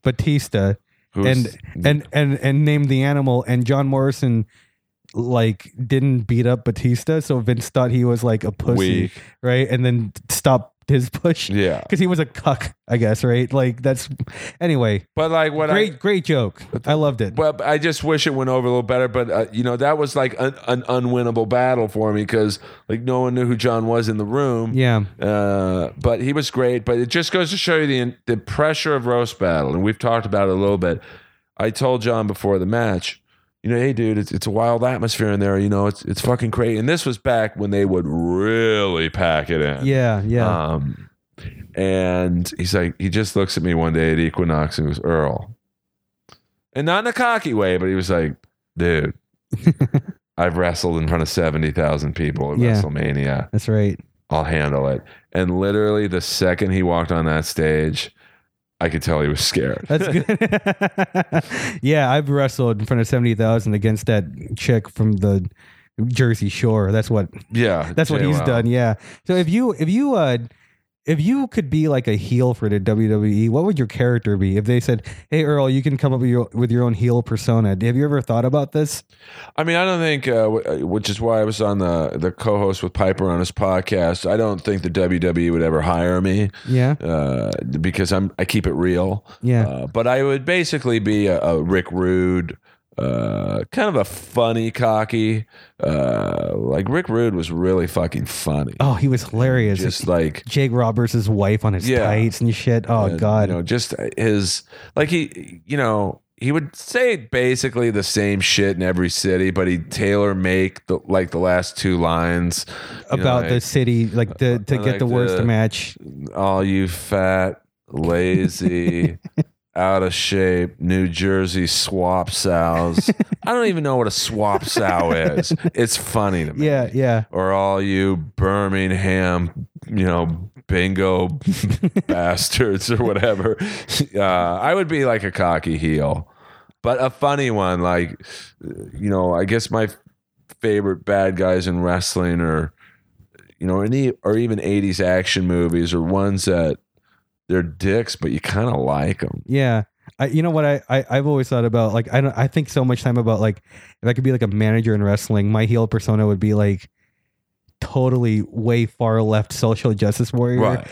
Batista Who's- and and and and named the animal, and John Morrison like didn't beat up Batista, so Vince thought he was like a pussy, Weak. right? And then stopped his push yeah, because he was a cuck, I guess, right? Like that's anyway. but like what Great, I. great joke. I loved it. Well, I just wish it went over a little better, but uh, you know that was like an, an unwinnable battle for me because like no one knew who John was in the room. Yeah, Uh, but he was great. But it just goes to show you the the pressure of roast battle, and we've talked about it a little bit. I told John before the match, you know, hey, dude, it's it's a wild atmosphere in there. You know, it's it's fucking crazy. And this was back when they would really pack it in. yeah, yeah. Um, and he's like, he just looks at me one day at Equinox and goes, Earl, and not in a cocky way, but he was like, dude. I've wrestled in front of 70,000 people at Yeah. WrestleMania. that's right. I'll handle it. And literally, the second he walked on that stage, I could tell he was scared. That's good. yeah, I've wrestled in front of seventy thousand against that chick from the Jersey Shore. That's what yeah, that's what he's done. Yeah. So if you if you uh if you could be like a heel for the WWE, what would your character be? If they said, "Hey Earl, you can come up with your with your own heel persona," have you ever thought about this? I mean, I don't think, uh, w- which is why I was on the the co-host with Piper on his podcast. I don't think the WWE would ever hire me Yeah, uh, because I'm I keep it real. yeah, Uh, but I would basically be a, a Rick Rude, uh, kind of a funny, cocky. Uh, like Rick Rude was really fucking funny. Oh, he was hilarious. Just like Jake Roberts' wife on his Yeah. tights and shit. Oh And, God. you know, just his like he, you know, he would say basically the same shit in every city, but he'd tailor make the like the last two lines you know, about like, the city, like the to get like the worst the- match. all you fat, lazy, out of shape, New Jersey swap sows. I don't even know what a swap sow is. It's funny to me. Yeah, yeah. Or all you Birmingham, you know, bingo bastards or whatever. Uh, I would be like a cocky heel, but a funny one. Like, you know, I guess my favorite bad guys in wrestling are, you know, any or even '80s action movies or ones that they're dicks, but you kind of like them. Yeah. I, you know what I, I I've always thought about like I don't I think so much time about like if I could be like a manager in wrestling, my heel persona would be like totally way far left social justice warrior. Right.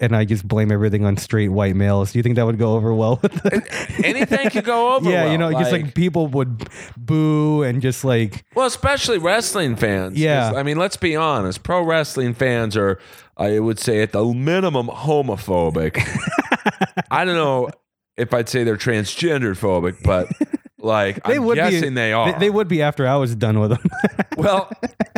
and I just blame everything on straight white males. Do you think that would go over well? With the- Anything could go over. yeah, well, you know, just like people would boo and just like Well, especially wrestling fans. Yeah, I mean, let's be honest. Pro wrestling fans are, I would say, at the minimum, homophobic. I don't know if I'd say they're transgender phobic, but like they I'm would guessing be. they are. They, they would be after I was done with them. well,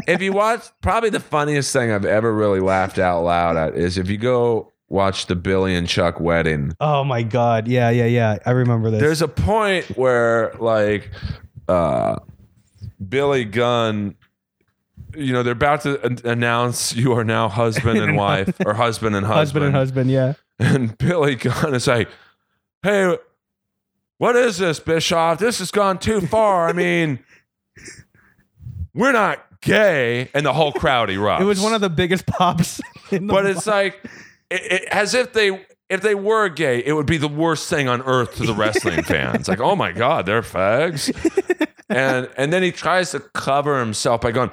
if you watch, probably the funniest thing I've ever really laughed out loud at is if you go watch the Billy and Chuck wedding. oh my god! Yeah, yeah, yeah. I remember this. There's a point where like uh Billy Gunn you know they're about to an- announce you are now husband and wife or husband and husband husband, and husband. Yeah. and Billy Gunn is like hey what is this Bischoff this has gone too far I mean we're not gay and the whole crowd erupts It was one of the biggest pops. In the but it's like it, it, as if they if they were gay it would be the worst thing on earth to the wrestling fans like oh my god they're fags and and then he tries to cover himself by going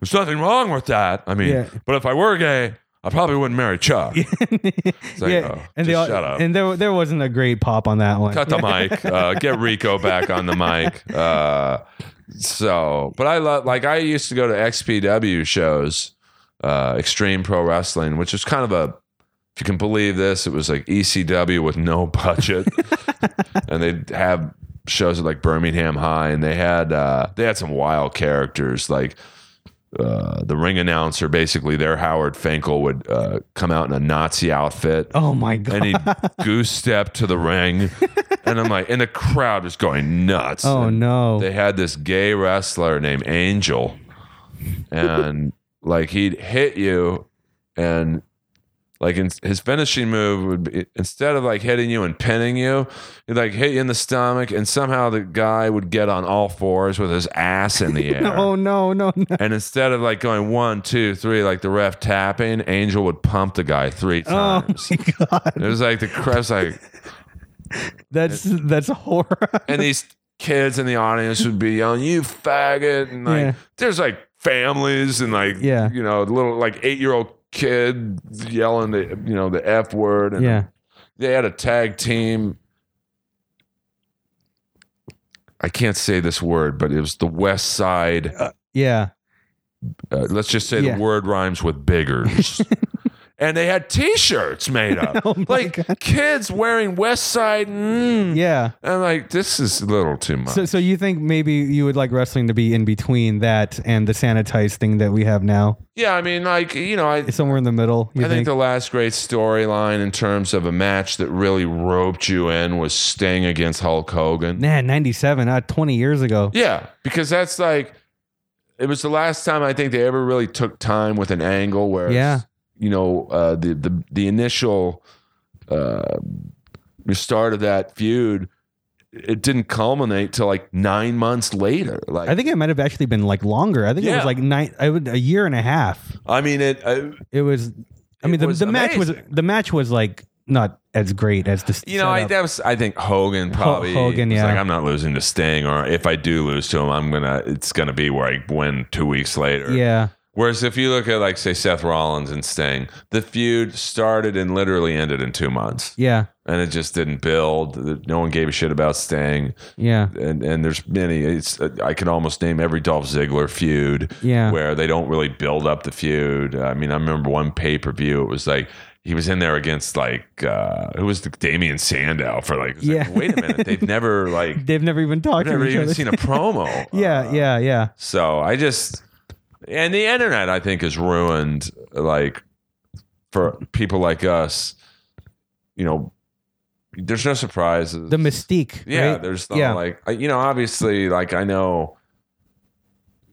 there's nothing wrong with that i mean Yeah. but if i were gay i probably wouldn't marry chuck It's like, yeah, oh, and they just all, shut up. and there there wasn't a great pop on that one. cut the mic uh, get rico back on the mic uh, so but i love like i used to go to xpw shows uh, extreme pro wrestling which is kind of a if you can believe this it was like ecw with no budget and they'd have shows at like birmingham high and they had uh, they had some wild characters like uh, the ring announcer basically their howard finkel would uh, come out in a nazi outfit Oh my god! and he goose stepped to the ring, and I'm like, and the crowd was going nuts. oh And no! They had this gay wrestler named Angel, and like he'd hit you, and like in, his finishing move would be instead of like hitting you and pinning you, he'd like hit you in the stomach, and somehow the guy would get on all fours with his ass in the air. oh no! No! No! And instead of like going one, two, three, like the ref tapping, Angel would pump the guy three times. Oh my god! It was like the crowd's like, That's that's horror. and these kids in the audience would be yelling, "You faggot!" And like, Yeah. there's like families and like, Yeah. you know, little like eight year old kid yelling the you know the f word. And yeah. they had a tag team. I can't say this word, but it was the West Side. Yeah. Uh, let's just say Yeah. the word rhymes with biggers. and they had T-shirts made up, Oh like kids wearing West Side. Mm. Yeah. I'm like, this is a little too much. So, so you think maybe you would like wrestling to be in between that and the sanitized thing that we have now, yeah, I mean, like you know, I somewhere in the middle? I think the last great storyline in terms of a match that really roped you in was Sting against Hulk Hogan. Nah, ninety-seven, uh, twenty years ago. Yeah, because that's like it was the last time I think they ever really took time with an angle where Yeah. You know uh, the the the initial uh, start of that feud it didn't culminate till like nine months later. Like I think it might have actually been like longer. I think it was like nine, I would, a year and a half. I mean it. Uh, It was. I mean, the, the match was the match was like not as great as the. you know, I, that was I think Hogan probably Hogan, was yeah. like I'm not losing to Sting, or if I do lose to him, I'm gonna it's gonna be where I win two weeks later. yeah, Whereas if you look at like say Seth Rollins and Sting, the feud started and literally ended in two months, yeah, and it just didn't build. No one gave a shit about Sting, yeah, and and there's many. It's I could almost name every Dolph Ziggler feud yeah. where they don't really build up the feud. I mean, I remember one pay per view. It was like. He was in there against like uh who was the Damien Sandow for like, was like, Yeah. wait a minute they've never like They've never even talked to never even other. seen a promo yeah, Uh, yeah, yeah. so I just and the internet I think is ruined like for people like us. You know, there's no surprises. The mystique. yeah, right? there's Yeah. like you know, obviously like I know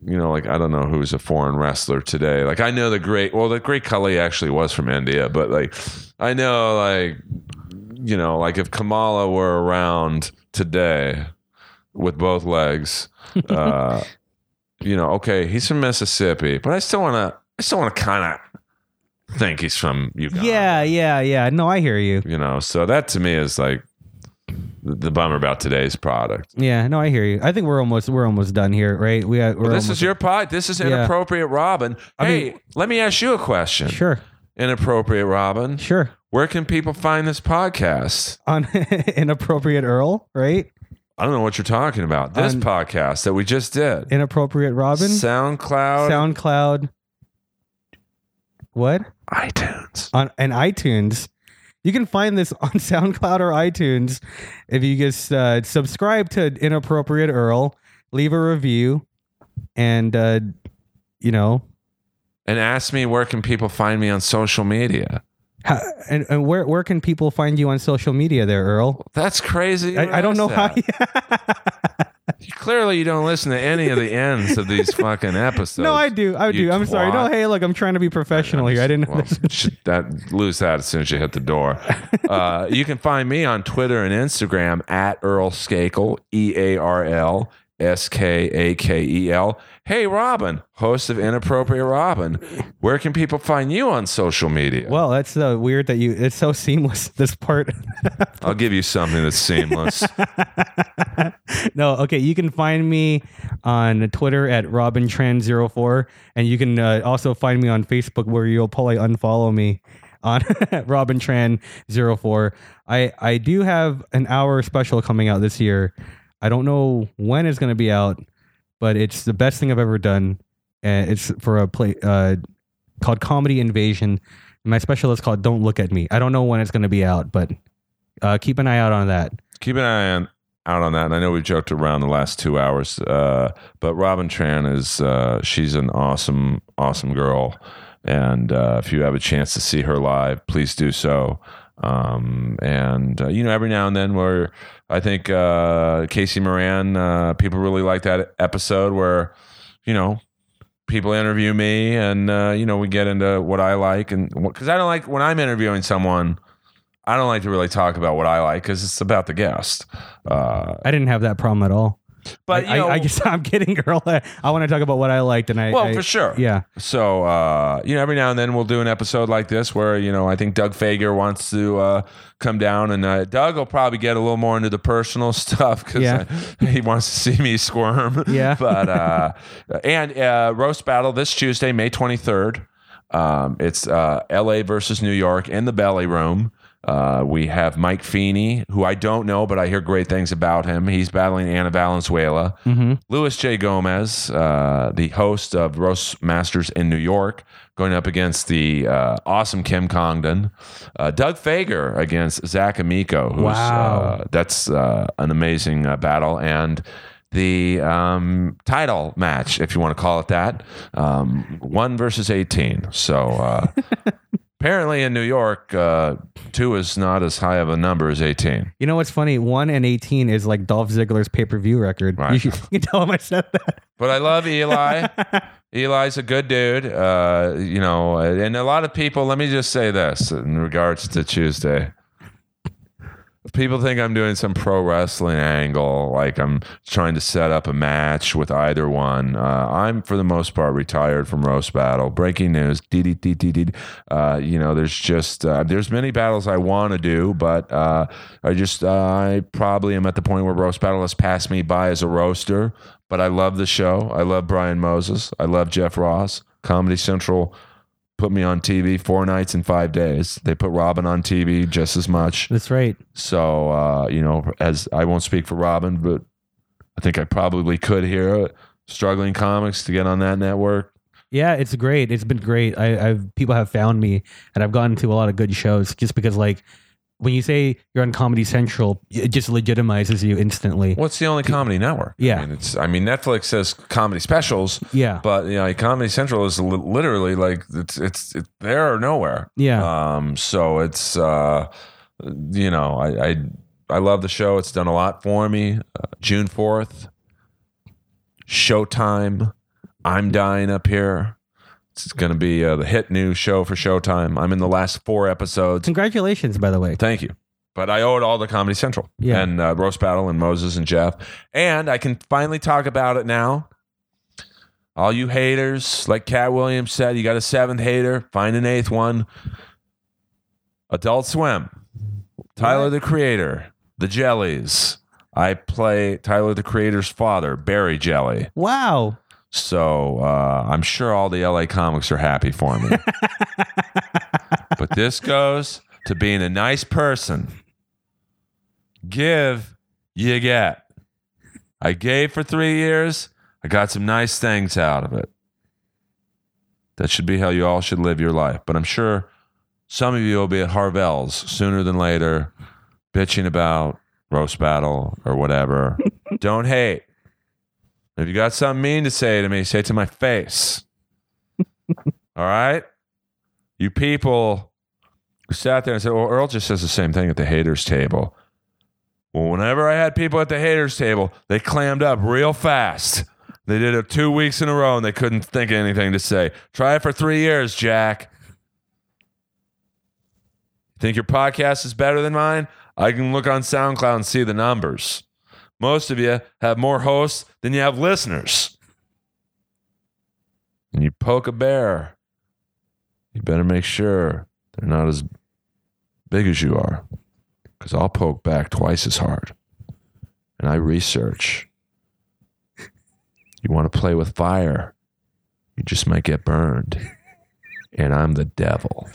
you know, like I don't know who's a foreign wrestler today. Like I know the great well, the great Khali actually was from India, but like I know like you know, like if Kamala were around today with both legs, uh, you know, okay, he's from Mississippi, but I still want to, I still want to kind of think he's from Uganda. Yeah, yeah, yeah. No, I hear you. You know, so that to me is like the, bummer about today's product. Yeah, no, I hear you. I think we're almost we're almost done here, right? We are, we're Well, this is your pod. This is Yeah. inappropriate, Robin. I hey, mean- let me ask you a question. sure. inappropriate Robin. Sure. Where can people find this podcast? On inappropriate Earl, right? I don't know what you're talking about. This On- podcast that we just did. Inappropriate Robin. SoundCloud, SoundCloud. What? iTunes. On and iTunes. You can find this on SoundCloud or iTunes if you just uh, subscribe to Inappropriate Earl, leave a review, and uh, you know, And ask me where can people find me on social media. How, and, and where where can people find you on social media there, Earl? That's crazy. I, I don't know asked how. that. Clearly, you don't listen to any of the ends of these fucking episodes. no, I do. I You do. I'm sorry. No, hey, look, I'm trying to be professional here. I didn't know Well, this. that lose that as soon as you hit the door. Uh, you can find me on Twitter and Instagram at Earl Skakel, E A R L S K A K E L. Hey, Robin, host of Inappropriate Robin. Where can people find you on social media? Well, that's uh, weird that you. It's so seamless. This part. I'll give you something that's seamless. no, okay. You can find me on Twitter at RobinTran04, and you can uh, also find me on Facebook where you'll probably unfollow me on RobinTran04. I I do have an hour special coming out this year. I don't know when it's going to be out, but it's the best thing I've ever done. And it's for a play uh, called Comedy Invasion. My special is called Don't Look at Me. I don't know when it's going to be out, but uh, keep an eye out on that. Keep an eye on, out on that. And I know we joked around the last two hours, uh, but Robin Tran is uh, she's an awesome, awesome girl. And uh, if you have a chance to see her live, please do so. Um, and uh, you know, every now and then, where I think uh, Casey Moran, uh, people really like that episode where you know people interview me, and uh, you know we get into what I like, and because I don't like when I'm interviewing someone. I don't like to really talk about what I like because it's about the guest. Uh, I didn't have that problem at all. But I, you know, I, I guess I'm kidding, girl. I want to talk about what I liked, and I well, I- for sure. yeah, So uh, you know, every now and then we'll do an episode like this where you know I think Doug Fager wants to uh, come down, and uh, Doug will probably get a little more into the personal stuff because Yeah. he wants to see me squirm. Yeah. but uh, and uh, roast battle this Tuesday, May twenty third. Um, it's uh, L.A. versus New York in the Belly Room. Uh, we have Mike Feeney, who I don't know, but I hear great things about him. He's battling Anna Valenzuela. hmm Louis J. Gomez, uh, the host of Roast Masters in New York, going up against the uh, awesome Kim Congdon. Uh, Doug Fager against Zach Amico. Who's, Wow. Uh, that's uh, an amazing uh, battle. And the um, title match, if you want to call it that, um, one versus 18. So uh, apparently in New York, uh, two is not as high of a number as 18. You know what's funny? One and eighteen is like Dolph Ziggler's pay per view record. Right. You, should, you can tell him I said that. But I love Eli. Eli's a good dude, uh, you know, and a lot of people. Let me just say this in regards to Tuesday. People think I'm doing some pro wrestling angle, like I'm trying to set up a match with either one. Uh, I'm, for the most part, retired from roast battle. Breaking news. Uh, you know, there's just uh, there's many battles I want to do, but uh, I just uh, I probably am at the point where roast battle has passed me by as a roaster. But I love the show. I love Brian Moses. I love Jeff Ross. Comedy Central put me on TV four nights in five days. They put Robin on TV just as much. That's right. So uh, you know, as I won't speak for Robin, but I think I probably could hear it. struggling comics to get on that network. Yeah, it's great. It's been great. I, I've people have found me, and I've gotten to a lot of good shows just because, like, when you say you're on Comedy Central, it just legitimizes you instantly. What's the only comedy network? Yeah. I mean, it's. I mean, Netflix says comedy specials, Yeah, but you know, Comedy Central is li- literally like it's it's, it's there or nowhere. yeah. Um, so it's uh, you know, I, I I love the show. It's done a lot for me. Uh, June fourth, Showtime. I'm dying up here. It's going to be uh, the hit new show for Showtime. I'm in the last four episodes. Congratulations, by the way. Thank you. But I owe it all to Comedy Central Yeah. and uh, Roast Battle and Moses and Jeff. And I can finally talk about it now. All you haters, like Katt Williams said, you got a seventh hater, find an eighth one. Adult Swim, Tyler the Creator, The Jellies. I play Tyler the Creator's father, Barry Jelly. Wow. So uh, I'm sure all the LA comics are happy for me. But this goes to being a nice person. Give, you get. I gave for three years. I got some nice things out of it. That should be how you all should live your life. But I'm sure some of you will be at Harvell's sooner than later, bitching about roast battle or whatever. Don't hate. If you got something mean to say to me, say it to my face. All right? You people who sat there and said, well, Earl just says the same thing at the haters table. Well, whenever I had people at the haters table, they clammed up real fast. They did it two weeks in a row and they couldn't think of anything to say. Try it for three years, Jack. Think your podcast is better than mine? I can look on SoundCloud and see the numbers. Most of you have more hosts than you have listeners. And you poke a bear, you better make sure they're not as big as you are, because I'll poke back twice as hard. And I research. You want to play with fire, you just might get burned. And I'm the devil.